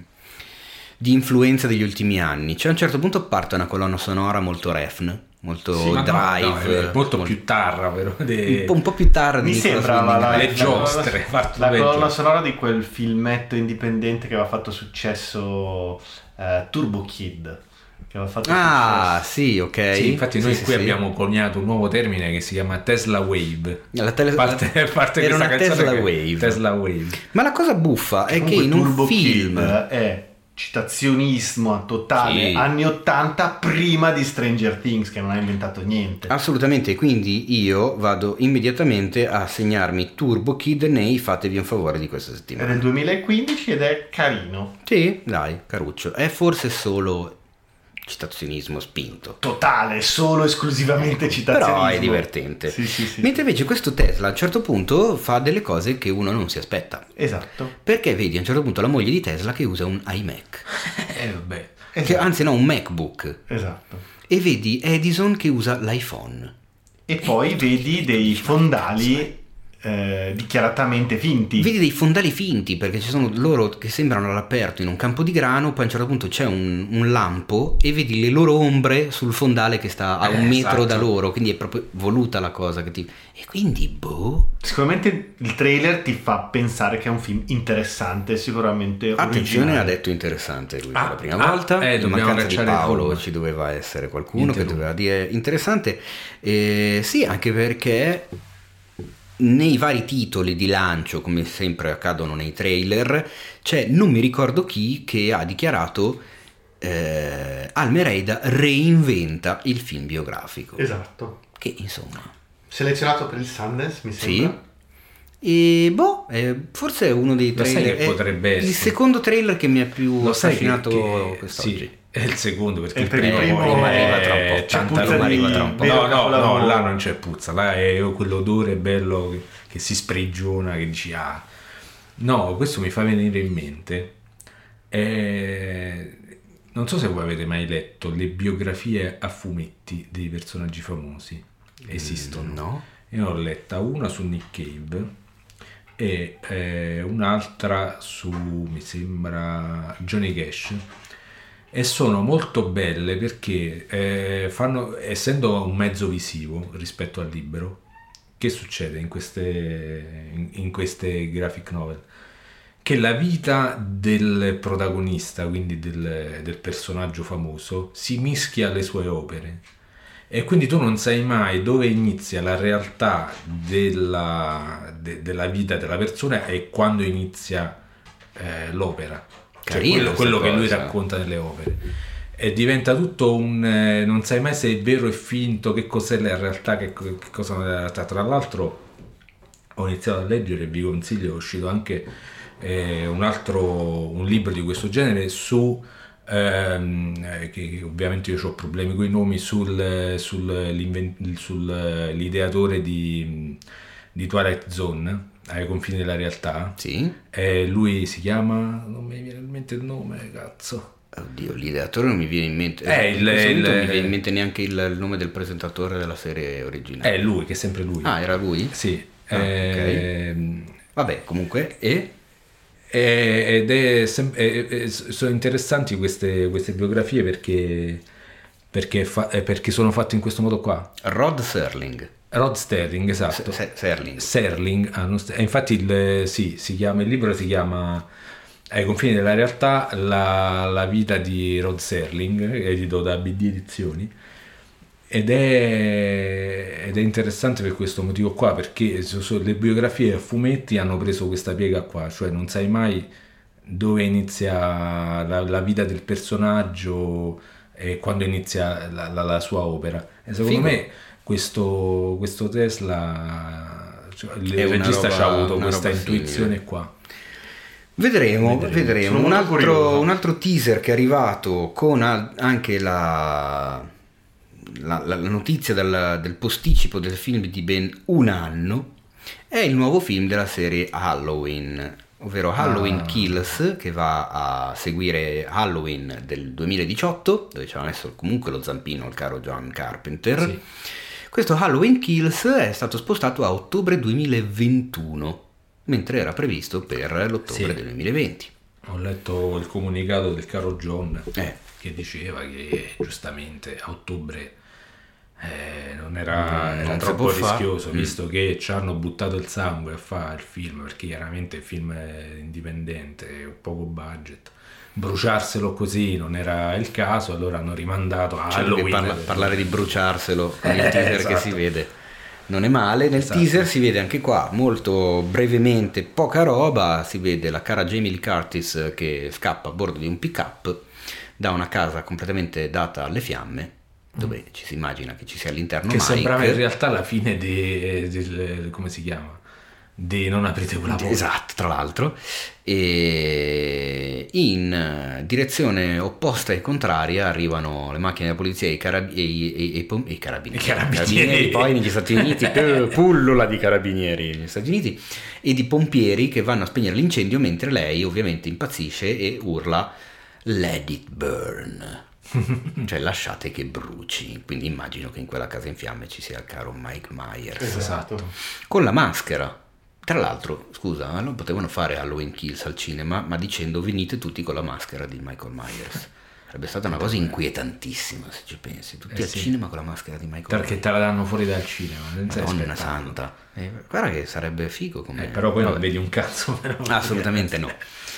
di influenza degli ultimi anni c'è a un certo punto parte una colonna sonora molto refn molto Sì, no, drive no, è molto mol- più tarra, vero? un De- po', un po' più tardi Mi di sembra la, la, Le giostre, fatto la le colonna sonora di quel filmetto indipendente che aveva fatto successo eh, Turbo Kid. Che aveva fatto Ah, successo. sì, ok. Sì, infatti noi Sì, qui sì, abbiamo coniato un nuovo termine che si chiama Tesla Wave. La tele- Parte, parte era una Tesla che- Wave. Tesla Wave. Ma la cosa buffa è che Comunque in un Turbo film Kid è citazionismo totale Sì. anni 80 prima di Stranger Things che non ha inventato niente. Assolutamente, quindi io vado immediatamente a segnarmi Turbo Kid nei fatevi un favore di questa È settimana. del 2015 ed è carino. Sì, dai, caruccio. È forse solo citazionismo spinto. Totale, solo esclusivamente citazionismo. Però è divertente. Sì, sì, sì. Mentre invece questo Tesla a un certo punto fa delle cose che uno non si aspetta. Esatto. Perché vedi a un certo punto la moglie di Tesla che usa un iMac, Eh vabbè. che- Esatto. anzi no, un MacBook. Esatto. E vedi Edison che usa l'iPhone. E poi vedi dei fondali eh, dichiaratamente finti. Vedi dei fondali finti perché ci sono loro che sembrano all'aperto in un campo di grano, poi a un certo punto c'è un, un lampo e vedi le loro ombre sul fondale che sta a un Eh, metro esatto. da loro, quindi è proprio voluta la cosa. Che ti... E quindi, boh. Sicuramente il trailer ti fa pensare che è un film interessante, sicuramente Attenzione, originale. ha detto interessante lui Ah, per la prima ah, volta. eh, in mancanza di Paolo ci doveva essere qualcuno Niente che doveva dire interessante. Eh, sì, anche perché nei vari titoli di lancio, come sempre accadono nei trailer, c'è non mi ricordo chi che ha dichiarato eh, Almereida reinventa il film biografico. Esatto. Che insomma. Selezionato per il Sundance, mi Sì. sembra. E boh, eh, forse è uno dei Lo sai trailer. che potrebbe il essere? secondo trailer che mi ha più affascinato che- quest'oggi. sì, è il secondo perché il il primo, primo arriva tra un po'. C'è tanta di arriva tra un po'. No, no, no, là non c'è puzza, là è quell'odore bello che, che si sprigiona, che dici ah. No, questo mi fa venire in mente. eh, non so se voi avete mai letto le biografie a fumetti dei personaggi famosi. Esistono. No? Io ne ho letta una su Nick Cave e eh, un'altra su, mi sembra, Johnny Cash. E sono molto belle perché eh, fanno, essendo un mezzo visivo rispetto al libro, che succede in queste, in, in queste graphic novel? Che la vita del protagonista, quindi del, del personaggio famoso, si mischia alle sue opere. E quindi tu non sai mai dove inizia la realtà della, de- della vita della persona e quando inizia eh, l'opera. Carina quello, quello che lui racconta nelle opere. E diventa tutto un... eh, non sai mai se è vero e finto, che cos'è la realtà, che, che cosa non è la realtà. Tra l'altro ho iniziato a leggere vi consiglio, è uscito anche eh, un altro un libro di questo genere su ehm, eh, che, che ovviamente io ho problemi con i nomi, sul, sul, sull'ideatore di, di Twilight Zone ai confini della realtà. Sì. E lui si chiama, non mi viene in mente il nome, cazzo. Oddio, l'ideatore non mi viene in mente. Eh, il- il- non mi viene in mente neanche il, nome del presentatore della serie originale. È lui, che è sempre lui. Ah, era lui? Sì. Ah, ehm, Vabbè, comunque, e ed è, sem- e- e- sono interessanti queste, queste biografie perché, perché, fa- eh, perché sono fatte in questo modo qua. Rod Serling. Rod Sterling, esatto. Se- Serling. Serling, ah, st- infatti il, sì, si chiama, il libro si chiama Ai confini della realtà, la, la vita di Rod Serling, edito da BD Edizioni. Ed è, ed è interessante per questo motivo qua, perché le biografie a fumetti hanno preso questa piega qua, cioè non sai mai dove inizia la, la vita del personaggio e quando inizia la, la- la sua opera. E secondo Figo. me questo, questo Tesla, cioè, il regista roba- ci ha avuto questa intuizione qua. Vedremo, Vedremo. vedremo. Un, altro, un altro teaser che è arrivato con anche la, la- la notizia del, del posticipo del film di ben un anno è il nuovo film della serie Halloween, ovvero Halloween Ah. Kills, che va a seguire Halloween del 2018, dove ci aveva messo comunque lo zampino il caro John Carpenter. Sì. Questo Halloween Kills è stato spostato a ottobre 2021, mentre era previsto per l'ottobre Sì. del 2020. Ho letto il comunicato del caro John Eh. che diceva che giustamente a ottobre eh, non era, Non era si troppo rischioso, Mm. visto che ci hanno buttato il sangue a fare il film, perché chiaramente il film è indipendente, poco budget. Bruciarselo così non era il caso, allora hanno rimandato a Cioè, che Halloween. parla- parlare di bruciarselo con il Eh, teaser che esatto. si vede non è male. Nel Esatto. teaser si vede anche qua molto brevemente, poca roba. Si vede la cara Jamie Lee Curtis che scappa a bordo di un pick up da una casa completamente data alle fiamme, dove ci si immagina che ci sia all'interno Mm. che Mike. sembrava in realtà la fine di, del- come si chiama? Di Non aprite quella porta. Esatto, tra l'altro, e in direzione opposta e contraria arrivano le macchine della polizia e i, carab- e i- e i- e i carabinieri. I carabinieri. poi negli Stati Uniti, eh, pullula di carabinieri negli Stati Uniti, e di pompieri che vanno a spegnere l'incendio mentre lei ovviamente impazzisce e urla Let it burn. cioè lasciate che bruci. Quindi immagino che in quella casa in fiamme ci sia il caro Mike Myers Esatto. con la maschera. Tra l'altro, scusa, ma non potevano fare Halloween Kills al cinema, ma dicendo venite tutti con la maschera di Michael Myers. Sarebbe stata una cosa inquietantissima se ci pensi. Tutti Eh al sì. cinema con la maschera di Michael Perché Myers. te la danno fuori dal cinema. Madonna santa. Eh, guarda che sarebbe figo come... Eh, però poi non Vabbè. vedi un cazzo. Assolutamente no.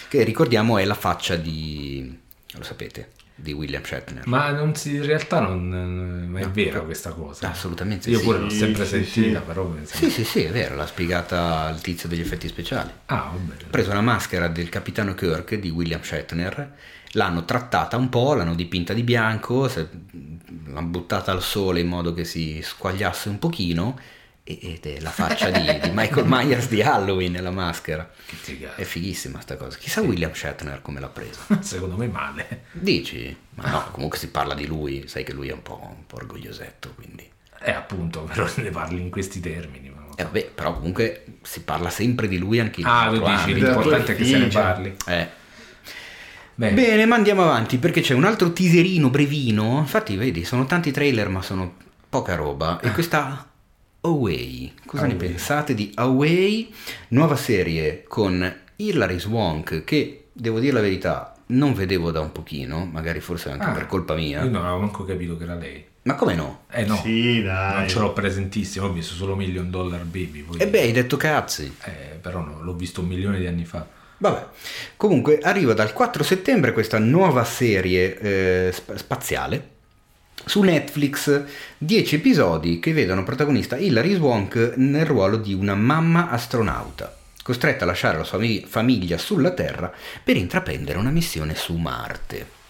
Che ricordiamo è la faccia di... lo sapete, di William Shatner. Ma non si- in realtà non, non è vera questa cosa. Assolutamente Io sì. pure l'ho sempre Sì, sentita, sì. però Sì, sì, sì, è vero, l'ha spiegata il tizio degli effetti speciali. Ah, vabbè. Ha preso la maschera del capitano Kirk di William Shatner, l'hanno trattata un po', l'hanno dipinta di bianco, l'hanno buttata al sole in modo che si squagliasse un pochino ed è la faccia di, di Michael Myers di Halloween la maschera. È fighissima sta cosa. Chissà William Shatner come l'ha presa. Secondo me male. Dici? Ma no, comunque si parla di lui, sai che lui è un po', un po' orgogliosetto, quindi... Eh, appunto, però ne parli in questi termini. ma. Eh, vabbè, però comunque si parla sempre di lui anche in Ah, altro tu dici, ambito. l'importante è che se ne parli. Eh, Bene. Bene, ma andiamo avanti perché c'è un altro teaserino brevino. Infatti, vedi, sono tanti trailer, ma sono poca roba. E questa Away. Cosa ne Away. pensate di Away? Nuova serie con Hilary Swank, che devo dire la verità, non vedevo da un pochino, magari forse anche Ah, per colpa mia. Io non avevo manco capito che era lei. Ma come no? Eh no, Sì, dai. non ce l'ho presentissimo, ho visto solo Million Dollar Baby. Poi, E beh, hai detto cazzi. eh, però no, l'ho visto un milione di anni fa. Vabbè, comunque arriva dal 4 settembre questa nuova serie eh, sp- spaziale su Netflix, 10 episodi che vedono protagonista Hilary Swank nel ruolo di una mamma astronauta, costretta a lasciare la sua mi- famiglia sulla Terra per intraprendere una missione su Marte.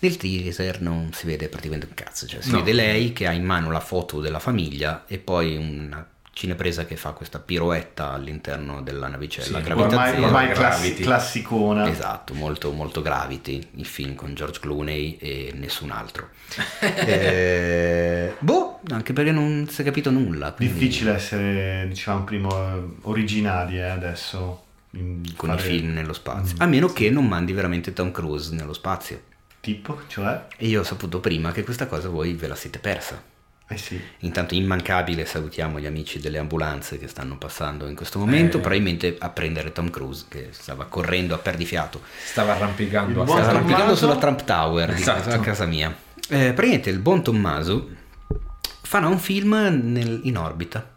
Nel teaser non si vede praticamente un cazzo, cioè si No. vede lei che ha in mano la foto della famiglia e poi una cinepresa che fa questa piroetta all'interno della navicella Sì, Ormai, ormai classi- classicona. Esatto, molto, molto Gravity, il film con George Clooney e nessun altro. Eh, boh, anche perché non si è capito nulla. quindi Difficile essere, diciamo prima, originali eh, adesso. Con fare- i film nello spazio. A meno che non mandi veramente Tom Cruise nello spazio. Tipo, cioè? E io ho saputo prima che questa cosa voi ve la siete persa. Eh sì. Intanto immancabile salutiamo gli amici delle ambulanze che stanno passando in questo momento, Eh. probabilmente a prendere Tom Cruise che stava correndo a perdifiato. Stava arrampicando a Stava arrampicando sulla Trump Tower di Esatto. a casa mia. Eh, praticamente il buon Tommaso farà un film nel- in orbita.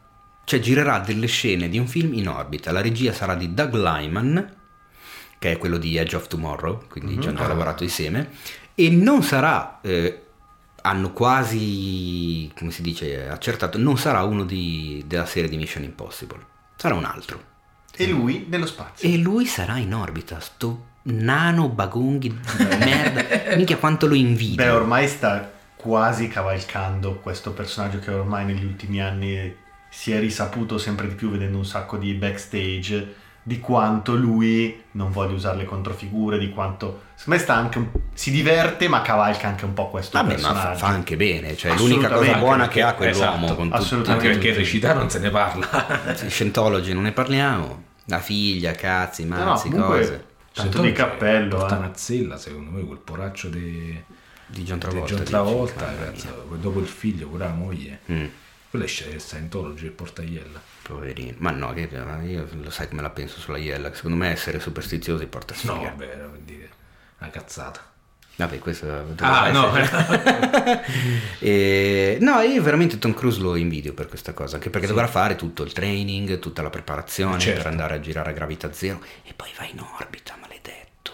Cioè girerà delle scene di un film in orbita. La regia sarà di Doug Lyman, che è quello di Edge of Tomorrow, quindi ci hanno già lavorato insieme. E non sarà, eh, hanno quasi, come si dice, accertato, non sarà uno di- della serie di Mission Impossible. Sarà un altro. E lui nello spazio. E lui sarà in orbita, sto nano bagonghi di merda. Minchia quanto lo invidio. Beh, ormai sta quasi cavalcando questo personaggio che ormai negli ultimi anni si è risaputo sempre di più vedendo un sacco di backstage di quanto lui non voglia usare le controfigure, di quanto secondo me sta anche un- si diverte ma cavalca anche un po' questo Vabbè, ma fa, personaggio. fa anche bene, cioè l'unica cosa buona che ha quell'uomo esatto, con tutti assolutamente. Anche perché recitare non se ne parla. Scientology non ne parliamo, la figlia, cazzi, No, no, mazzi, comunque, cose tanto di cappello. Porta eh. una zella, secondo me, quel poraccio di di John di Travolta. John dici. Travolta, dopo il figlio, pure la moglie. Mm, Quello è Scientology e Portaiella. Poverino. Ma no, che, io lo sai come la penso sulla Iella, secondo me essere superstiziosi porta No, sfiga. vabbè, era per dire una cazzata. Vabbè, questo Ah, no. E- no, io veramente Tom Cruise lo invidio per questa cosa, anche perché dovrà fare tutto il training, tutta la preparazione Certo. per andare a girare a gravità zero e poi va in orbita, maledetto.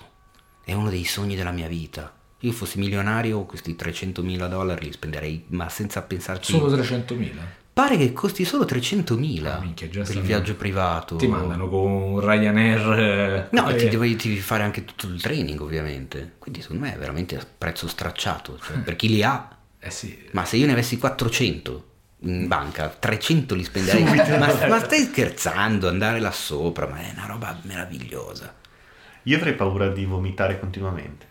È uno dei sogni della mia vita. Io fossi milionario, questi 300.000 dollari li spenderei, ma senza pensarci. Solo 300.000? Pare che costi solo 300.000 Ah, minchia, già per il viaggio privato. Ti mandano con Ryanair. eh, No, eh, ti devi, devi fare anche tutto il training, ovviamente. Quindi secondo me è veramente a prezzo stracciato. Cioè, per chi li ha, Eh sì. ma se io ne avessi 400 in banca, 300 li spenderei. ma, ma stai scherzando? Andare là sopra, ma è una roba meravigliosa. Io avrei paura di vomitare continuamente.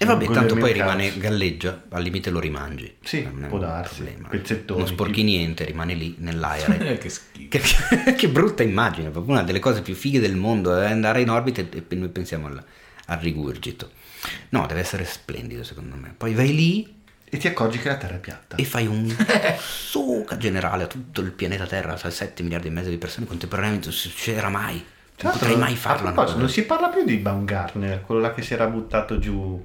E vabbè, tanto poi rimane, galleggia, al limite lo rimangi. Sì, Non può un darsi, problema. pezzettoni, Non sporchi tipo- niente, rimane lì nell'aereo. Eh, che schifo. che, che brutta immagine, proprio una delle cose più fighe del mondo è andare in orbita e noi pensiamo al, al rigurgito. No, deve essere splendido secondo me. Poi vai lì E ti accorgi che la Terra è piatta. e fai un suca generale a tutto il pianeta Terra, sai, 7 miliardi e mezzo di persone contemporaneamente, non succederà mai. Non potrei mai farlo. non si parla più di Baumgartner, quello là che si era buttato giù,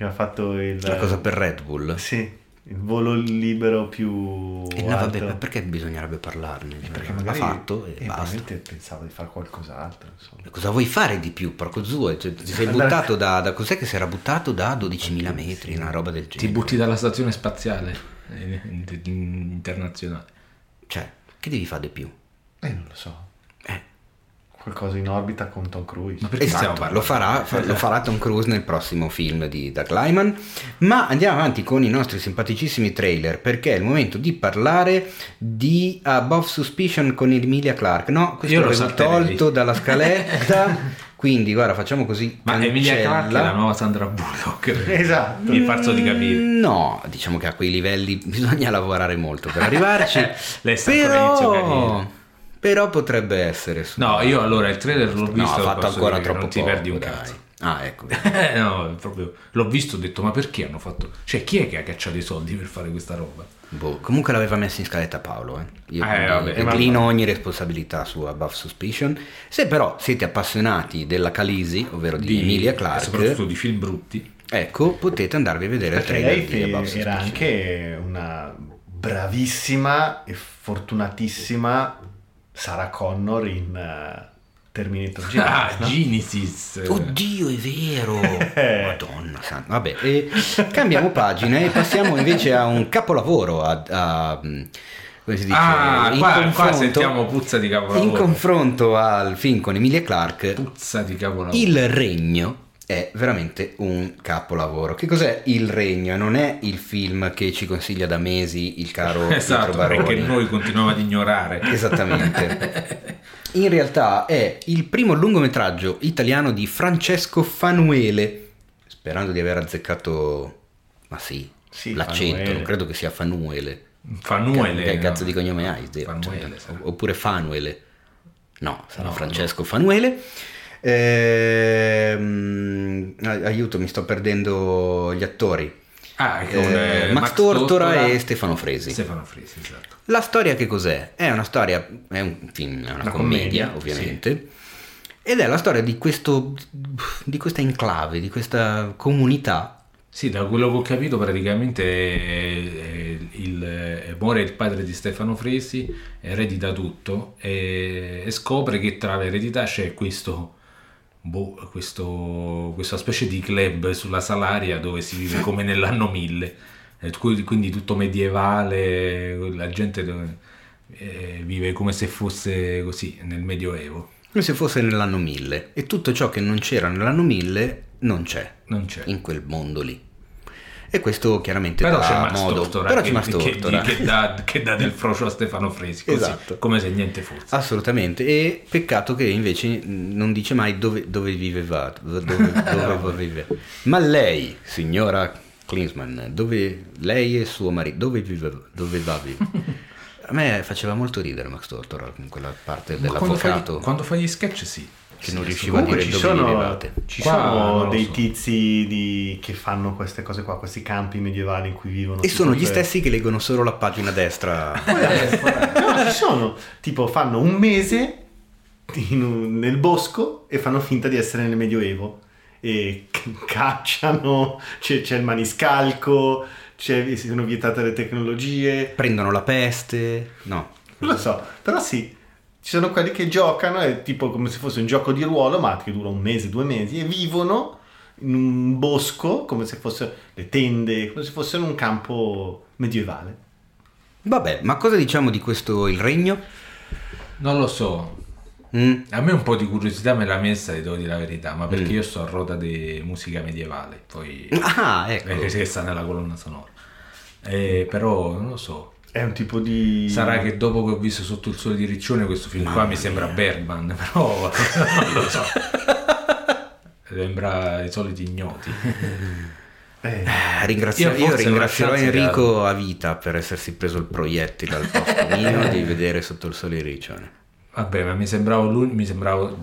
che ha fatto il... La cosa per Red Bull. Sì, il volo libero più E no, alto. vabbè, ma perché bisognerebbe parlarne? Cioè, Perché l'ha magari fatto e eh, basta. probabilmente pensavo di fare qualcos'altro, insomma. Cosa vuoi fare di più, porco zue? Cioè, ti sei buttato da, da- Cos'è che si era buttato da 12.000 metri, una roba del Ti genere? butti dalla stazione spaziale eh, in- in- internazionale. Cioè, che devi fare di più? Eh, non lo so. Qualcosa in orbita con Tom Cruise. Ma perché stiamo esatto, parlando? lo farà, fa- lo farà Tom Cruise nel prossimo film di Doug Lyman. Ma andiamo avanti con i nostri simpaticissimi trailer, perché è il momento di parlare di Above Suspicion con Emilia Clarke. No, questo Io lo l'avevo salterei. tolto dalla scaletta. quindi, guarda, facciamo così. Ma Emilia cancella. Clarke è la nuova Sandra Bullock. Esatto. Mi farso di capire. No, diciamo che a quei livelli bisogna lavorare molto per arrivarci. Lei sta ancora inizio però, carriera. Però potrebbe essere. su- No, io allora il trailer l'ho visto. no, ha fatto ancora dire che troppo Non ti poco, perdi un dai. cazzo. Ah, ecco. No, proprio l'ho visto e ho detto ma perché hanno fatto cioè chi è che ha cacciato i soldi per fare questa roba Boh, comunque l'aveva messo in scaletta Paolo. Eh. Io Eh, vabbè, declino ogni responsabilità su Above Suspicion. Se però siete appassionati della Calisi, ovvero di, Emilia e Clarke, soprattutto di film brutti ecco, potete andarvi a vedere il trailer lei di Above era Suspicion. anche una bravissima e fortunatissima Sarah Connor in eh, Terminator Genesis, ah no? Genesis Oddio, è vero! Madonna santa. Vabbè, e cambiamo pagina e passiamo invece a un capolavoro, a, a- come si dice? ah in qua, qua confronto- sentiamo puzza di In capolavoro confronto al film con Emilia Clarke, puzza di capolavoro Il Regno è veramente un capolavoro. Che cos'è Il Regno? Non è il film che ci consiglia da mesi il caro Esatto, Pietro Baroni. perché noi continuiamo ad ignorare. Esattamente. In realtà è il primo lungometraggio italiano di Francesco Fanuele, sperando di aver azzeccato, ma sì, Sì, l'accento, Fanuele. non credo che sia Fanuele. Fanuele. Che cazzo no? di cognome hai? Zero. Fanuele, Cioè, oppure Fanuele. No, sarà No, Francesco Fanuele. Ehm, ai- aiuto, mi sto perdendo gli attori. Ah, con Eh, eh, Max, Tortora, e Stefano Fresi. Stefano Fresi, esatto. La storia che cos'è? È una storia, è un film, è una, Una commedia, commedia, ovviamente. Ed è la storia di questo di questa enclave, di questa comunità. Sì, da quello che ho capito praticamente eh, il, eh, muore il padre di Stefano Fresi, eredita tutto e, e scopre che tra l'eredità c'è questo, boh, questo, questa specie di club sulla Salaria dove si vive come nell'anno 1000, e qui- quindi tutto medievale, la gente eh, vive come se fosse così nel Medioevo. Come se fosse nell'anno 1000 e tutto ciò che non c'era nell'anno 1000 non c'è Non c'è. in quel mondo lì. E questo chiaramente Però dà modo. Tortora, Però che, c'è Max che- Tortora. che dà, che dà del frocio a Stefano Fresi, così, Esatto. come se niente fosse. Assolutamente, e peccato che invece non dice mai dove, dove viveva, dove, dove vive. Ma lei, signora Klinsman, dove lei e suo marito, dove viveva, dove va a vivere? A me faceva molto ridere Max Tortora in quella parte Ma quando fai, dell'avvocato quando fai gli sketch sì. Che Sì, non riusciva a Comunque dire ci dove sono, vivevate. ci Qua sono dei so. tizi di- che fanno queste cose qua, questi campi medievali in cui vivono. E sono gli per- stessi che leggono solo la pagina destra. No, ci sono. Tipo fanno un mese in un- nel bosco e fanno finta di essere nel Medioevo. E c- cacciano, c'è, c'è il maniscalco, c'è, sono vietate le tecnologie. Prendono la peste. No. Non lo so, però sì. Ci sono quelli che giocano, è tipo come se fosse un gioco di ruolo, ma che dura un mese, due mesi, e vivono in un bosco, come se fossero le tende, come se fossero un campo medievale. Vabbè, ma cosa diciamo di questo Il Regno? Non lo so. Mm? A me un po' di curiosità me l'ha messa, ti devo dire la verità, ma perché Mm. io sto a ruota di musica medievale, poi Ah, ecco. che sta nella colonna sonora. Eh, però non lo so. È un tipo di... Sarà che dopo che ho visto Sotto il sole di Riccione questo film qua mi sembra Bergman, però non lo so. Sembra i soliti ignoti. Eh, Eh, ringrazio- Io io, ringrazierò Enrico a vita per essersi preso il proiettile al posto mio di vedere sotto il sole di Riccione. Vabbè, ma mi sembrava, mi sembrava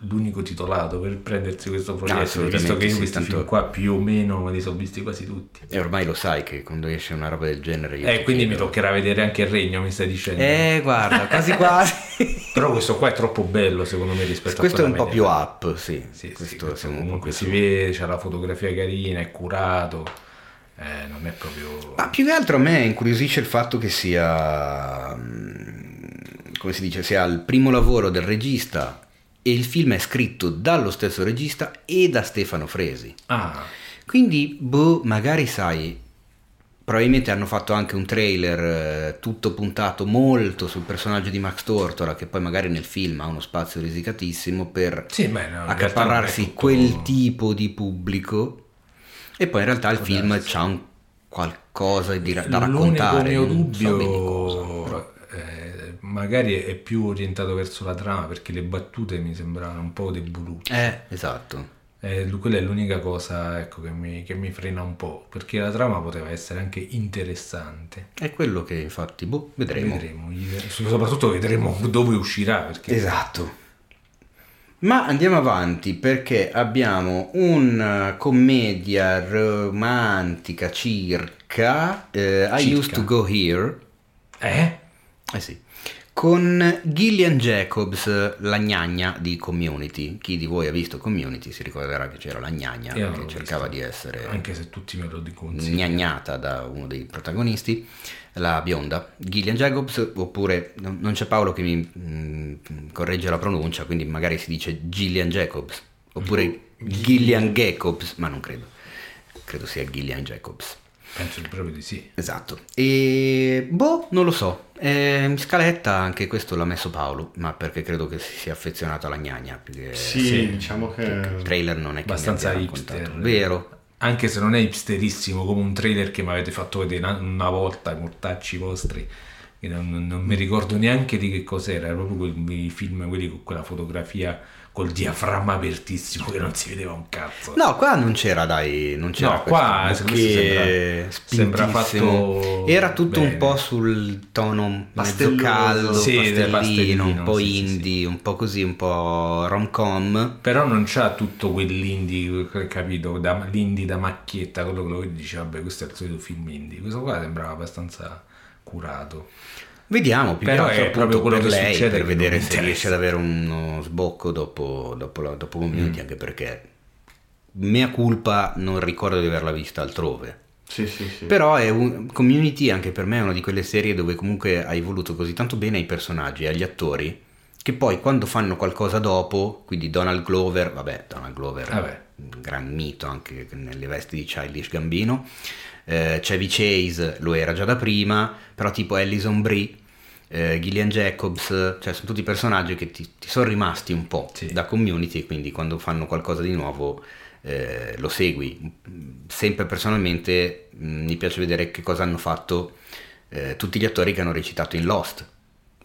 l'unico titolato per prendersi questo progetto, visto che io sì, questi tanto- film qua più o meno me li sono visti quasi tutti. E ormai lo sai che quando esce una roba del genere Eh, quindi mi chiedo- toccherà vedere anche il regno, mi stai dicendo. Eh, guarda, quasi quasi. Però questo qua è troppo bello secondo me rispetto questo è a un quella po' più up, sì. Sì, sì, questo questo un po' comunque si vede, c'è la fotografia carina, è curato, eh, non è proprio... Ma più che altro a me incuriosisce il fatto che sia, mm, come si dice, sia il primo lavoro del regista e il film è scritto dallo stesso regista e da Stefano Fresi. Ah, Quindi, boh, magari sai, probabilmente hanno fatto anche un trailer eh, tutto puntato molto sul personaggio di Max Tortora, che poi magari nel film ha uno spazio risicatissimo per sì, beh, no, accaparrarsi tutto- quel tipo di pubblico. E poi in realtà il film c'ha un qualcosa di da raccontare. L'unico mio non so bene dubbio cosa, però- eh, magari è più orientato verso la trama perché le battute mi sembrano un po' debolute. Eh, esatto. Eh, quella è l'unica cosa ecco, che, mi, che mi frena un po' perché la trama poteva essere anche interessante. È quello che infatti, boh, vedremo. Vedremo, soprattutto vedremo dove uscirà perché Esatto. Ma andiamo avanti perché abbiamo una commedia romantica circa eh, I Circa. Used to Go Here, Eh? eh sì, con Gillian Jacobs, la gnagna di Community. Chi di voi ha visto Community si ricorderà che c'era la gnagna Io che cercava visto. di essere Anche se tutti me lo dicono. gnagnata da uno dei protagonisti, la bionda, Gillian Jacobs, oppure non c'è Paolo che mi mm, corregge la pronuncia, quindi magari si dice Gillian Jacobs, oppure Gillian Jacobs, ma non credo, credo sia Gillian Jacobs. Penso proprio di sì. Esatto. E boh, non lo so. Eh, in scaletta anche questo l'ha messo Paolo, ma perché credo che si sia affezionato alla gnagna. Perché Sì, Sì. diciamo che... il trailer non è che Abbastanza hipster. Vero? Anche se non è hipsterissimo come un trailer che mi avete fatto vedere una, una volta, i mortacci vostri. che Non, non- non mi ricordo neanche di che cos'era, era proprio quei film, quelli con quella fotografia col diaframma apertissimo che non si vedeva un cazzo. No, qua non c'era, dai, non c'era No, qua bouquet sembra- sembra fatto Era tutto un bene. po' sul tono mezzo caldo, Sì, del pastellino, un pastellino, po' sì, sì, indie, un po' così, un po' rom-com. Però non c'ha tutto quell'indie, capito? Da, l'indie da macchietta, quello che vedi dice, vabbè, questo è il solito film indie. Questo qua sembrava abbastanza curato. Vediamo, più Però che altro è proprio quello per che lei, succede per vedere se riesce ad avere uno sbocco dopo, dopo, la, dopo Community, Mm. anche perché mea culpa non ricordo di averla vista altrove. Sì, sì, sì. Però è un, Community anche per me è una di quelle serie dove comunque hai voluto così tanto bene ai personaggi e agli attori che poi quando fanno qualcosa dopo, quindi Donald Glover, vabbè, Donald Glover è Vabbè. un gran mito anche nelle vesti di Childish Gambino, eh, Chevy Chase lo era già da prima, però tipo Alison Brie, eh, Gillian Jacobs, cioè sono tutti personaggi che ti, ti sono rimasti un po' Sì. da community e quindi quando fanno qualcosa di nuovo eh, lo segui. Sempre personalmente mh, mi piace vedere che cosa hanno fatto eh, tutti gli attori che hanno recitato in Lost,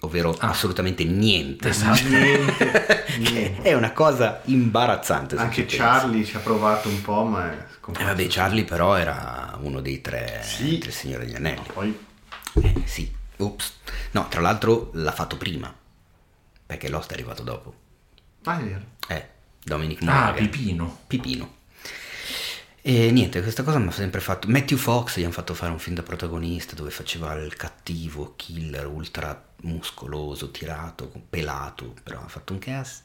ovvero Ah. assolutamente niente. Niente, Che niente. è una cosa imbarazzante. Anche ci pensi. Charlie ci ha provato un po', ma è Eh, vabbè, Charlie però era uno dei tre Sì. del Signore degli Anelli. Poi Eh, sì, ops. No, tra l'altro l'ha fatto prima, perché Lost è arrivato dopo. Ah, è vero. Eh, Dominic Ah, Monaghan. Pipino. Pipino. E niente, questa cosa mi ha sempre fatto. Matthew Fox gli hanno fatto fare un film da protagonista dove faceva il cattivo killer ultra muscoloso, tirato, pelato, però ha fatto un cast.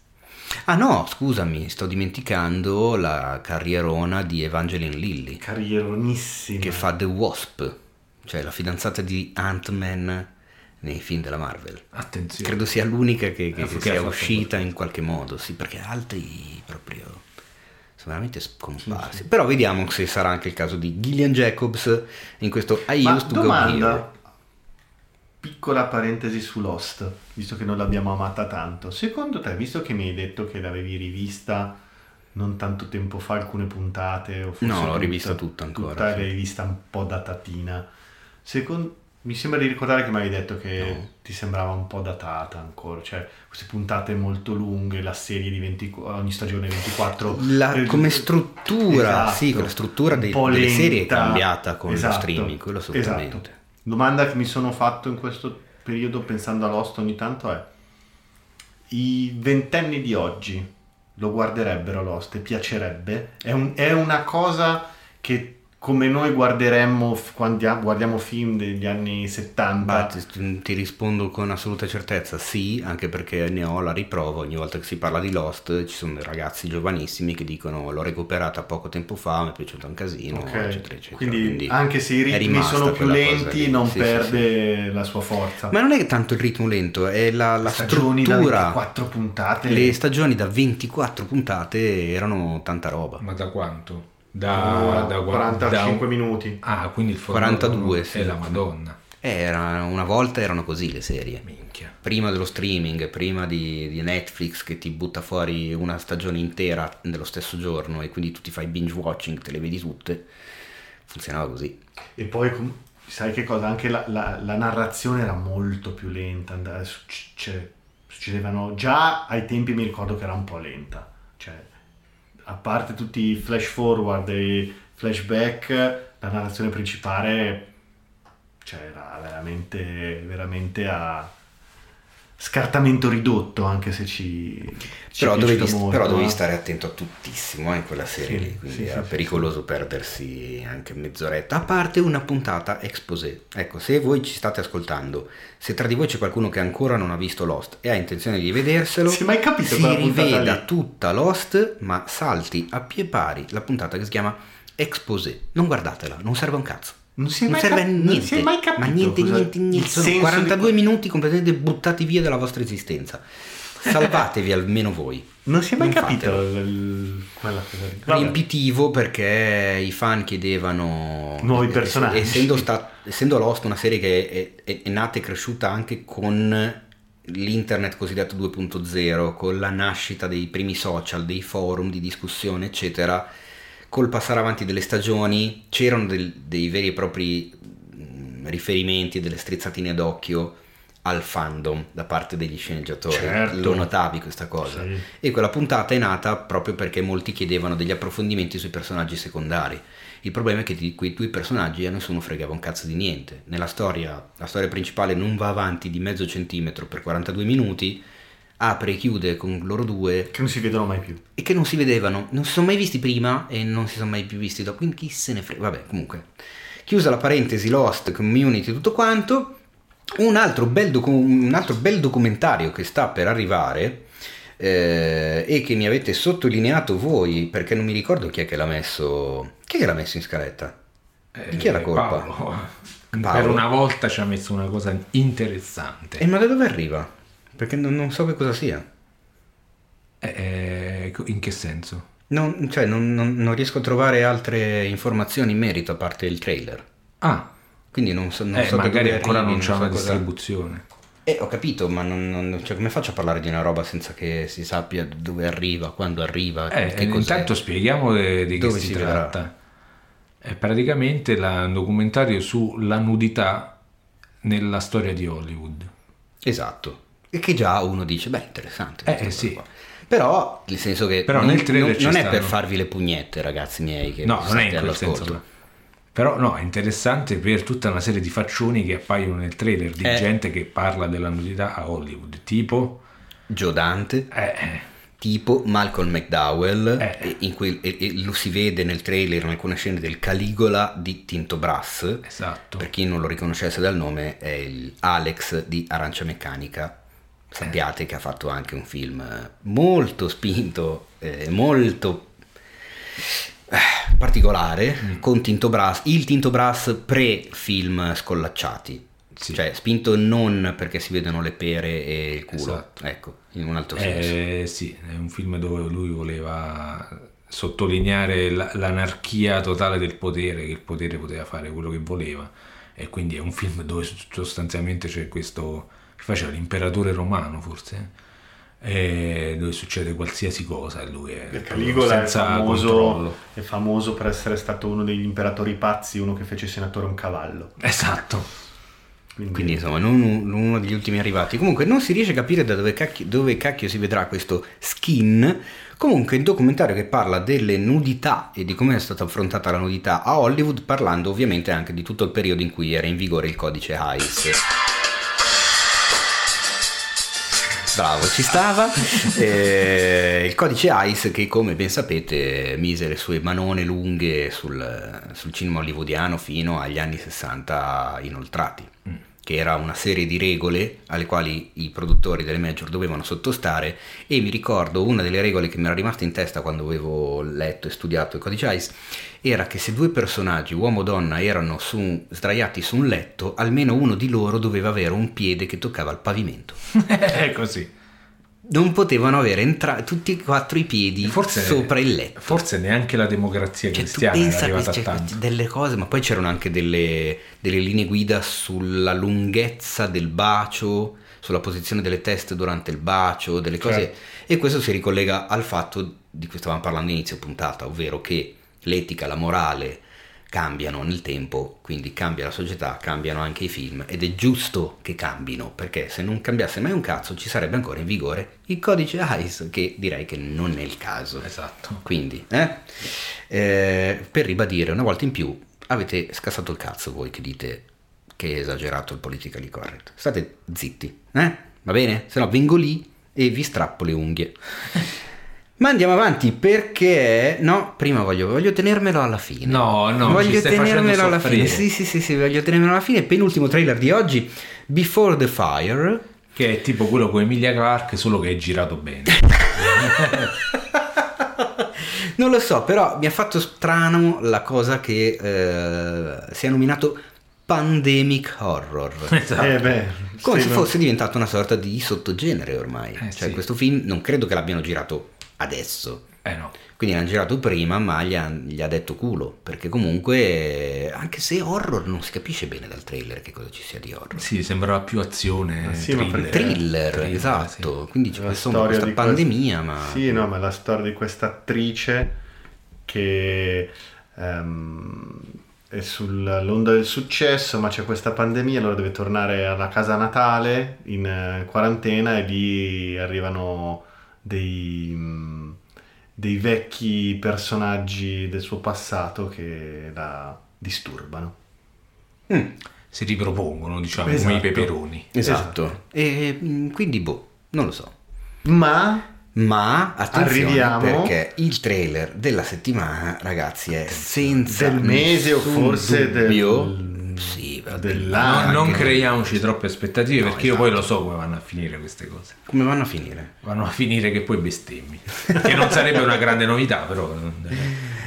Ah no, scusami, sto dimenticando la carrierona di Evangeline Lilly Carrieronissima. che fa The Wasp, cioè la fidanzata di Ant-Man nei film della Marvel. Attenzione. Credo sia l'unica che, che che sia uscita in qualche modo, sì, perché altri proprio sono veramente scomparsi. Però vediamo se sarà anche il caso di Gillian Jacobs in questo I Ma Used to Go domanda, Here. piccola parentesi su Lost, visto che non l'abbiamo amata tanto. Secondo te, visto che mi hai detto che l'avevi rivista non tanto tempo fa, alcune puntate, o forse No, l'ho tutta- rivista tutta ancora, Tutta sì. l'hai vista un po' datatina. Secondo mi sembra di ricordare che mi avevi detto che No. ti sembrava un po' datata ancora, cioè queste puntate molto lunghe, la serie di 20, ogni stagione 24. La- eh, come struttura, esatto, sì, la struttura dei- delle serie è cambiata con lo Esatto, streaming, quello assolutamente. esatto. Domanda che mi sono fatto in questo periodo pensando a Lost ogni tanto è i ventenni di oggi lo guarderebbero Lost e piacerebbe? È, un- è una cosa che come noi guarderemmo quando guardiamo film degli anni 70 Ma ti, ti rispondo con assoluta certezza sì, anche perché ne ho la riprova, ogni volta che si parla di Lost ci sono dei ragazzi giovanissimi che dicono l'ho recuperata poco tempo fa, mi è piaciuto un casino, Ok. eccetera, eccetera. quindi, anche se i ritmi sono più lenti lì. non Sì, sì, perde la sua forza sì. Ma non è tanto il ritmo lento, è la, la stagioni da struttura. 24 puntate Le stagioni da 24 puntate erano tanta roba. Ma da quanto? Da, da, 45 da- minuti Ah, quindi il formato 42, sì. è la Madonna. Era- una volta erano così le serie. Minchia. prima dello streaming, prima di, di Netflix che ti butta fuori una stagione intera nello stesso giorno e quindi tu ti fai binge watching, te le vedi tutte, funzionava così. E poi com- sai che cosa? Anche la, la- la narrazione era molto più lenta. and- succ- cioè, succedevano già ai tempi mi ricordo che era un po' lenta. A parte tutti i flash forward e i flashback, la narrazione principale cioè, era veramente, veramente a scartamento ridotto, anche se ci, ci Però dovevi, molto, però dovevi stare attento a tuttissimo eh, in quella serie Sì, lì, quindi sì, era sì, pericoloso perdersi anche mezz'oretta, a parte una puntata exposé. Ecco, se voi ci state ascoltando, se tra di voi c'è qualcuno che ancora non ha visto Lost e ha intenzione di vederselo, Si mai capito si riveda lì? tutta Lost, ma salti a pie pari la puntata che si chiama exposé. Non guardatela, non serve un cazzo. Non si è Non mai serve a cap- niente, non si è mai capito ma niente, cosa- niente, niente. Sono senso di 42 que- minuti completamente buttati via dalla vostra esistenza. Salvatevi almeno voi. Non si è mai Non capito il- quella cosa lì. Riempitivo perché i fan chiedevano Nuovi personaggi. essendo, sta- essendo Lost una serie che è, è- è nata e cresciuta anche con l'internet cosiddetto 2.0 con la nascita dei primi social dei forum di discussione eccetera col passare avanti delle stagioni c'erano del- dei veri e propri mm, riferimenti delle strizzatine d'occhio al fandom da parte degli sceneggiatori Certo. lo notavi questa cosa Sì. e quella puntata è nata proprio perché molti chiedevano degli approfondimenti sui personaggi secondari. Il problema è che di quei due personaggi a nessuno fregava un cazzo di niente. Nella storia, la storia principale non va avanti di mezzo centimetro per 42 minuti, apre e chiude con loro due Che non si vedono mai più. e che non si vedevano, non si sono mai visti prima e non si sono mai più visti dopo, quindi chi se ne frega. Vabbè, comunque. Chiusa la parentesi Lost, Community, tutto quanto, un altro bel, docu- un altro bel documentario che sta per arrivare eh, e che mi avete sottolineato voi, perché non mi ricordo chi è che l'ha messo... Chi è che l'ha messo in scaletta? Di chi è la Eh, colpa? Paolo. Paolo. Per una volta ci ha messo una cosa interessante. E ma da dove arriva? Perché non, non so che cosa sia. Eh, in che senso? Non, cioè, non- non- non riesco a trovare altre informazioni in merito a parte il trailer. Ah, Quindi non so, non eh, so magari ancora arrivi, non c'è so una cosa- distribuzione. Eh, ho capito, ma cioè, come faccio a parlare di una roba senza che si sappia dove arriva, quando arriva, Eh, che intanto spieghiamo di, di che Dove si, si vedrà? tratta. È praticamente la- un documentario sulla nudità nella storia di Hollywood. Esatto. E che già uno dice, beh, interessante. Eh, questa sì. qua. Però, nel senso che Però non, nel non- non è stanno. per farvi le pugnette, ragazzi miei, che No, non è in quel senso. là. Però no, è interessante per tutta una serie di faccioni che appaiono nel trailer di Eh. gente che parla della nudità a Hollywood, tipo... Joe Dante, eh, eh, tipo Malcolm McDowell, Eh. in cui, e- e lo si vede nel trailer in alcune scene del Caligola di Tinto Brass. esatto. Per chi non lo riconoscesse dal nome, è il Alex di Arancia Meccanica. Sappiate che ha fatto anche un film eh, molto spinto, eh, molto eh, particolare, Mm. con Tinto Brass, il Tinto Brass pre-film scollacciati. Sì. Cioè, spinto non perché si vedono le pere e il culo, Esatto. ecco, in un altro senso. Eh, sì, è un film dove lui voleva sottolineare la- l'anarchia totale del potere, che il potere poteva fare quello che voleva. E quindi è un film dove sostanzialmente c'è questo che faceva l'imperatore romano, forse, eh, dove succede qualsiasi cosa e lui è Il Caligola è senza famoso, controllo. è famoso per essere stato uno degli imperatori pazzi, uno che fece senatore un cavallo. Esatto. Quindi, Quindi insomma, non un- uno degli ultimi arrivati. Comunque non si riesce a capire da dove cacchio, dove cacchio si vedrà questo skin. Comunque il documentario che parla delle nudità e di come è stata affrontata la nudità a Hollywood, parlando ovviamente anche di tutto il periodo in cui era in vigore il codice Hayes. Bravo, ci stava. Eh, il codice ICE che come ben sapete mise le sue manone lunghe sul, sul cinema hollywoodiano fino agli anni 60 inoltrati, che era una serie di regole alle quali i produttori delle major dovevano sottostare e mi ricordo una delle regole che mi era rimasta in testa quando avevo letto e studiato il codice ICE era che se due personaggi, uomo o donna, erano su- sdraiati su un letto, almeno uno di loro doveva avere un piede che toccava il pavimento è così. Non potevano avere entra- tutti e quattro i piedi Forse, sopra il letto. Forse neanche la democrazia Cioè, tu cristiana è pensa a arrivata a queste- tanto. delle cose, ma poi c'erano anche delle, delle linee guida sulla lunghezza del bacio, sulla posizione delle teste durante il bacio, delle cose. Certo. E questo si ricollega al fatto di cui stavamo parlando inizio puntata, ovvero che l'etica, la morale cambiano nel tempo, quindi cambia la società, cambiano anche i film ed è giusto che cambino, perché se non cambiasse mai un cazzo ci sarebbe ancora in vigore il codice ICE, che direi che non è il caso. Esatto. Quindi, eh? Eh, per ribadire una volta in più, avete scassato il cazzo voi che dite che è esagerato il politically correct. State zitti, eh? Va bene? Se no vengo lì e vi strappo le unghie. Ma andiamo avanti perché no, prima voglio, voglio tenermelo alla fine. No, no, ci voglio tenermelo alla fine. soffrire. Sì, sì, sì, sì, voglio tenermelo alla fine. Penultimo trailer di oggi, Before the Fire. Che è tipo quello con Emilia Clarke, solo che è girato bene. Non lo so, però mi ha fatto strano la cosa che eh, sia nominato Pandemic Horror. esatto. Eh beh, Come sì, se fosse diventato una sorta di sottogenere ormai. Eh, cioè, sì. questo film non credo che l'abbiano girato adesso. Eh no. Quindi l'hanno girato prima, ma gli ha, gli ha detto culo, perché comunque, anche se horror non si capisce bene dal trailer che cosa ci sia di horror. Sì, sembrava più azione, Ah, sì, thriller. Thriller, Thriller, esatto. Quindi c'è insomma, storia questa di pandemia, quest- ma... Sì, no, ma la storia di questa attrice che ehm, è sull'onda del successo, ma c'è questa pandemia, allora deve tornare alla casa natale in eh, quarantena e lì arrivano dei, dei vecchi personaggi del suo passato che la disturbano. Mm, Si ripropongono, diciamo, come Esatto. i peperoni. esatto. E mm, quindi, boh, non lo so. Ma Ma attenzione Arriviamo. perché il trailer della settimana, ragazzi, è senza Del mese o forse del- dubbio. Sì, vabbè, dell'anno. No, non creiamoci troppe aspettative No, perché io esatto. poi lo so come vanno a finire queste cose. Come vanno a finire? Vanno a finire che poi bestemmi. che non sarebbe una grande novità, però. eh,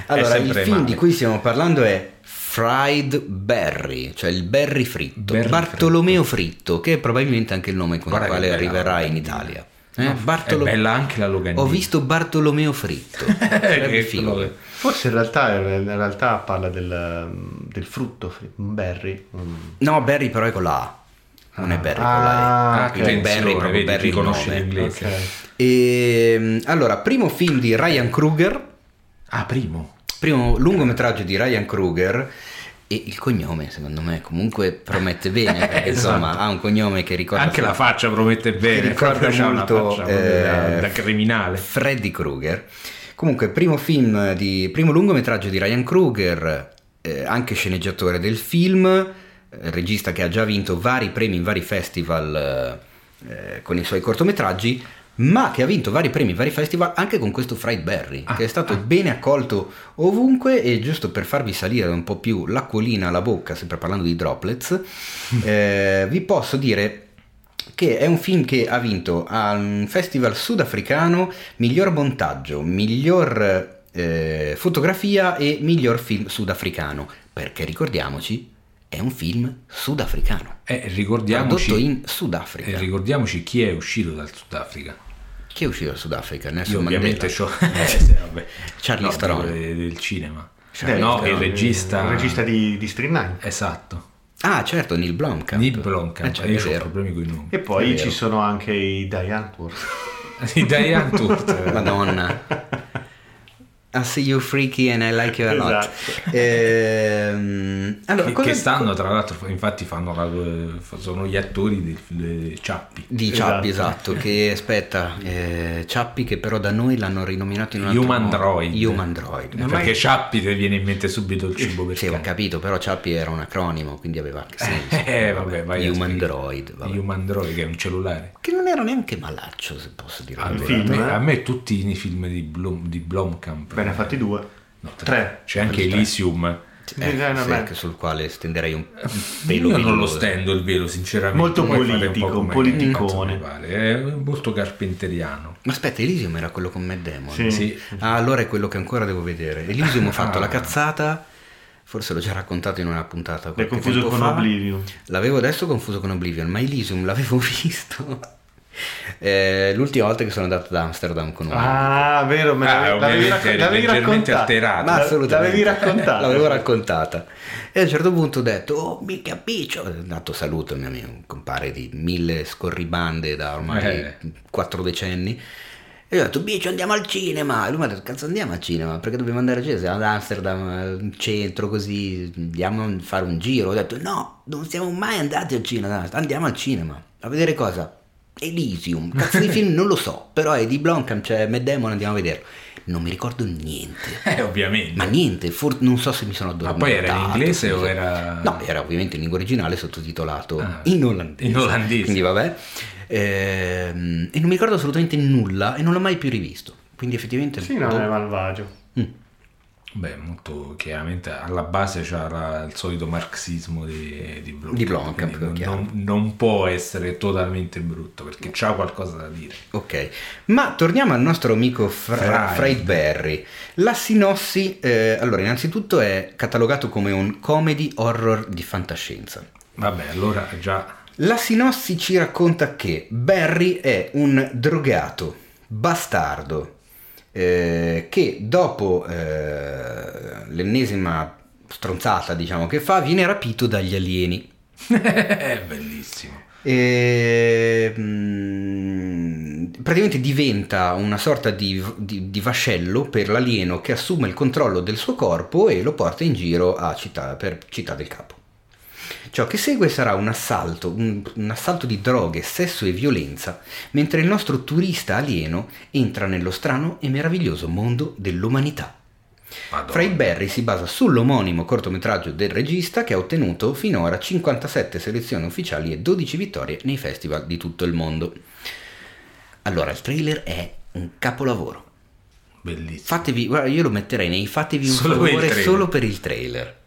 Allora, il film male. di cui stiamo parlando è Fried Berry, cioè il berry fritto, Berry Bartolomeo fritto. che è probabilmente anche il nome con Guarda il quale arriverà in. Italia. Eh, No, Bartolo- È bella anche la locandina. Ho visto Bartolomeo fritto. Sarebbe Che figo. Forse in realtà, in realtà parla del, del frutto, un berry. un- No, Berry però è con la A. Non è Berry con Ah, la E. ok. Quindi attenzione, Berry proprio vedi, Berry conosce l'inglese. Ok. E, allora, primo film di Ryan Kruger, Ah, primo. primo lungometraggio di Ryan Kruger e il cognome secondo me comunque promette bene, perché, insomma Esatto. ha un cognome che ricorda Anche la faccia promette bene. ricorda molto, eh, da criminale. Freddy Krueger. Comunque, primo film di primo lungometraggio di Ryan Kruger, eh, anche sceneggiatore del film, eh, regista che ha già vinto vari premi in vari festival eh, con i suoi cortometraggi, ma che ha vinto vari premi in vari festival anche con questo Fried Berry, Ah, che è stato bene accolto ovunque e giusto per farvi salire un po' più l'acquolina alla bocca, sempre parlando di droplets, eh, vi posso dire che è un film che ha vinto al festival sudafricano miglior montaggio, miglior eh, fotografia e miglior film sudafricano, perché ricordiamoci, è un film sudafricano, Eh, prodotto ricordiamoci, in Sudafrica. eh, ricordiamoci chi è uscito dal Sudafrica. Chi è uscito da Sudafrica? Io Nelson ovviamente Mandela. c'ho eh. Charlie No, del, del cinema. Eh, no, il regista. Il regista di, di Street Nine. Esatto. Ah, certo, Neil Blomkamp. Neil Blomkamp. Eh, cioè, io ho problemi con i nomi. E poi ci sono anche i Diane Tour. I Diane Tour. Madonna. I see you freaky and I like you a lot. Esatto. Ehm, allora, che, cosa- che stanno tra l'altro infatti fanno la, sono gli attori di, di Ciappi Di Esatto. Ciappi, esatto, che aspetta, eh, Ciappi che però da noi l'hanno rinominato in un altro Human modo. Droid. Human Droid. Eh, Ma perché mai- Ciappi ti viene in mente subito il cibo per Sì, ho capito, però Ciappi era un acronimo, quindi aveva anche senso. eh vabbè vai Human. Droid, vabbè. Human Droid che è un cellulare Che non era neanche malaccio, se posso dire. allora, verità. film, a, me, eh? a me tutti i film di, Blom, di Blomkamp Bene, fatti due. No, Tre. c'è anche Tre. Elysium Eh, Eh, sì, sul quale stenderei un pelo io non lo stendo il velo sinceramente Molto un politico, come politicone. pare. è molto carpenteriano Ma aspetta, Elysium era quello con Matt Damon. Sì. sì. Ah, allora è quello che ancora devo vedere. Elysium ho fatto Ah. la cazzata, forse l'ho già raccontato in una puntata. L'hai confuso tempo con fa. Oblivion. L'avevo adesso confuso con Oblivion, ma Elysium l'avevo visto eh, l'ultima volta che sono andato ad Amsterdam con un amico. Ah, vero, me Ah, l'avevi, racco- l'avevi raccontata. Ma assolutamente. L'avevi raccontata. L'avevo raccontata. E a un certo punto ho detto, oh, mica piccio. Ho dato saluto al mio amico, un compare di mille scorribande da ormai Eh. quattro decenni. E io ho detto, Bicio, andiamo al cinema. E lui mi ha detto, cazzo, andiamo al cinema, perché dobbiamo andare al cinema? Siamo ad Amsterdam, al centro, così, andiamo a fare un giro. Ho detto, no, non siamo mai andati al cinema. Andiamo al cinema. A vedere cosa? Elysium. Cazzo di film non lo so, però è di Blomkamp, c'è Matt Damon, andiamo a vederlo. Non mi ricordo niente. eh ovviamente Ma niente, for- non so se mi sono addormentato. poi era in inglese o era- No, era ovviamente in lingua originale sottotitolato Ah, in olandese. in olandese. Quindi vabbè. Ehm, e non mi ricordo assolutamente nulla e non l'ho mai più rivisto. Quindi effettivamente... Sì, non è malvagio. Mm. Beh, molto chiaramente alla base c'ha la- il solito marxismo di, di Blomkamp. Di Blomkamp, non, non- non può essere totalmente brutto perché c'ha qualcosa da dire. Ok, ma torniamo al nostro amico Fra- Fried. Fried Berry. La sinossi, eh, allora, innanzitutto è catalogato come un comedy horror di fantascienza. Vabbè, allora già La sinossi ci racconta che Barry è un drogato, bastardo, eh, che dopo eh, l'ennesima stronzata diciamo che fa viene rapito dagli alieni. È bellissimo. E, mm, praticamente diventa una sorta di, di- di vascello per l'alieno che assume il controllo del suo corpo e lo porta in giro a città, per Città del Capo. Ciò che segue sarà un assalto, un, un assalto di droghe, sesso e violenza, mentre il nostro turista alieno entra nello strano e meraviglioso mondo dell'umanità. Madonna. Fra i Berry si basa sull'omonimo cortometraggio del regista che ha ottenuto finora 57 selezioni ufficiali e 12 vittorie nei festival di tutto il mondo. Allora, il trailer è un capolavoro. Bellissimo. Fatevi, guarda, io lo metterei nei fatevi un Solo favore solo per il trailer.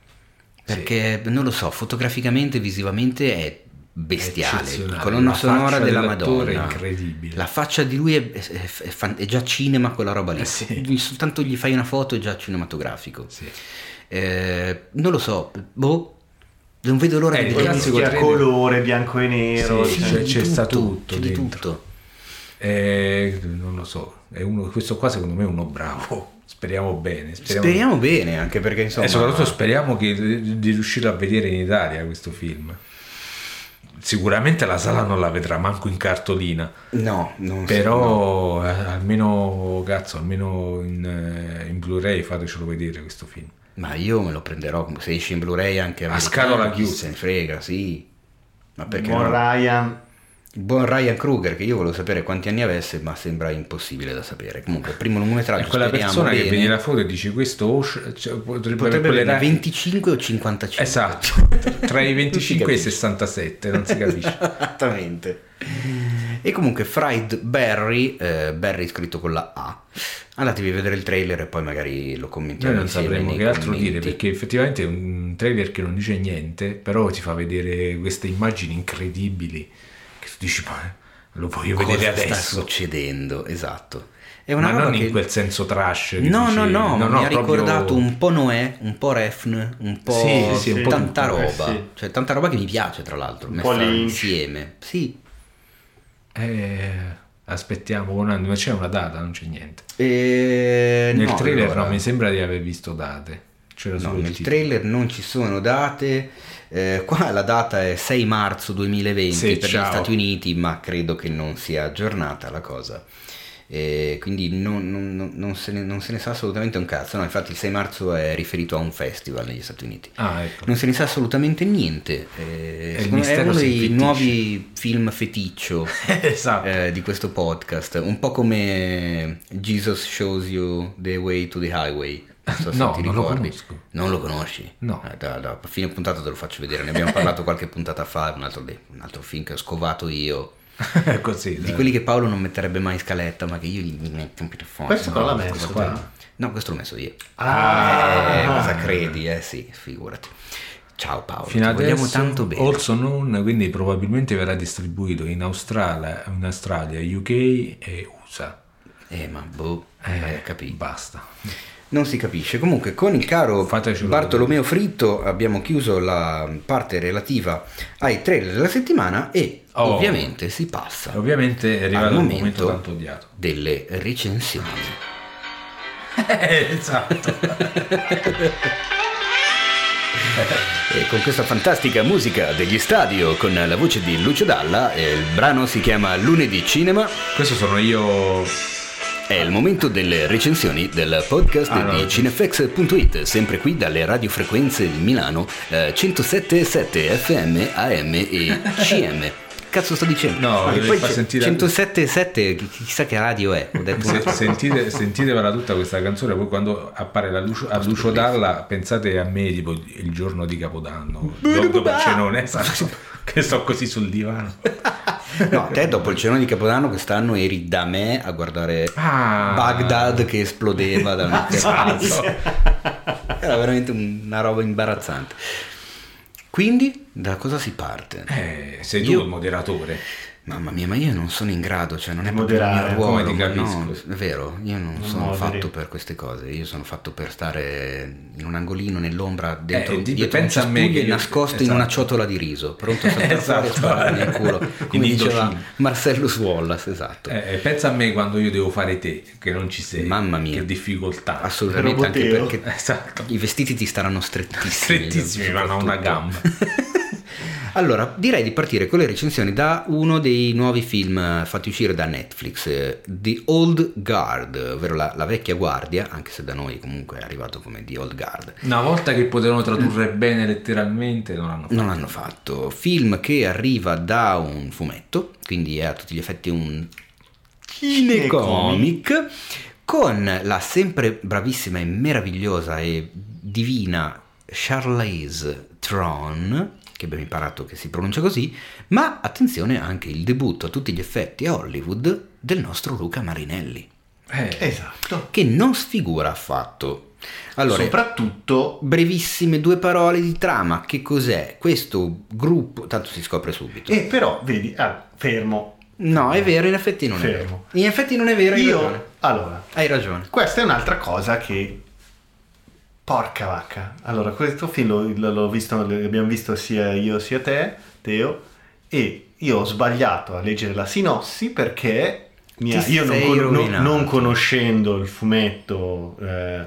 Perché non lo so, fotograficamente, visivamente è bestiale. Eccezionale. Colonna La sonora della Madonna. incredibile. La faccia di lui è, è- è è già cinema quella roba lì. Eh sì. Soltanto gli fai una foto è già cinematografico. Sì. Eh, non lo so, boh, non vedo l'ora Eh, di il vedere. trailer. colore, bianco e nero. Sì, cioè- c'è- di c'è sta tutto, tutto c'è di tutto. Eh, non lo so, è uno, questo qua secondo me è uno bravo. Speriamo bene. Speriamo, Speriamo bene, anche perché insomma... e soprattutto speriamo che- di riuscire a vedere in Italia questo film. Sicuramente la sala non la vedrà manco in cartolina, No, non so, no. però eh, almeno cazzo, almeno in, eh, in Blu-ray fatecelo vedere questo film. Ma io me lo prenderò se esce in Blu-ray anche A scatola chi chiusa. Se ne frega, sì. Ma perché Buon no? Ryan. Buon Ryan Kruger, che io volevo sapere quanti anni avesse, ma sembra impossibile da sapere. Comunque, primo lungometraggio, È quella persona che bene. vedi la foto e dici questo cioè, potrebbe, Potrebbe avere ra- 25 o 55. Esatto, tra i 25 e i capisce. 67, non si capisce. Esattamente. E comunque Fried Berry, eh, Berry scritto con la A. Andatevi a vedere il trailer e poi magari lo commentiamo Noi non sapremo che altro commenti. dire perché effettivamente è un trailer che non dice niente, però ti fa vedere queste immagini incredibili che tu dici ma lo voglio Cosa vedere sta adesso. succedendo? Esatto. È una Ma roba non che... in quel senso trash. che No, dici- no, no, ma mi ha proprio- ricordato un po' Noè, un po' Refn, un po' Sì, sì, un po' tanta tutto, eh, roba. sì. Cioè, tanta roba che mi piace, tra l'altro, Un po' insieme. Sì. Eh, aspettiamo un anno, ma c'è una data, non c'è niente. E... Nel no, trailer allora- non mi sembra di aver visto date. C'era No, nel titolo. trailer non ci sono date. Eh, qua la data è 6 marzo 2020 Sì, per ciao. gli Stati Uniti, ma credo che non sia aggiornata la cosa. Eh, quindi non, non- non- se ne, non se ne sa assolutamente un cazzo. No, infatti il 6 marzo è riferito a un festival negli Stati Uniti. Ah, ecco. Non se ne sa assolutamente niente. Eh, il secondo me è uno dei nuovi film feticcio esatto. eh, di questo podcast. Un po' come Jesus Shows You the Way to the Highway. Non so No, non lo conosco. Non lo conosci? No. Eh, da, da fine puntata te lo faccio vedere. Ne abbiamo parlato qualche puntata fa. Un altro, un altro film che ho scovato io. Così. Di dai. quelli che Paolo non metterebbe mai in scaletta, ma che io gli metto un po' fondo. Questo cosa l'ha messo qua. No, questo l'ho messo io. Ah, Eh, cosa credi? Eh sì, figurati. Ciao Paolo, Fino ti adesso tanto bene. Also Known, quindi probabilmente verrà distribuito in Australia, in Australia, UK e USA. Eh, ma boh, Eh, vai a capire. Basta. Non si capisce. Comunque, con il caro Fatecelo Bartolomeo Fritto abbiamo chiuso la parte relativa ai trailer della settimana e Oh. ovviamente si passa Ovviamente è arrivato il momento, momento tanto odiato. delle recensioni. esatto. E con questa fantastica musica degli stadio con la voce di Lucio Dalla, eh, il brano si chiama Lunedì Cinema. Questo sono io. È il momento delle recensioni del podcast Ah, di no. cinefx.it, sempre qui dalle radiofrequenze di Milano, eh, 107.7 FM, AM e CM. Cazzo sto dicendo? No, Perché poi c'è- sentire- 107.7, chi- chissà che radio è. Ho detto Se- sentite, sentitevela tutta questa canzone, poi quando appare la Lucio, a Lucio Dalla pensate a me tipo il giorno di Capodanno, dopo, dopo il cenone, esatto, che sto così sul divano. No, te dopo il cenone di Capodanno quest'anno eri da me a guardare Ah. Baghdad che esplodeva da una Esatto. Era veramente una roba imbarazzante. Quindi, da cosa si parte? Eh, sei tu Io- il moderatore. Mamma mia, ma io non sono in grado, cioè non è proprio il mio moderare, ruolo, come ti ma capisco. no, è vero, io non Non sono moderi. fatto per queste cose, io sono fatto per stare in un angolino nell'ombra dentro Eh, di- dietro pensa un a me cespuglio nascosto in una esatto. ciotola di riso, pronto a saltare Esatto. fuori in culo, come In diceva Indochina. Marcellus Wallace, esatto. Eh, eh, pensa a me quando io devo fare te, che non ci sei. Mamma mia. Che difficoltà. Assolutamente, anche perché Esatto. i vestiti ti staranno strettissimi. Strettissimi, vanno a una gamba. Allora, direi di partire con le recensioni da uno dei nuovi film fatti uscire da Netflix, eh, The Old Guard, ovvero la, la vecchia guardia, anche se da noi comunque è arrivato come The Old Guard. Una volta che potevano tradurre bene letteralmente, non hanno fatto. Non l'hanno fatto. Film che arriva da un fumetto, quindi è a tutti gli effetti un cinecomic, con la sempre bravissima e meravigliosa e divina Charlize Theron, che abbiamo imparato che si pronuncia così, ma attenzione anche il debutto a tutti gli effetti a Hollywood del nostro Luca Marinelli, Eh, Esatto. che non sfigura affatto. Allora, Soprattutto brevissime due parole di trama, che cos'è? Questo gruppo, tanto si scopre subito. E però, vedi, ah, fermo. No, è vero, in effetti non è Fermo. vero. In effetti non è vero, hai ragione. Io, allora, Hai ragione. questa è un'altra cosa che... Porca vacca. Allora, questo film lo- l'ho visto, l'abbiamo visto sia io sia te, Teo, e io ho sbagliato a leggere la sinossi perché mi ha- Ti io non, con- non- non conoscendo il fumetto eh,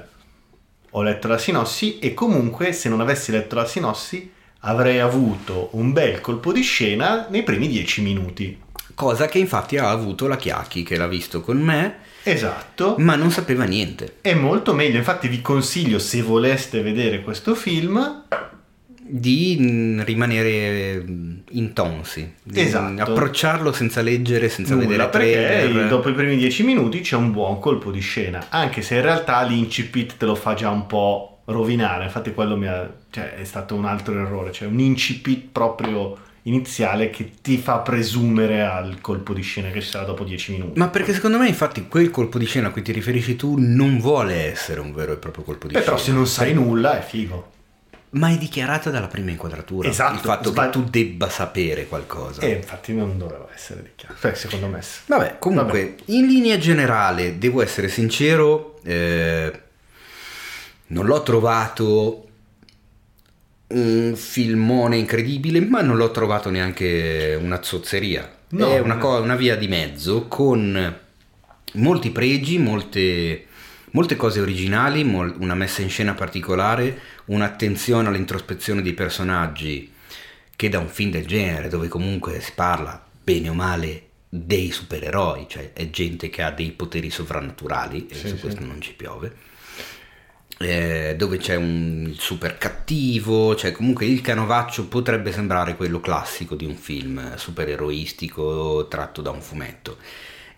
ho letto la sinossi e comunque se non avessi letto la sinossi avrei avuto un bel colpo di scena nei primi dieci minuti. Cosa che infatti ha avuto la Chiacchi, che l'ha visto con me, Esatto. ma non sapeva niente. È molto meglio, infatti vi consiglio se voleste vedere questo film, Di rimanere mm, intonsi. Di Esatto. Approcciarlo senza leggere, senza nulla, vedere perché trailer. dopo i primi dieci minuti c'è un buon colpo di scena, anche se in realtà l'incipit te lo fa già un po' rovinare, infatti quello mi ha, cioè, è stato un altro errore, cioè un incipit proprio iniziale che ti fa presumere al colpo di scena che ci sarà dopo dieci minuti. Ma perché secondo me infatti quel colpo di scena a cui ti riferisci tu non vuole essere un vero e proprio colpo di Beh, scena. però se non sai nulla è figo. Ma è dichiarata dalla prima inquadratura Esatto, il fatto sbagli- che tu debba sapere qualcosa. E infatti non doveva essere dichiarato, Cioè, secondo me. Vabbè, comunque, in linea generale, devo essere sincero, eh, non l'ho trovato un filmone incredibile, ma non l'ho trovato neanche una zozzeria. No, È una, co- una via di mezzo con molti pregi, molte, molte cose originali, mol- una messa in scena particolare, un'attenzione all'introspezione dei personaggi che da un film del genere, dove comunque si parla bene o male dei supereroi, cioè è gente che ha dei poteri sovrannaturali, e Sì, su sì. questo non ci piove, eh, dove c'è un super cattivo, cioè comunque il canovaccio potrebbe sembrare quello classico di un film supereroistico tratto da un fumetto.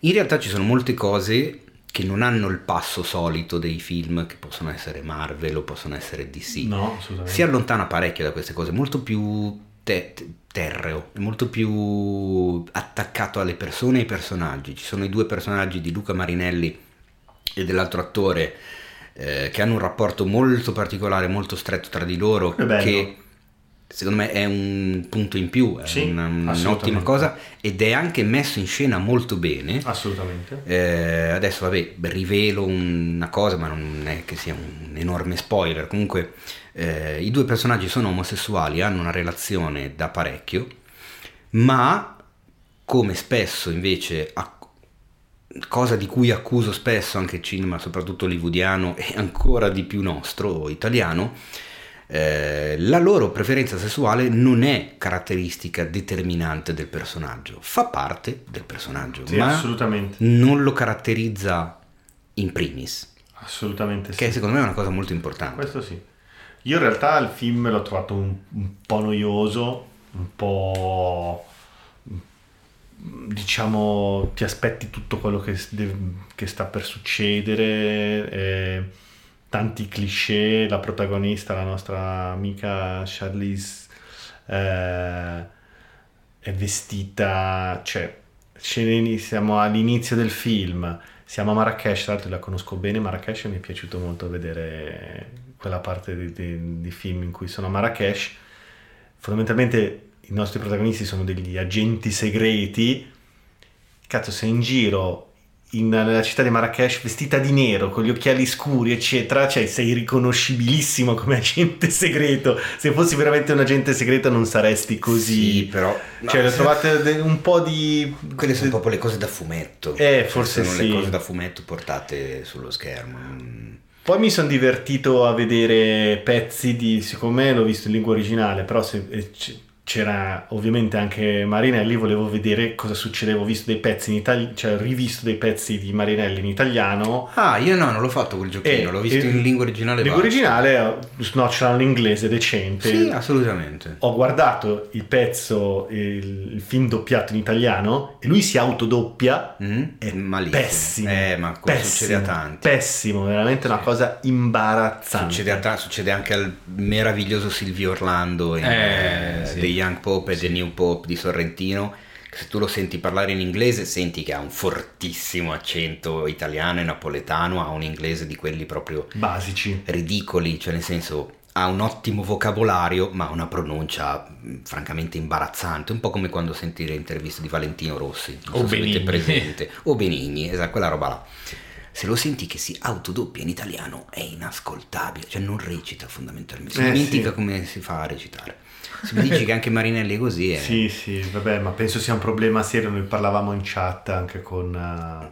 In realtà ci sono molte cose che non hanno il passo solito dei film che possono essere Marvel o possono essere DC No, si allontana parecchio da queste cose, molto più te- terreo, è molto più attaccato alle persone e ai personaggi. Ci sono i due personaggi di Luca Marinelli e dell'altro attore eh, che hanno un rapporto molto particolare, molto stretto tra di loro, che secondo me è un punto in più, è Sì, una- un'ottima cosa ed è anche messo in scena molto bene. Assolutamente. Eh, adesso vabbè, rivelo una cosa, ma non è che sia un enorme spoiler. Comunque, eh, i due personaggi sono omosessuali, hanno una relazione da parecchio, ma come spesso invece, acc- cosa di cui accuso spesso anche il cinema, soprattutto hollywoodiano e ancora di più nostro, italiano, eh, la loro preferenza sessuale non è caratteristica determinante del personaggio, fa parte del personaggio, Sì, ma assolutamente. non lo caratterizza in primis, Assolutamente sì. che secondo me è una cosa molto importante. Questo sì. Io in realtà il film l'ho trovato un, un po' noioso, un po' diciamo ti aspetti tutto quello che, che sta per succedere, eh, tanti cliché, la protagonista, la nostra amica Charlize eh, è vestita, cioè scene- siamo all'inizio del film, siamo a Marrakesh, tra l'altro la conosco bene Marrakesh mi è piaciuto molto vedere quella parte di, di- di film in cui sono a Marrakesh. Fondamentalmente i nostri protagonisti sono degli agenti segreti cazzo, sei in giro in- nella città di Marrakesh vestita di nero, con gli occhiali scuri, eccetera, cioè sei riconoscibilissimo come agente segreto. Se fossi veramente un agente segreto non saresti così. Sì, però... Cioè, no, trovate un po' di... Quelle sono proprio le cose da fumetto. Eh, forse sono sì. le cose da fumetto portate sullo schermo. Poi mi sono divertito a vedere pezzi di, secondo me l'ho visto in lingua originale, però se, eh, c'era ovviamente anche Marinelli, volevo vedere cosa succedeva, ho visto dei pezzi in italiano, cioè ho rivisto dei pezzi di Marinelli in italiano. Ah, io no, non l'ho fatto quel giochino, e- l'ho visto e- in lingua originale. Lingua basta. originale, eh, snocciolano l'inglese decente. Sì, assolutamente. Ho guardato il pezzo, il, il film doppiato in italiano e lui si autodoppia. Mm? È Malissimo. pessimo. Eh, ma pessimo, succede a tanti. Pessimo, veramente una cosa imbarazzante. Succede, a ta- succede anche al meraviglioso Silvio Orlando in, Eh, eh, sì. Young Pope e The New Pope di Sorrentino. Se tu lo senti parlare in inglese, senti che ha un fortissimo accento italiano e napoletano, ha un inglese di quelli proprio Basici. ridicoli, cioè nel senso ha un ottimo vocabolario, ma una pronuncia francamente imbarazzante, un po' come quando senti le interviste di Valentino Rossi, non O so Benigni. presente, o Benigni, esatto, quella roba là. Se lo senti che si autodoppia in italiano è inascoltabile, cioè non recita fondamentalmente, si Eh, dimentica sì. come si fa a recitare. Se mi dici che anche Marinelli è così, è, Sì, sì, vabbè, ma penso sia un problema serio. Noi parlavamo in chat anche con.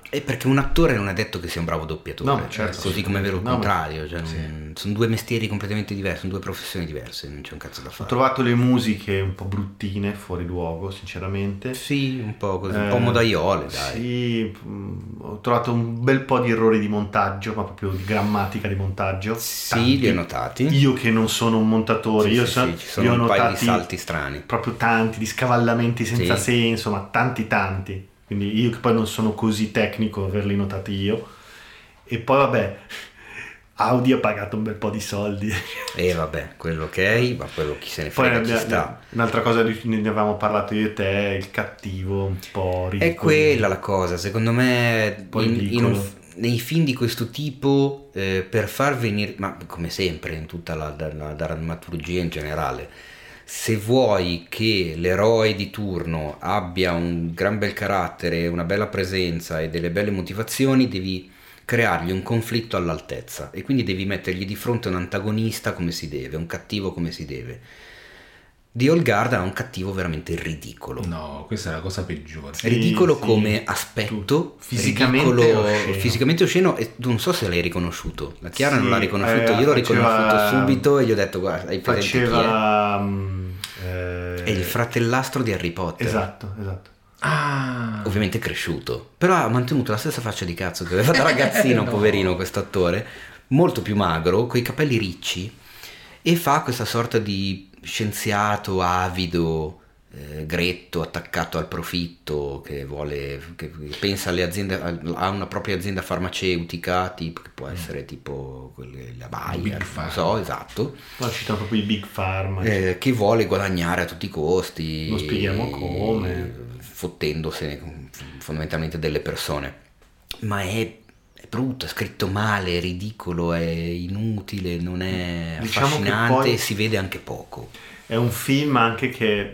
eh, è perché un attore non è detto che sia un bravo doppiatore, No, ma certo, così come è vero il no, contrario, cioè non- sono due mestieri completamente diversi, sono due professioni diverse, non c'è un cazzo da Ho fare. trovato le musiche un po' bruttine, fuori luogo, sinceramente. Sì, un po' così, un Eh, po' modaiole, dai. Sì, mh, ho trovato un bel po' di errori di montaggio, ma proprio di grammatica di montaggio. Sì, Tanti. li ho notati. Io che non sono un montatore, Sì, io sì, so- sì, sono li ho notati salti strani. proprio tanti, di scavallamenti senza Sì. senso, ma tanti tanti. Quindi io che poi non sono così tecnico averli notati io. E poi vabbè, Audi ha pagato un bel po' di soldi. E vabbè, quello ok, ma quello chi se ne Poi frega ci abbia- sta. un'altra cosa di cui ne avevamo parlato io e te, il cattivo un po' ridicolo. È quella la cosa, secondo me in- in un- nei film di questo tipo eh, per far venire, ma come sempre in tutta la, la- la drammaturgia in generale, se vuoi che l'eroe di turno abbia un gran bel carattere, una bella presenza e delle belle motivazioni, devi creargli un conflitto all'altezza e quindi devi mettergli di fronte un antagonista come si deve, un cattivo come si deve. The Old Guard ha un cattivo veramente ridicolo. No, questa è la cosa peggiore. Sì, ridicolo sì. come aspetto, Tu- fisicamente ridicolo- osceno. fisicamente osceno e non so se l'hai riconosciuto. La Chiara Sì, non l'ha riconosciuto, eh, io l'ho faceva- riconosciuto subito e gli ho detto guarda, hai presente chi è? Faceva... eh, È il fratellastro di Harry Potter. Esatto, esatto. Ah, Ovviamente cresciuto, però ha mantenuto la stessa faccia di cazzo che aveva da ragazzino, No. poverino questo attore, molto più magro, con i capelli ricci e fa questa sorta di scienziato avido, eh, gretto, attaccato al profitto, che vuole, che pensa alle aziende, a una propria azienda farmaceutica, tipo, che può essere tipo quelle, la Bayer, Big non so, esatto, Poi citano proprio i Big Pharma. eh, che vuole guadagnare a tutti i costi. Non spieghiamo come. Fottendosene fondamentalmente delle persone. Ma è brutto, è scritto male, è ridicolo, è inutile, non è Diciamo affascinante poi- e si vede anche poco. È un film anche che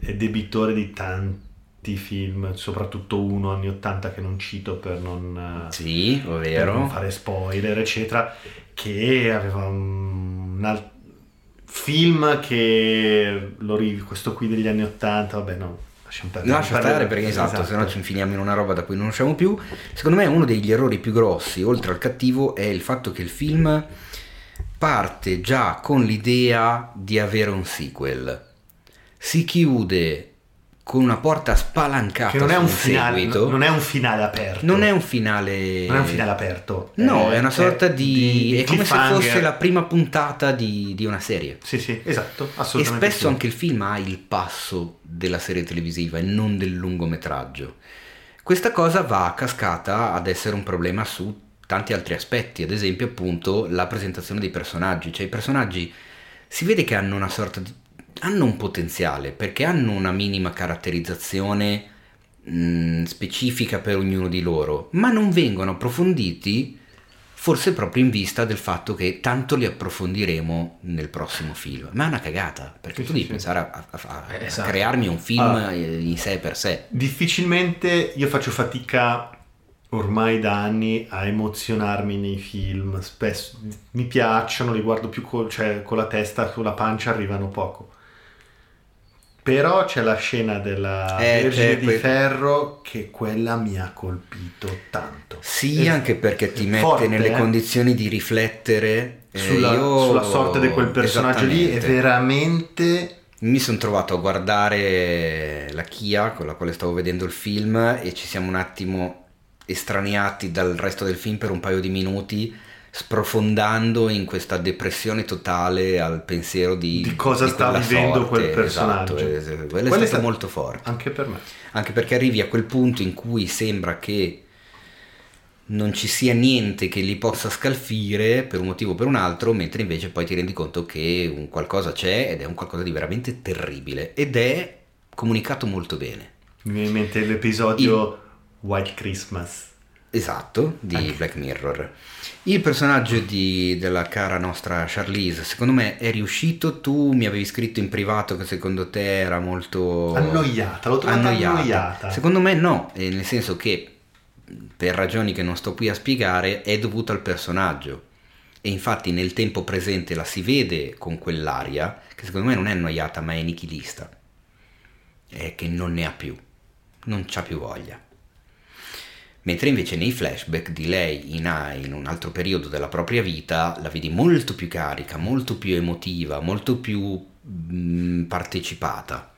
è debitore di tanti film, soprattutto uno anni 80 che non cito per non, eh, Sì, per non fare spoiler, eccetera, che aveva un, un film che lo questo qui degli anni 80, vabbè no, lasciamo perdere. Lascia stare perché esatto, se no ci infiniamo in una roba da cui non usciamo più. Secondo me uno degli errori più grossi, oltre al cattivo, è il fatto che il film parte già con l'idea di avere un sequel. Si chiude con una porta spalancata che non è un finale, seguito. non è un finale aperto. Non è un finale. Non è un finale aperto. No, Eh, è una sorta è di. È come se fosse la prima puntata di, di una serie. Sì, sì, esatto, E assolutamente. spesso sì. anche il film ha il passo della serie televisiva e non del lungometraggio. Questa cosa va a cascata ad essere un problema su tanti altri aspetti, ad esempio appunto la presentazione dei personaggi, cioè i personaggi si vede che hanno una sorta di... hanno un potenziale perché hanno una minima caratterizzazione mh, specifica per ognuno di loro, ma non vengono approfonditi forse proprio in vista del fatto che tanto li approfondiremo nel prossimo film. Ma è una cagata, perché Sì, tu sì, devi sì. pensare a, a- a- a Esatto. crearmi un film eh, in sé per sé. Difficilmente io faccio fatica ormai da anni a emozionarmi nei film, spesso mi piacciono, li guardo più col- cioè, con la testa, sulla pancia arrivano poco. Però c'è la scena della Eh, Vergine di quel- Ferro che quella mi ha colpito tanto. Sì, E- anche perché ti mette forte, nelle eh. condizioni di riflettere eh, sulla, io- sulla sorte di quel personaggio lì è Esattamente. veramente Mi sono trovato a guardare la Kia con la quale stavo vedendo il film e ci siamo un attimo estraniati dal resto del film per un paio di minuti, sprofondando in questa depressione totale al pensiero di, Di cosa sta quella vivendo sorte. quel personaggio. Esatto, es- quello è stato è stato- molto forte. anche per me. Anche perché arrivi a quel punto in cui sembra che non ci sia niente che li possa scalfire per un motivo o per un altro, mentre invece poi ti rendi conto che un qualcosa c'è ed è un qualcosa di veramente terribile ed è comunicato molto bene. Mi viene in mente l'episodio White Christmas. Esatto, di Anche- Black Mirror. Il personaggio di- della cara nostra Charlize, secondo me è riuscito. Tu mi avevi scritto in privato che secondo te era molto Annoiata, l'ho trovata annoiata. Secondo me no, nel senso che per ragioni che non sto qui a spiegare è dovuto al personaggio. E infatti nel tempo presente la si vede con quell'aria che secondo me non è annoiata ma è nichilista. È che non ne ha più, non c'ha più voglia. Mentre invece nei flashback di lei in, a- in un altro periodo della propria vita la vedi molto più carica, molto più emotiva, molto più mm, partecipata.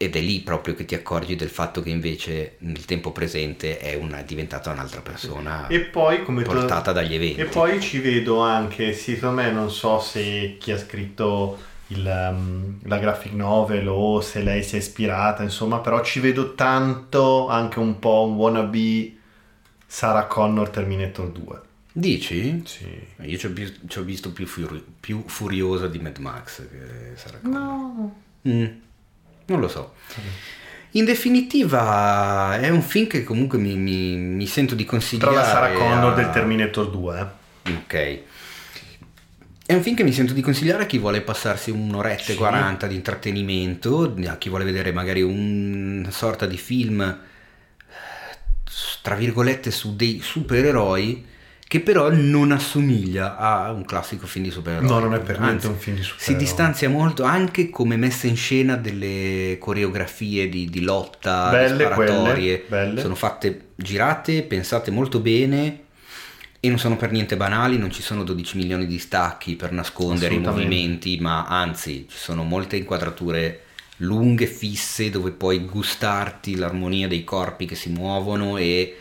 Ed è lì proprio che ti accorgi del fatto che invece nel tempo presente è, una- è diventata un'altra persona E poi come portata dagli eventi. E poi ci vedo anche, sì, secondo me non so se chi ha scritto il, um, la graphic novel o se lei si è ispirata, insomma, però ci vedo tanto anche un po' un wannabe Sarah Connor Terminator 2. Dici? Sì. Io ci ho, vis- ci ho visto più, furi- più furiosa di Mad Max che Sarah Connor. No. Mm, non lo so. In definitiva è un film che comunque mi, mi- mi sento di Tra consigliare. la Sarah Connor a- del Terminator 2, eh. Ok. È un film che mi sento di consigliare a chi vuole passarsi un'oretta Sì. e 40 di intrattenimento, a chi vuole vedere magari una sorta di film, eh, tra virgolette, su dei supereroi, che però non assomiglia a un classico film di supereroi. No, non è per niente Anzi, un film di Si supereroi. distanzia molto anche come messa in scena delle coreografie di, di lotta, Belle di sparatorie. quelle, belle. Sono fatte, girate, pensate molto bene e non sono per niente banali, non ci sono 12 milioni di stacchi per nascondere i movimenti, ma anzi ci sono molte inquadrature lunghe, fisse, dove puoi gustarti l'armonia dei corpi che si muovono e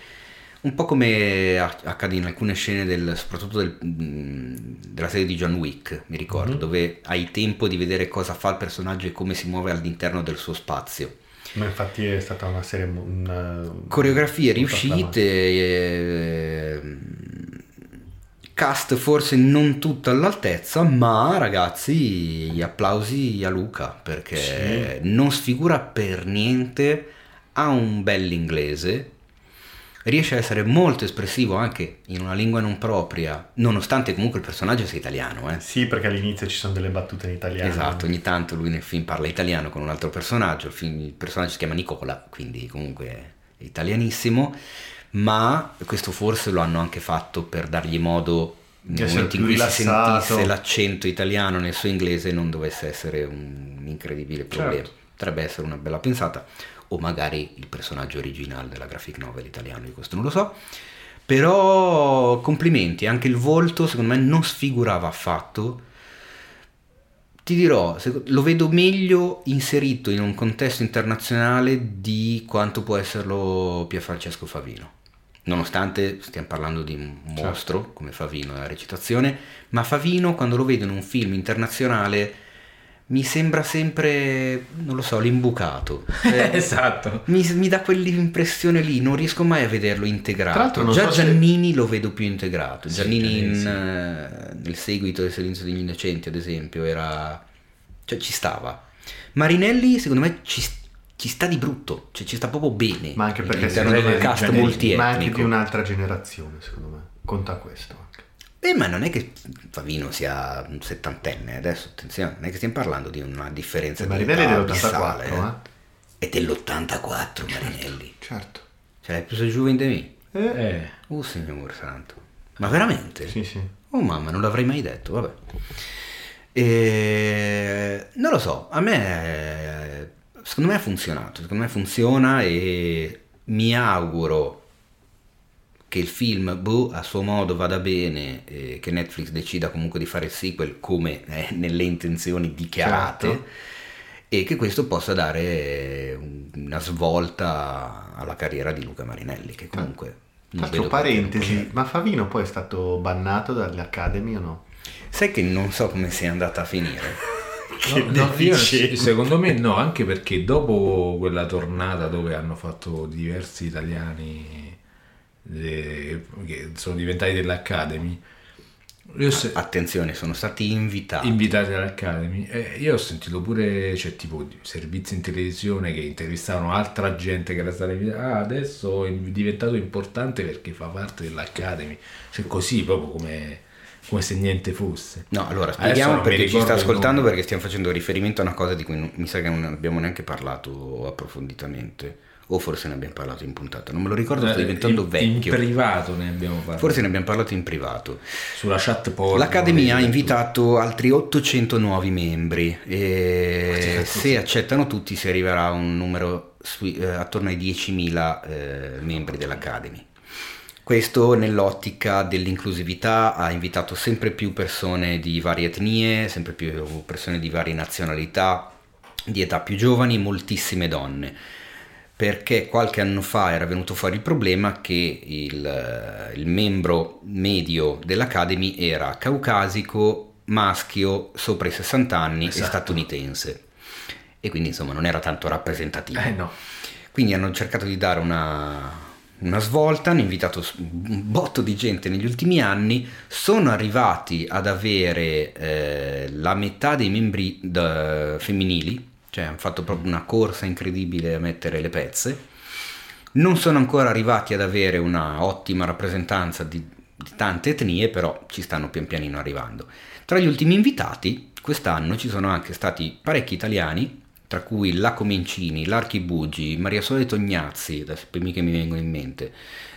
un po' come accade in alcune scene del, soprattutto del- mm, della serie di John Wick, mi ricordo, Mhm. dove hai tempo di vedere cosa fa il personaggio e come si muove all'interno del suo spazio. Ma infatti è stata una serie... Una, Coreografie riuscite, eh, cast forse non tutto all'altezza, ma ragazzi, gli applausi a Luca perché non sfigura per niente, ha un bell'inglese, riesce a essere molto espressivo anche in una lingua non propria, nonostante comunque il personaggio sia italiano, eh. Sì, perché all'inizio ci sono delle battute in italiano. Esatto, ogni tanto lui nel film parla italiano con un altro personaggio, il, film- il personaggio si chiama Nicola, quindi comunque è italianissimo, ma questo forse lo hanno anche fatto per dargli modo nel momento in cui si sentisse l'accento italiano nel suo inglese non dovesse essere un incredibile problema. Certo. Potrebbe essere una bella pensata, o magari il personaggio originale della graphic novel italiano, di questo non lo so. Però complimenti, anche il volto secondo me non sfigurava affatto. Ti dirò, lo vedo meglio inserito in un contesto internazionale di quanto può esserlo Pierfrancesco Favino. Nonostante stiamo parlando di un mostro come Favino nella recitazione, ma Favino quando lo vedo in un film internazionale mi sembra sempre, non lo so, l'imbucato. Cioè, esatto. mi, mi dà quell'impressione lì, non riesco mai a vederlo Tra integrato. l'altro non Già so se- Giannini lo vedo più integrato. Sì, Giannini Giannini, in, sì. eh, nel seguito del silenzio degli innocenti, ad esempio, era... cioè ci stava. Marinelli, secondo me, ci, ci sta di brutto, cioè ci sta proprio bene. Ma anche perché all'interno di un cast Giannini- multietnico. Ma anche di un'altra generazione, secondo me. Conta questo anche. Eh, ma non è che Favino sia un settantenne, adesso attenzione, non è che stiamo parlando di una differenza E di Marinelli età è abissale, dell'84, eh. È dell'84 Marinelli. Certo. Ce l'hai più giù in me? Eh, Oh signor santo. Ma veramente? Sì, sì. Oh mamma, non l'avrei mai detto, vabbè. E... Non lo so, a me, secondo me ha funzionato, secondo me funziona e mi auguro che il film, boh, a suo modo vada bene, e che Netflix decida comunque di fare il sequel come è nelle intenzioni dichiarate Certo. e che questo possa dare una svolta alla carriera di Luca Marinelli, che comunque... Perché non parentesi, ma Favino poi è stato bannato dalle Academy o no? Sai che non so come sia andata a finire. Che no, no, secondo me no, anche perché dopo quella tornata dove hanno fatto diversi italiani eh, che sono diventati dell'Academy, se- Attenzione, sono stati invitati. invitati all'Academy. E io ho sentito pure, cioè, tipo servizi in televisione che intervistavano altra gente che era stata invitata. Ah, adesso è diventato importante perché fa parte dell'Academy. Cioè, così proprio come, come se niente fosse. No, allora spieghiamo perché ci sta ascoltando perché stiamo facendo riferimento a una cosa di cui non- mi sa che non abbiamo neanche parlato approfonditamente. O forse ne abbiamo parlato in puntata, non me lo ricordo, sto Eh, diventando in, vecchio. In privato ne abbiamo parlato. Forse ne abbiamo parlato in privato. sulla chat porno. L'Accademia ha invitato altri 800 nuovi membri e se accettano tutti si arriverà a un numero sui- eh, attorno ai 10.000 eh, membri dell'Academy. Questo nell'ottica dell'inclusività ha invitato sempre più persone di varie etnie, sempre più persone di varie nazionalità, di età più giovani, moltissime donne perché qualche anno fa era venuto fuori il problema che il, il membro medio dell'Academy era caucasico, maschio, sopra i 60 anni Esatto. e statunitense. E quindi insomma non era tanto rappresentativo. Eh no. Quindi hanno cercato di dare una, una svolta, hanno invitato un botto di gente negli ultimi anni, sono arrivati ad avere eh, la metà dei membri da- femminili, cioè hanno fatto proprio una corsa incredibile a mettere le pezze, non sono ancora arrivati ad avere una ottima rappresentanza di, di tante etnie, però ci stanno pian pianino arrivando. Tra gli ultimi invitati, quest'anno ci sono anche stati parecchi italiani, tra cui la Comencini, l'Archibugi, Maria Sole Tognazzi, adesso i primi che mi vengono in mente,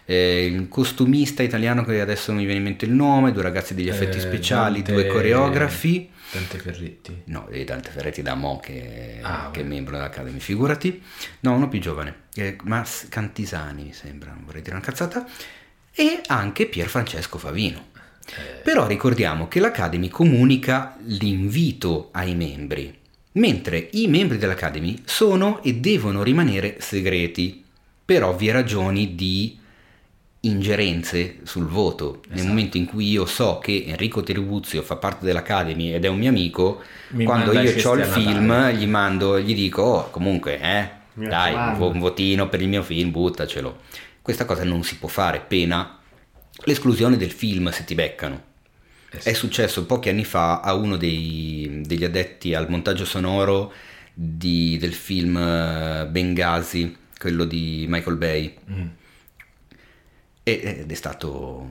eh, il costumista italiano che adesso non mi viene in mente il nome, due ragazzi degli effetti Eh, speciali, Dante- due coreografi. Dante Ferretti. No, e Dante Ferretti da Mo che, Ah, che è membro dell'Academy, figurati. No, uno più giovane, eh, Mas Cantisani mi sembra, non vorrei dire una cazzata. E anche Pier Francesco Favino. Eh, Però ricordiamo che l'Academy comunica l'invito ai membri, mentre i membri dell'Academy sono e devono rimanere segreti per ovvie ragioni di ingerenze sul voto. Nel Esatto. momento in cui io so che Enrico Terubuzio fa parte dell'Academy ed è un mio amico, Mi quando io ho il film Natale. gli mando, gli dico, oh, comunque, eh, dai, un votino per il mio film, buttacelo. Questa cosa non si può fare, pena l'esclusione del film se ti beccano. È successo pochi anni fa a uno dei- degli addetti al montaggio sonoro di- del film eh, Benghazi, quello di Michael Bay, Mm. ed è stato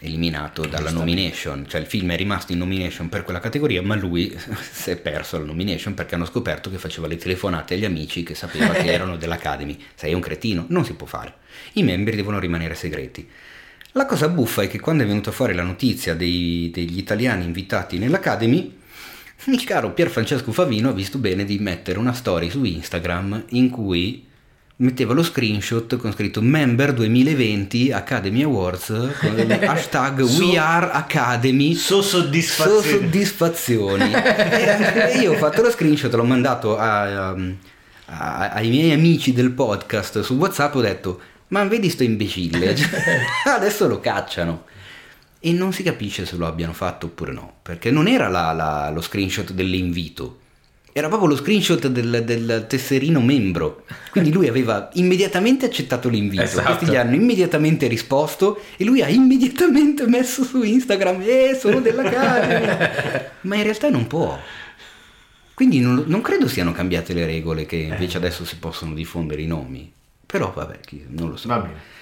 eliminato dalla nomination, cioè il film è rimasto in nomination per quella categoria, ma lui si è perso la nomination perché hanno scoperto che faceva le telefonate agli amici che sapeva che erano dell'Academy. Sei un cretino, non si può fare. I membri devono rimanere segreti. La cosa buffa è che quando è venuta fuori la notizia dei- degli italiani invitati nell'Academy, il caro Pier Francesco Favino ha visto bene di mettere una story su Instagram in cui metteva lo screenshot con scritto Member 2020 Academy Awards con hashtag So- We Are Academy So So soddisfazione. soddisfazioni e io ho fatto lo screenshot l'ho mandato a- um, a- ai miei amici del podcast su whatsapp ho detto ma vedi sto imbecille? Cioè, adesso lo cacciano. E non si capisce se lo abbiano fatto oppure no perché non era la- la- lo screenshot dell'invito era proprio lo screenshot del, del tesserino membro. Quindi lui aveva immediatamente accettato l'invito. Esatto. questi gli hanno immediatamente risposto e lui ha immediatamente messo su Instagram eh sono dell'Academy ma in realtà non può. Quindi non, non credo siano cambiate le regole che invece adesso si possono diffondere i nomi però vabbè chi- non lo so Va bene.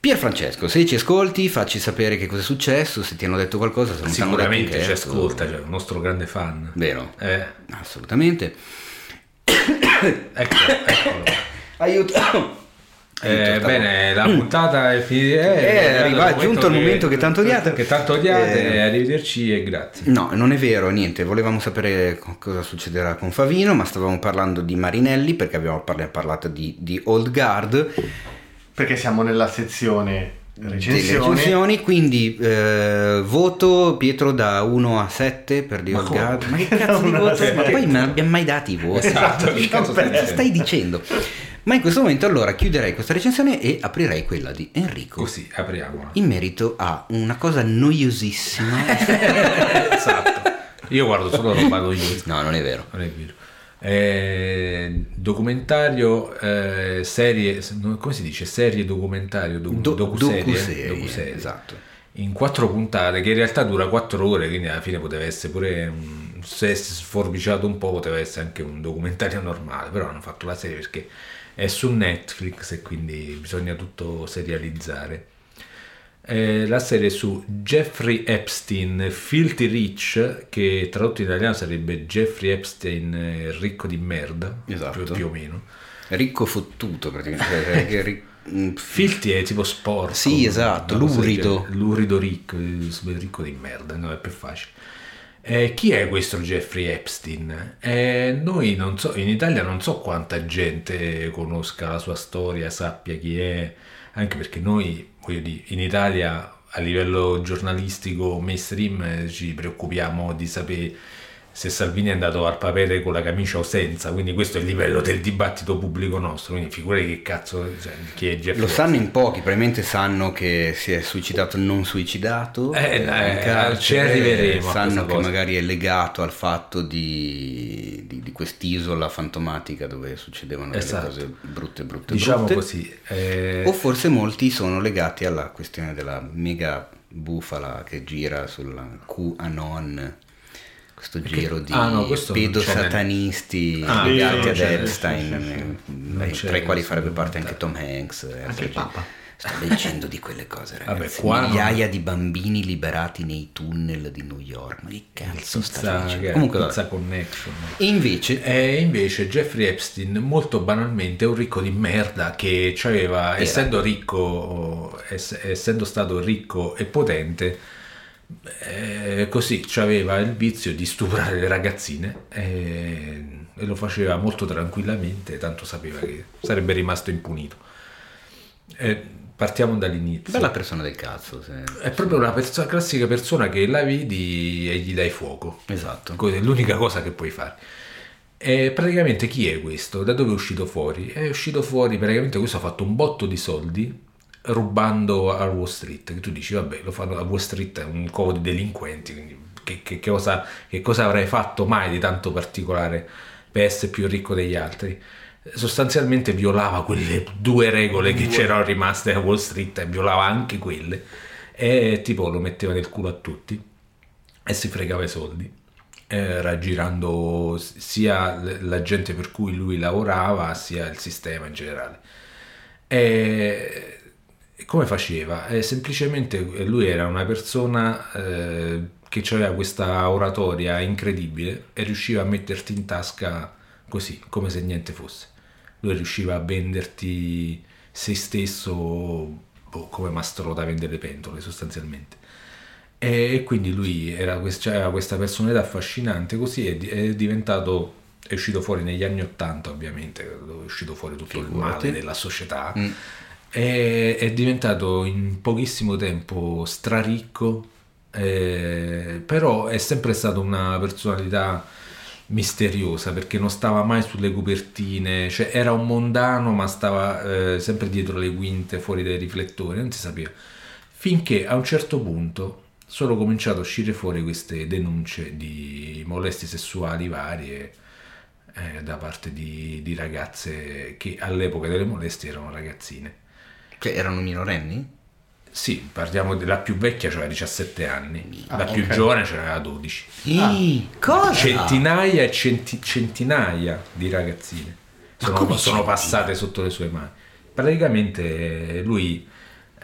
Pier Francesco, se ci ascolti, facci sapere che cosa è successo, se ti hanno detto qualcosa, se non Sicuramente ci ascolta, cioè, un nostro grande fan. Vero? Eh, Assolutamente. ecco, eccolo. Aiuto. Eh, bene, la puntata è finita. Eh, arriva- è giunto il momento che tanto odiate. Che tanto odiate, Eh. arrivederci e grazie. No, non è vero, niente, volevamo sapere co- cosa succederà con Favino, ma stavamo parlando di Marinelli perché abbiamo parla- parlato di, di Old Guard, Perché siamo nella sezione recensioni. recensioni, quindi eh, voto Pietro da 1 a 7 per The Ma Old? Guard. Ma che cazzo di voto? Ma poi non abbiamo mai dati i voti. Esatto, che cazzo stai dicendo? Ma in questo momento allora chiuderei questa recensione e aprirei quella di Enrico. Così, apriamola. In merito a una cosa noiosissima. esatto. Io guardo solo roba noiosa. no, non è vero. Non è vero. Eh, documentario, eh, serie, come si dice? Serie documentario, docu, Do- docuserie, docuserie, docuserie. esatto. In quattro puntate, che in realtà dura quattro ore, quindi alla fine poteva essere pure, un- se sforbiciato un po', poteva essere anche un documentario normale, però hanno fatto la serie perché è su Netflix e quindi bisogna tutto serializzare. Eh, la serie su Jeffrey Epstein, Filthy Rich, che tradotto in italiano sarebbe Jeffrey Epstein eh, ricco di merda, Esatto. più, più o meno. Ricco fottuto praticamente. cioè, che ri- mm, Filthy è tipo sporco. Sì, esatto, lurido. Lurido ricco, eh, ricco di merda, no, è più facile. Eh, chi è questo Jeffrey Epstein? Eh, noi non so, in Italia non so quanta gente conosca la sua storia, sappia chi è, anche perché noi, voglio dire, in Italia a livello giornalistico mainstream ci preoccupiamo di sapere se Salvini è andato al papere con la camicia o senza, quindi questo è il livello del dibattito pubblico nostro, quindi figurati che cazzo, cioè, chi è Jeffrey Lo sanno in pochi, probabilmente sanno che si è suicidato non suicidato. Eh, in eh, carcere, ci arriveremo Sanno che cosa. magari è legato al fatto di, di- di quest'isola fantomatica dove succedevano Esatto. cose brutte, brutte, Diciamo brutte. così. eh, O forse molti sono legati alla questione della mega bufala che gira sulla QAnon, questo giro di ah, no, non pedosatanisti Ah, legati ad Epstein, eh, Non tra i quali farebbe parte anche. Tom Hanks. eh, Anche il Papa. Sto leggendo di quelle cose, Vabbè, ragazzi. non- Migliaia di bambini liberati nei tunnel di New York. Ma che cazzo sta pizza, dicendo? che- Comunque, pizza vabbè. connection. E invece, E invece Jeffrey Epstein, molto banalmente, è un ricco di merda che aveva, essendo ricco, ess- essendo stato ricco e potente, eh, così aveva il vizio di stuprare le ragazzine e, e lo faceva molto tranquillamente, tanto sapeva che sarebbe rimasto impunito. Eh, partiamo dall'inizio. bella persona del cazzo. se- È proprio una perso- classica persona che la vedi e gli dai fuoco. Esatto. È l'unica cosa che puoi fare. E praticamente chi è questo? Da dove è uscito fuori? È uscito fuori, praticamente questo ha fatto un botto di soldi rubando a Wall Street. Che tu dici, vabbè, lo fanno a Wall Street, è un covo di delinquenti, quindi che, che- che cosa, che cosa avrai fatto mai di tanto particolare per essere più ricco degli altri? Sostanzialmente violava quelle due regole che c'erano rimaste a Wall Street e violava anche quelle e tipo lo metteva nel culo a tutti e si fregava i soldi eh, raggirando sia la gente per cui lui lavorava sia il sistema in generale e come faceva? Eh, semplicemente lui era una persona eh, che aveva questa oratoria incredibile e riusciva a metterti in tasca così, come se niente fosse. Lui riusciva a venderti se stesso boh, come mastro da vendere le pentole sostanzialmente. E, e quindi lui era aveva questa personalità affascinante, così è, è diventato, è uscito fuori negli anni Ottanta ovviamente, è uscito fuori tutto il Figurati. male della società. Mm. E è diventato in pochissimo tempo straricco, eh, però è sempre stata una personalità misteriosa perché non stava mai sulle copertine, cioè era un mondano ma stava eh, sempre dietro le quinte, fuori dai riflettori, non si sapeva. Finché a un certo punto sono cominciate a uscire fuori queste denunce di molestie sessuali varie eh, da parte di, di ragazze che all'epoca delle molestie erano ragazzine. Cioè, erano minorenni? Sì, parliamo della più vecchia, cioè 17 anni, Ah, la più ok. giovane c'era 12. Ih, cosa? Centinaia e centi- centinaia di ragazzine Ma sono, come sono passate sotto le sue mani. Praticamente lui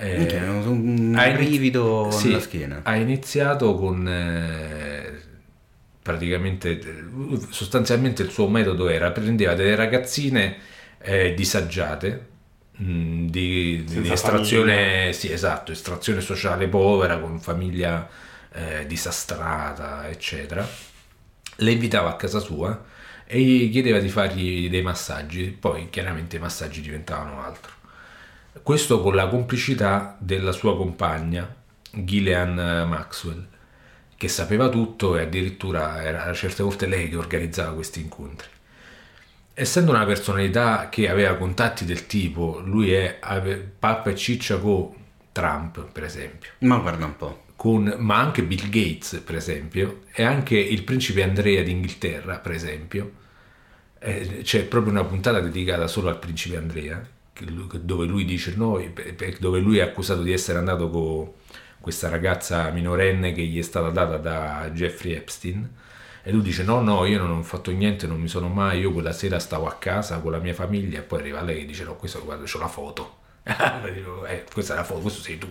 Eh, Minchia, un ha inizi- brivido sì, alla schiena. Ha iniziato con eh, praticamente, eh, sostanzialmente il suo metodo era prendeva delle ragazzine eh, disagiate mh, di, di estrazione, sì, esatto, estrazione sociale povera con famiglia eh, disastrata, eccetera. Le invitava a casa sua e gli chiedeva di fargli dei massaggi, poi chiaramente i massaggi diventavano altro. Questo con la complicità della sua compagna, Gillian Maxwell, che sapeva tutto e addirittura era certe volte lei che organizzava questi incontri. Essendo una personalità che aveva contatti del tipo, lui è pappa e ciccia con Trump, per esempio, Ma guarda un po'. con- ma anche Bill Gates, per esempio, e anche il principe Andrea d'Inghilterra, per esempio. Eh, c'è proprio una puntata dedicata solo al principe Andrea, lui- dove lui dice noi, dove lui è accusato di essere andato con questa ragazza minorenne che gli è stata data da Jeffrey Epstein. E lui dice: No, no, io non ho fatto niente, non mi sono mai. Io quella sera stavo a casa con la mia famiglia. E poi arriva lei e dice: No, questo guarda, c'ho la foto. "Eh, questa è la foto, questo sei tu.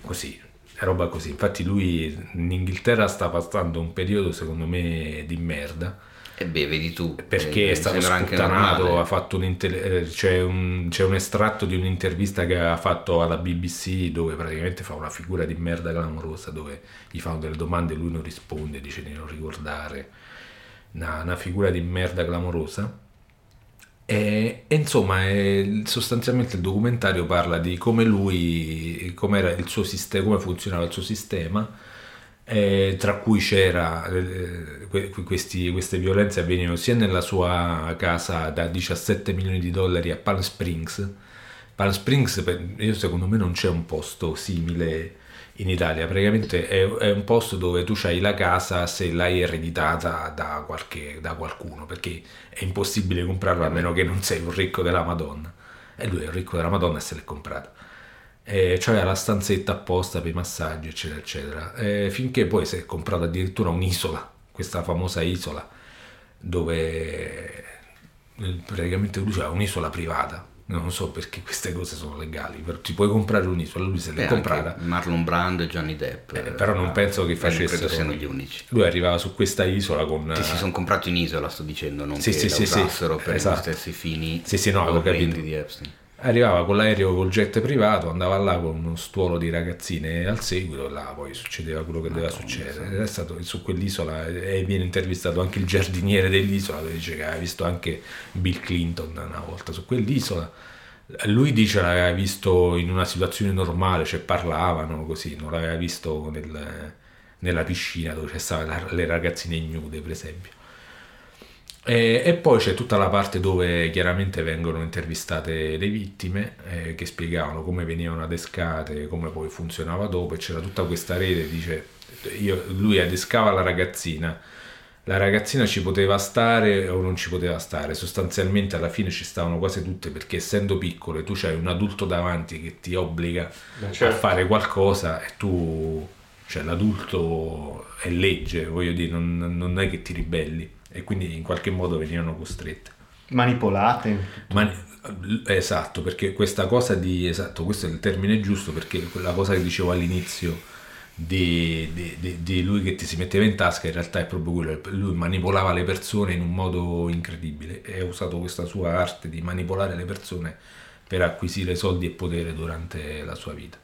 Così, roba così. Infatti, lui in Inghilterra sta passando un periodo, secondo me, di merda E beh, vedi tu. perché eh, è stato sputtanato, ha fatto un inter- eh, c'è, un, c'è un estratto di un'intervista che ha fatto alla BBC dove praticamente fa una figura di merda clamorosa, dove gli fanno delle domande e lui non risponde, dice di non ricordare, una, una figura di merda clamorosa. E, e insomma, è- sostanzialmente il documentario parla di come lui, come era il suo sistema, come funzionava il suo sistema, eh, tra cui c'era eh, que- questi- queste violenze avvenivano sia nella sua casa da 17 milioni di dollari a Palm Springs. Palm Springs, per- io secondo me non c'è un posto simile in Italia, praticamente è, è un posto dove tu hai la casa se l'hai ereditata da, qualche, da qualcuno, perché è impossibile comprarla a meno che non sei un ricco della Madonna. E lui è un ricco della Madonna e se l'è comprata. E c'aveva la stanzetta apposta per i massaggi, eccetera, eccetera. E finché poi si è comprato addirittura un'isola, questa famosa isola, dove eh, praticamente lui c'era un'isola privata. Non so perché queste cose sono legali, però ti puoi comprare un'isola, lui se l'è Beh, comprata. Marlon Brando e Johnny Depp. Eh, però non penso che eh, credo facessero siano gli unici. Lui arrivava su questa isola con Che si sono comprati in isola, sto dicendo, non Sì, che sì, la sì, sì, usassero per esatto. gli stessi fini Sì, sì, no, avevo capito. di Epstein. Arrivava con l'aereo col jet privato, andava là con uno stuolo di ragazzine al seguito, là poi succedeva quello che doveva succedere. È stato su quell'isola e viene intervistato anche il giardiniere dell'isola, che dice che aveva visto anche Bill Clinton una volta su quell'isola. Lui dice l'aveva visto in una situazione normale, cioè parlavano così, non l'aveva visto nel- nella piscina dove c'erano le ragazzine ignude, per esempio. E, e poi c'è tutta la parte dove chiaramente vengono intervistate le vittime eh, che spiegavano come venivano adescate, come poi funzionava dopo e c'era tutta questa rete, dice, io- lui adescava la ragazzina, la ragazzina ci poteva stare o non ci poteva stare, sostanzialmente alla fine ci stavano quasi tutte perché essendo piccole tu c'hai un adulto davanti che ti obbliga certo. a fare qualcosa e tu, cioè l'adulto è legge, voglio dire, non, non è che ti ribelli e quindi in qualche modo venivano costrette. Manipolate. Ma, esatto, perché questa cosa di, esatto, questo è il termine giusto perché quella cosa che dicevo all'inizio di, di- di- di lui che ti si metteva in tasca in realtà è proprio quello, lui manipolava le persone in un modo incredibile e ha usato questa sua arte di manipolare le persone per acquisire soldi e potere durante la sua vita.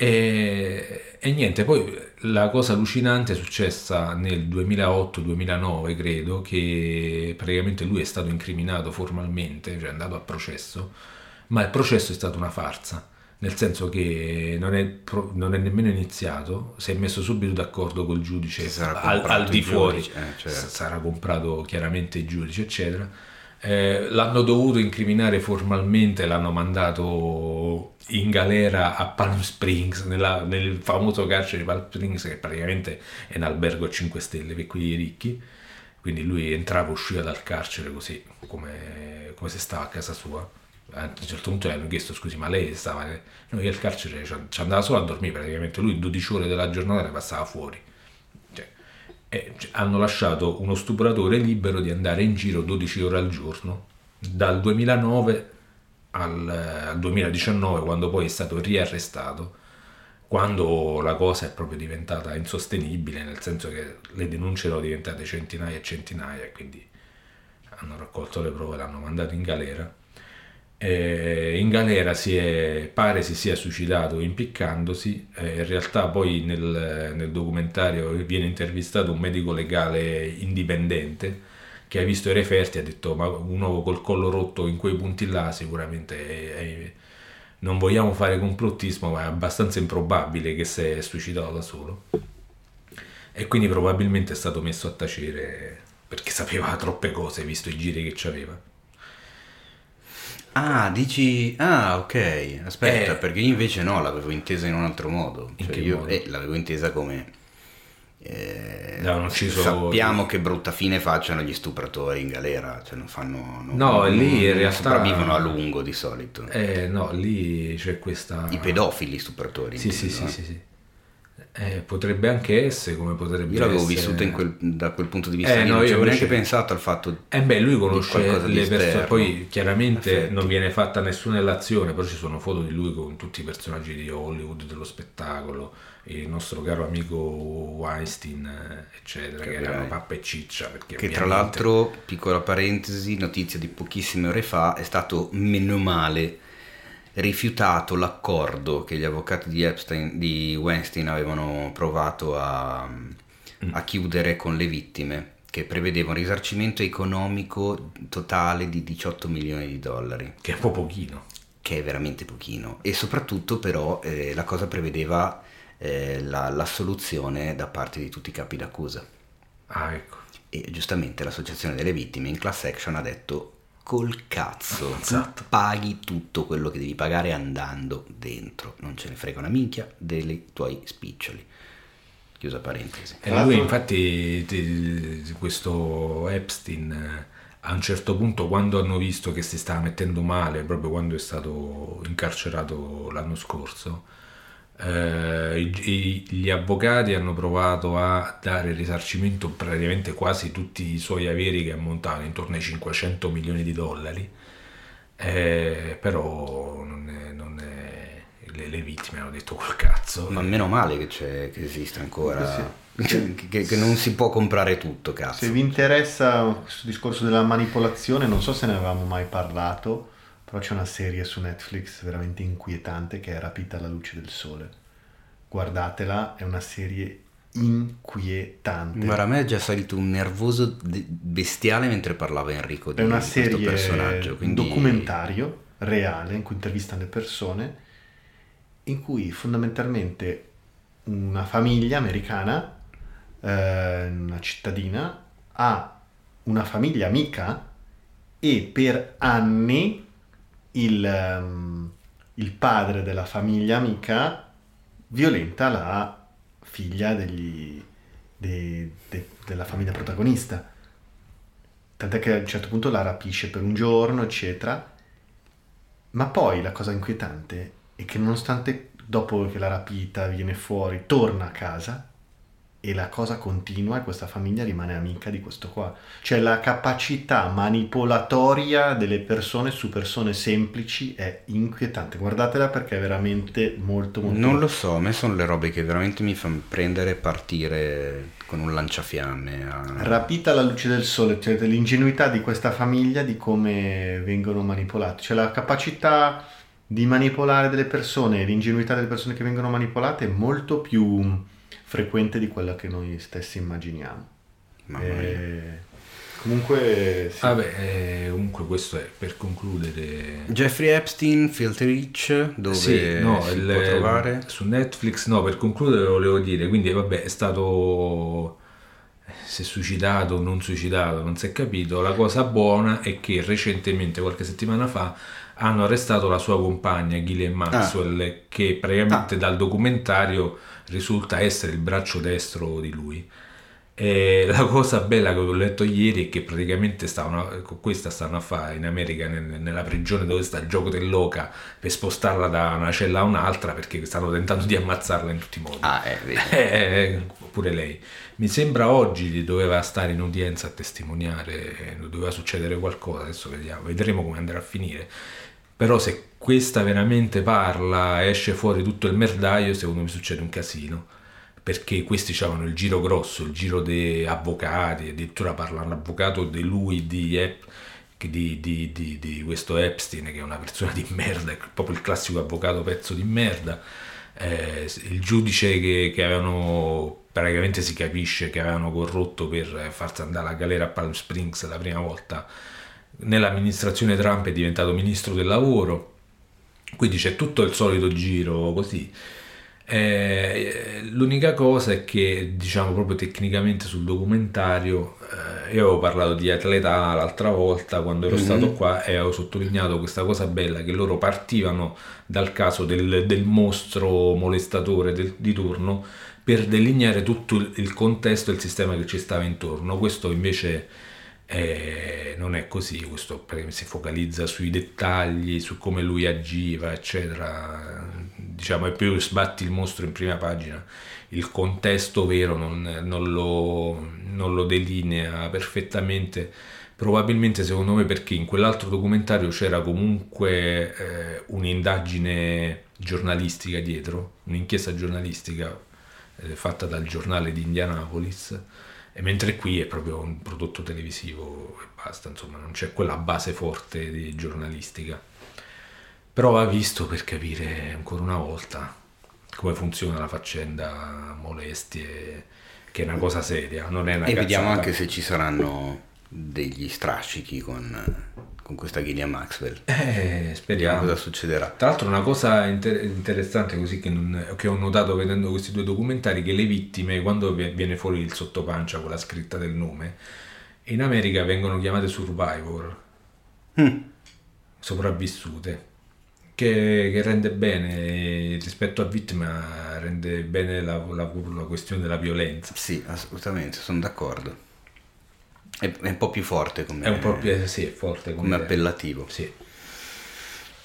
E, e niente, poi la cosa allucinante è successa nel 2008-2009, credo, che praticamente lui è stato incriminato formalmente, cioè è andato a processo, ma il processo è stato una farsa, nel senso che non è, pro- non è nemmeno iniziato, si è messo subito d'accordo col giudice al, al di fuori, giudice, eh, certo. Sarà comprato chiaramente il giudice, eccetera. Eh, l'hanno dovuto incriminare formalmente, l'hanno mandato in galera a Palm Springs, nella- nel famoso carcere di Palm Springs, che praticamente è un albergo a 5 stelle per quelli ricchi. Quindi lui entrava e usciva dal carcere così, come, come se stava a casa sua. A un certo punto gli hanno chiesto scusi, ma lei stava... No, io al carcere ci andava solo a dormire praticamente, lui 12 ore della giornata le passava fuori. E c- hanno lasciato uno stupratore libero di andare in giro 12 ore al giorno dal 2009 al, al 2019 quando poi è stato riarrestato quando la cosa è proprio diventata insostenibile, nel senso che le denunce sono diventate centinaia e centinaia, e quindi hanno raccolto le prove, l'hanno mandato in galera. E in galera si è, pare si sia suicidato impiccandosi, e in realtà poi nel, nel documentario viene intervistato un medico legale indipendente che ha visto i referti e ha detto ma un uomo col collo rotto in quei punti là sicuramente è, è non vogliamo fare complottismo, ma è abbastanza improbabile che si è suicidato da solo. E quindi probabilmente è stato messo a tacere perché sapeva troppe cose, visto i giri che aveva. Ah, dici... Ah, ok. Aspetta, Eh. perché io invece no, l'avevo intesa in un altro modo. Cioè, io modo? eh, l'avevo intesa come... eh, L'avevano ucciso- sappiamo che brutta fine facciano gli stupratori in galera, cioè non fanno... non- No, non- lì in realtà- sopravvivono a lungo di solito. Eh no, lì c'è questa... I pedofili stupratori. Sì, sì, intendo, sì, sì, sì. Eh, potrebbe anche essere come potrebbe Io l'avevo essere... vissuta in quel- da quel punto di vista Eh, lì, no, non io ci avevo neanche pensato al fatto... Eh beh, lui conosce le persone, poi chiaramente Effetti. non viene fatta nessuna relazione, però ci sono foto di lui con tutti i personaggi di Hollywood, dello spettacolo, il nostro caro amico Weinstein, eh, eccetera, che, Capirai. erano pappa e ciccia. Che tra ovviamente- l'altro, piccola parentesi, notizia di pochissime ore fa, è stato meno male rifiutato l'accordo che gli avvocati di Epstein, di Weinstein avevano provato a, a chiudere con le vittime, che prevedeva un risarcimento economico totale di 18 milioni di dollari, Che è un po' pochino. che è veramente pochino. E soprattutto però eh, la cosa prevedeva eh, la- l'assoluzione da parte di tutti i capi d'accusa. Ah, ecco. E giustamente l'associazione delle vittime in class action ha detto col cazzo, Esatto. paghi tutto quello che devi pagare andando dentro, non ce ne frega una minchia dei tuoi spiccioli. Chiusa parentesi. E lui infatti, ti- questo Epstein, eh, a un certo punto quando hanno visto che si stava mettendo male, proprio quando è stato incarcerato l'anno scorso, eh, i- gli avvocati hanno provato a dare risarcimento praticamente quasi tutti i suoi averi che ammontavano intorno ai 500 milioni di dollari, eh, però non è- non è- le, le vittime hanno detto col cazzo. Ma meno male che, c'è, che esiste ancora, che, che- che non si può comprare tutto, cazzo. Se vi interessa questo discorso della manipolazione, non so se ne avevamo mai parlato, però c'è una serie su Netflix veramente inquietante che è Rapita alla luce del sole. Guardatela, è una serie inquietante. Guarda, a me è già salito un nervoso bestiale mentre parlava Enrico di È una questo serie, personaggio. un Quindi... documentario reale in cui intervistano le persone, in cui fondamentalmente una famiglia americana, eh, una cittadina, ha una famiglia amica e per anni il, ehm, il padre della famiglia amica violenta la figlia degli- de- de- della famiglia protagonista. Tant'è che a un certo punto la rapisce per un giorno, eccetera. Ma poi la cosa inquietante è che nonostante dopo che la rapita viene fuori, torna a casa e la cosa continua e questa famiglia rimane amica di questo qua. Cioè la capacità manipolatoria delle persone su persone semplici è inquietante. Guardatela perché è veramente molto molto... Non lo so, a me sono le robe che veramente mi fanno prendere e partire con un lanciafiamme. a- Rapita alla luce del sole, cioè l'ingenuità di questa famiglia, di come vengono manipolate, cioè la capacità di manipolare delle persone e l'ingenuità delle persone che vengono manipolate è molto più frequente di quella che noi stessi immaginiamo. Mamma mia. E Comunque, sì. Vabbè, eh, comunque questo è per concludere. Jeffrey Epstein, Filter Rich, dove Sì, no, si il- può trovare? su Netflix, no, per concludere volevo dire, quindi vabbè, è stato si è suicidato o non suicidato, non si è capito. La cosa buona è che recentemente, qualche settimana fa, hanno arrestato la sua compagna Ghislaine Maxwell, che praticamente Ah. dal documentario risulta essere il braccio destro di lui. E la cosa bella che ho letto ieri è che praticamente stavano, con questa stanno a fare in America, nel- nella prigione dove sta il gioco dell'oca, per spostarla da una cella a un'altra perché stanno tentando di ammazzarla in tutti i modi. Ah, eh, vedi. Eh, pure lei. Mi sembra oggi doveva stare in udienza a testimoniare, eh, doveva succedere qualcosa, adesso vediamo, vedremo come andrà a finire. però se questa veramente parla, esce fuori tutto il merdaio, secondo me succede un casino. Perché questi avevano il giro grosso, il giro dei avvocati, addirittura parla un avvocato di lui, di, Ep- di, di, di, di questo Epstein, che è una persona di merda, è proprio il classico avvocato pezzo di merda. Eh, il giudice che, che avevano praticamente si capisce che avevano corrotto per farsi andare alla galera a Palm Springs la prima volta nell'amministrazione Trump è diventato ministro del lavoro quindi c'è tutto il solito giro così. Eh, l'unica cosa è che, diciamo proprio tecnicamente sul documentario, eh, io avevo parlato di atleta l'altra volta quando ero mm-hmm. stato qua e avevo sottolineato questa cosa bella che loro partivano dal caso del, del mostro molestatore del, di turno per delineare tutto il contesto e il sistema che ci stava intorno. Questo invece eh, non è così, questo si focalizza sui dettagli, su come lui agiva, eccetera. Diciamo, e più sbatti il mostro in prima pagina, il contesto vero non, non, lo, non lo delinea perfettamente. Probabilmente secondo me perché in quell'altro documentario c'era comunque eh, un'indagine giornalistica dietro, un'inchiesta giornalistica eh, fatta dal giornale di Indianapolis e mentre qui è proprio un prodotto televisivo e basta, insomma, non c'è quella base forte di giornalistica. Però va visto per capire ancora una volta come funziona la faccenda molestie, che è una cosa seria, non è una E cazzata. vediamo anche se ci saranno degli strascichi con con questa Gillian Maxwell. Eh, speriamo. Cosa succederà? Tra l'altro una cosa inter- interessante così che, non, che, ho notato vedendo questi due documentari, che le vittime, quando viene fuori il sottopancia con la scritta del nome, in America vengono chiamate survivor, mm. sopravvissute, che, che, rende bene, rispetto a vittima, rende bene la, la, la questione della violenza. Sì, assolutamente, sono d'accordo. È, è, un po' più forte come, è un po' più, sì, forte come, come appellativo. Sì.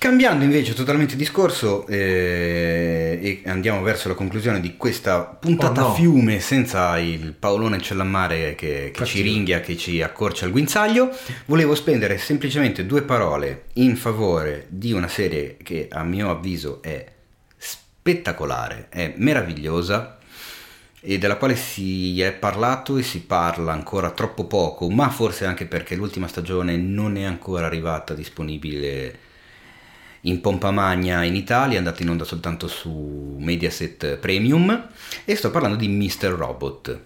Cambiando invece totalmente discorso eh, e andiamo verso la conclusione di questa puntata oh no. fiume senza il Paolone Cellammare che, che ci ringhia, che ci accorcia il guinzaglio, volevo spendere semplicemente due parole in favore di una serie che a mio avviso è spettacolare, è meravigliosa, e della quale si è parlato e si parla ancora troppo poco, ma forse anche perché l'ultima stagione non è ancora arrivata disponibile in pompa magna in Italia, è andata in onda soltanto su Mediaset Premium e sto parlando di Mr. Robot.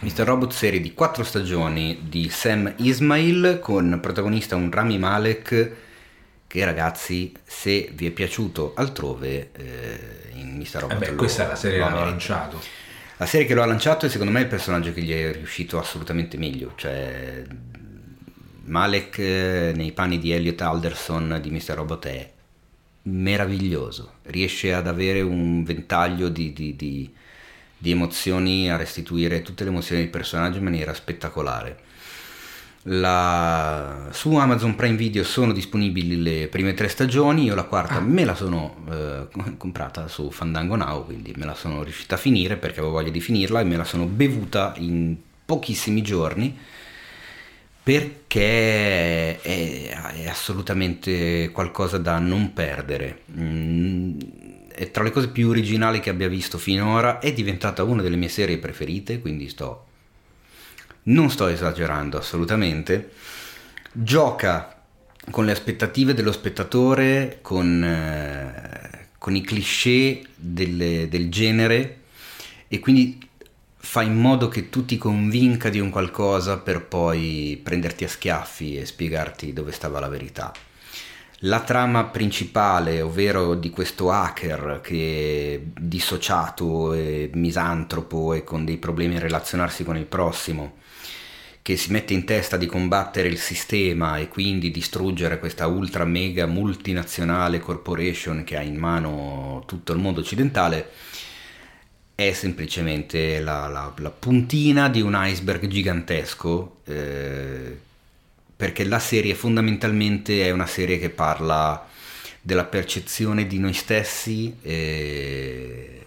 Mr. Robot serie di quattro stagioni di Sam Ismail con protagonista un Rami Malek che ragazzi se vi è piaciuto altrove eh, in Mr. Robot eh beh, questa è la serie che hanno lanciato la serie che lo ha lanciato è secondo me il personaggio che gli è riuscito assolutamente meglio, cioè Malek eh, nei panni di Elliot Alderson di Mr. Robot è meraviglioso, riesce ad avere un ventaglio di, di, di, di emozioni, a restituire tutte le emozioni del personaggio in maniera spettacolare la... Su Amazon Prime Video sono disponibili le prime tre stagioni, io la quarta ah. me la sono eh, comprata su Fandango Now, quindi me la sono riuscita a finire perché avevo voglia di finirla e me la sono bevuta in pochissimi giorni perché è, è assolutamente qualcosa da non perdere. Mm, è tra le cose più originali che abbia visto finora, è diventata una delle mie serie preferite, quindi sto non sto esagerando assolutamente, gioca con le aspettative dello spettatore, con, eh, con i cliché delle, del genere e quindi fa in modo che tu ti convinca di un qualcosa per poi prenderti a schiaffi e spiegarti dove stava la verità. La trama principale, ovvero di questo hacker che è dissociato e misantropo e con dei problemi a relazionarsi con il prossimo, che si mette in testa di combattere il sistema e quindi distruggere questa ultra mega multinazionale corporation che ha in mano tutto il mondo occidentale, è semplicemente la, la, la puntina di un iceberg gigantesco, eh, perché la serie fondamentalmente è una serie che parla della percezione di noi stessi. Eh,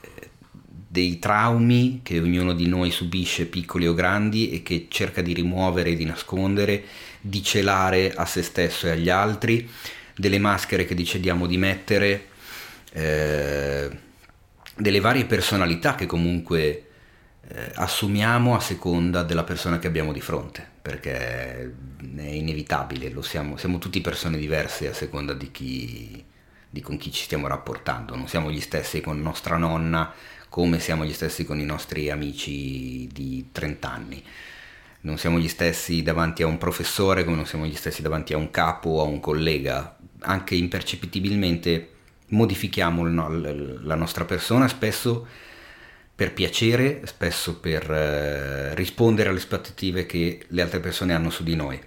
dei traumi che ognuno di noi subisce, piccoli o grandi, e che cerca di rimuovere, di nascondere, di celare a se stesso e agli altri, delle maschere che decidiamo di mettere, eh, delle varie personalità che comunque eh, assumiamo a seconda della persona che abbiamo di fronte, perché è inevitabile, siamo, siamo, tutti persone diverse a seconda di, chi, di con chi ci stiamo rapportando, non siamo gli stessi con nostra nonna come siamo gli stessi con i nostri amici di 30 anni. Non siamo gli stessi davanti a un professore come non siamo gli stessi davanti a un capo o a un collega. Anche impercepibilmente modifichiamo la nostra persona spesso per piacere, spesso per eh, rispondere alle aspettative che le altre persone hanno su di noi.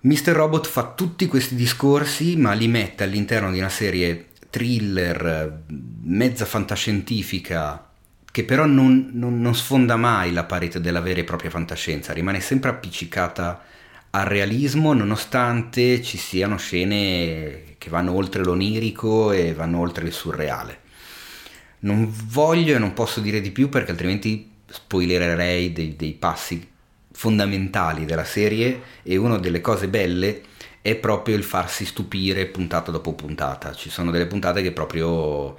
Mr. Robot fa tutti questi discorsi, ma li mette all'interno di una serie thriller, mezza fantascientifica, che però non, non, non, sfonda mai la parete della vera e propria fantascienza, rimane sempre appiccicata al realismo nonostante ci siano scene che vanno oltre l'onirico e vanno oltre il surreale. Non voglio e non posso dire di più perché altrimenti spoilererei dei, dei passi fondamentali della serie e una delle cose belle è proprio il farsi stupire puntata dopo puntata. Ci sono delle puntate che proprio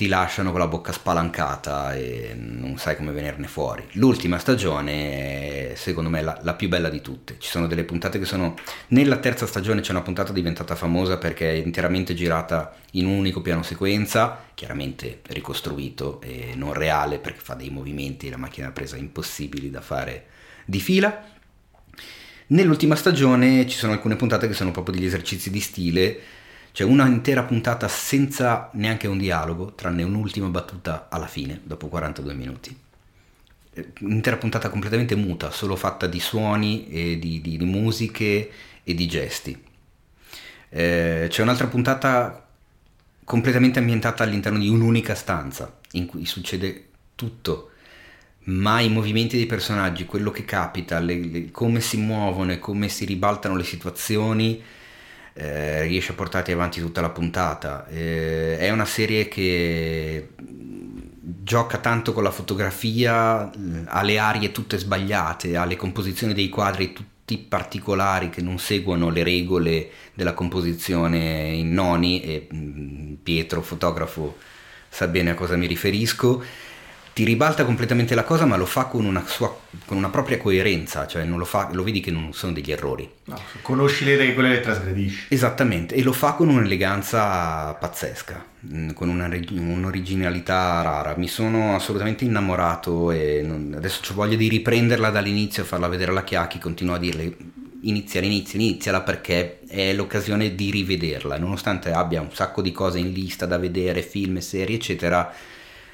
ti lasciano con la bocca spalancata e non sai come venirne fuori. L'ultima stagione è secondo me la, la, più bella di tutte. Ci sono delle puntate che sono... Nella terza stagione c'è una puntata diventata famosa perché è interamente girata in un unico piano sequenza, chiaramente ricostruito e non reale perché fa dei movimenti, la macchina presa impossibili da fare di fila. Nell'ultima stagione ci sono alcune puntate che sono proprio degli esercizi di stile c'è una intera puntata senza neanche un dialogo, tranne un'ultima battuta alla fine, dopo 42 minuti. Eh, un'intera puntata completamente muta, solo fatta di suoni e di, di, di musiche e di gesti. Eh, c'è un'altra puntata completamente ambientata all'interno di un'unica stanza, in cui succede tutto, ma i movimenti dei personaggi, quello che capita, le, le, come si muovono e come si ribaltano le situazioni, eh, riesce a portarti avanti tutta la puntata. Eh, è una serie che gioca tanto con la fotografia, ha le arie tutte sbagliate, ha le composizioni dei quadri tutti particolari che non seguono le regole della composizione in noni e mm, Pietro, fotografo, sa bene a cosa mi riferisco ti ribalta completamente la cosa, ma lo fa con una, sua, con una propria coerenza, cioè lo, fa, lo, vedi che non sono degli errori. No, conosci le regole e le trasgredisci. Esattamente, e lo fa con un'eleganza pazzesca, mm, con una, un'originalità rara. Mi sono assolutamente innamorato e non, adesso ho voglia di riprenderla dall'inizio, farla vedere alla Chiacchi, continuo a dirle inizia, inizia, iniziala perché è l'occasione di rivederla, nonostante abbia un sacco di cose in lista da vedere, film, serie, eccetera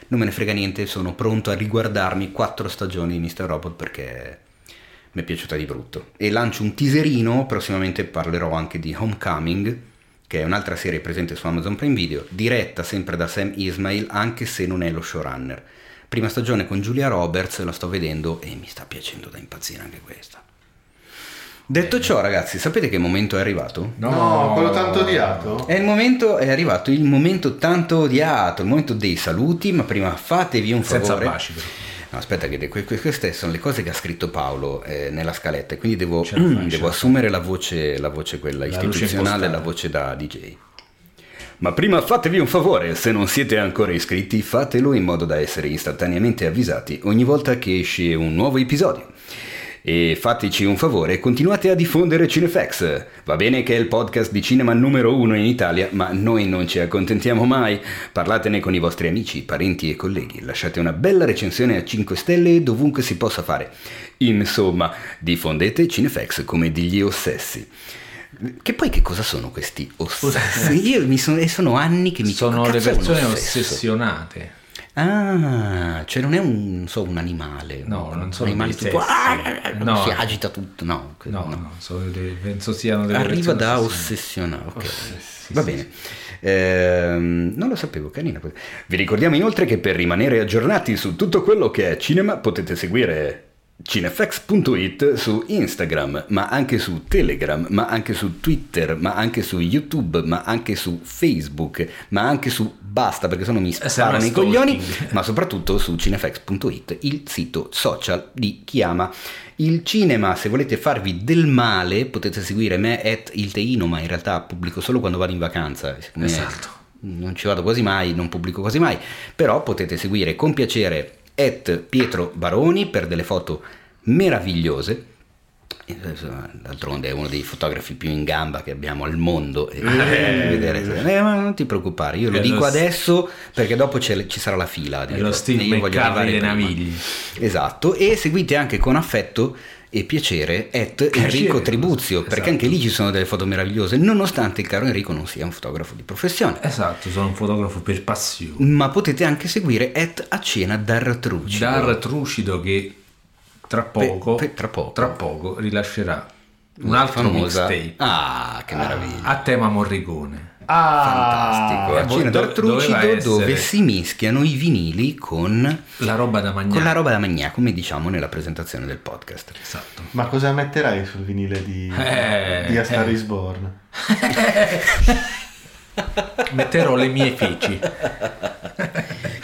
non me ne frega niente, sono pronto a riguardarmi quattro stagioni di Mr. Robot perché mi è piaciuta di brutto. E lancio un teaserino, prossimamente parlerò anche di Homecoming, che è un'altra serie presente su Amazon Prime Video, diretta sempre da Sam Ismail, anche se non è lo showrunner. Prima stagione con Julia Roberts, la sto vedendo e mi sta piacendo da impazzire anche questa. Detto ciò, ragazzi, sapete che momento è arrivato? No, no quello tanto odiato. È il momento, è arrivato il momento tanto odiato, il momento dei saluti, ma prima fatevi un favore. Senza baci, però. No, aspetta, che queste sono le cose che ha scritto Paolo eh, nella scaletta, quindi devo, mm, devo assumere la voce, la voce quella la istituzionale, la voce da DJ. Ma prima fatevi un favore, se non siete ancora iscritti, fatelo in modo da essere istantaneamente avvisati ogni volta che esce un nuovo episodio. E fateci un favore, continuate a diffondere Cinefax. Va bene che è il podcast di cinema numero uno in Italia, ma noi non ci accontentiamo mai. Parlatene con i vostri amici, parenti e colleghi. Lasciate una bella recensione a 5 stelle dovunque si possa fare. Insomma, diffondete Cinefax come degli ossessi. Che poi che cosa sono questi ossessi? Io mi sono, sono anni che mi sono le persone ossessionate. Ah, cioè non è un, so, un animale. No, non sono un animale tutto, ah, no. si agita tutto. No, no, no. no delle, penso siano delle Arriva da ossessionare. Ok, Ossessi, va bene. Ehm, non lo sapevo, carina. Vi ricordiamo inoltre che per rimanere aggiornati su tutto quello che è cinema potete seguire cinefx.it su Instagram, ma anche su Telegram, ma anche su Twitter, ma anche su YouTube, ma anche su Facebook, ma anche su basta perché sono mi sparano i coglioni, ma soprattutto su cinefx.it, il sito social di chi ama il cinema. Se volete farvi del male potete seguire me at il teino, ma in realtà pubblico solo quando vado in vacanza. Esatto. Non ci vado quasi mai, non pubblico quasi mai, però potete seguire con piacere at Pietro Baroni per delle foto meravigliose. D'altronde è uno dei fotografi più in gamba che abbiamo al mondo. Eh. se- eh, ma non ti preoccupare, io lo È dico lo adesso perché dopo ci sarà la fila. È lo E McCartney arrivare dei. Navigli. Esatto, e seguite anche con affetto e piacere at Enrico Tribuzio, perché esatto. anche lì ci sono delle foto meravigliose, nonostante il caro Enrico non sia un fotografo di professione. Esatto, sono un fotografo per passione. Ma potete anche seguire at a cena Dar Trucci. Dar Trucido che tra poco, pe- tra poco. tra poco rilascerà un altro famosa. mixtape Ah, che meraviglia. a tema Morricone. Fantastico. Ah, A vo- cena do- Dar Trucido doveva essere- dove si mischiano i vinili con, La roba da mangiare. con la roba da mangiare, come diciamo nella presentazione del podcast. Esatto. Ma cosa metterai sul vinile di, Eh, di A Star eh. is Born? Metterò le mie feci.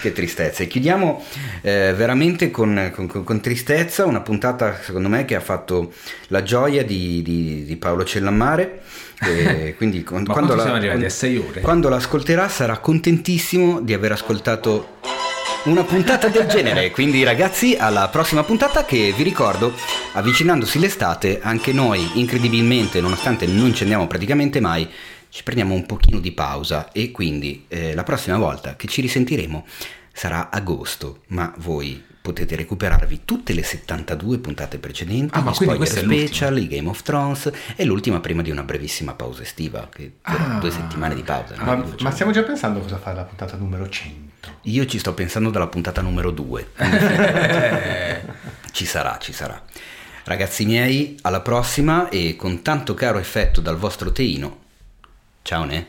Che tristezza. E chiudiamo eh, veramente con, con- con- con tristezza una puntata, secondo me, che ha fatto la gioia di, di- di Paolo Cellammare. E quindi con- quando, la- ore? quando l'ascolterà sarà contentissimo di aver ascoltato una puntata del genere. Quindi ragazzi, alla prossima puntata che vi ricordo, avvicinandosi l'estate, anche noi incredibilmente, nonostante non ci andiamo praticamente mai, ci prendiamo un pochino di pausa e quindi eh, la prossima volta che ci risentiremo sarà agosto, ma voi potete recuperarvi tutte le 72 puntate precedenti, Ah, ma spoiler special, i Game of Thrones e l'ultima prima di una brevissima pausa estiva, che Ah. due settimane di pausa. no? Ma, ma stiamo già pensando cosa fare la puntata numero 100. Io ci sto pensando dalla puntata numero 2. ci sarà, ci sarà. Ragazzi miei, alla prossima e con tanto caro effetto dal vostro teino. Ciao ne.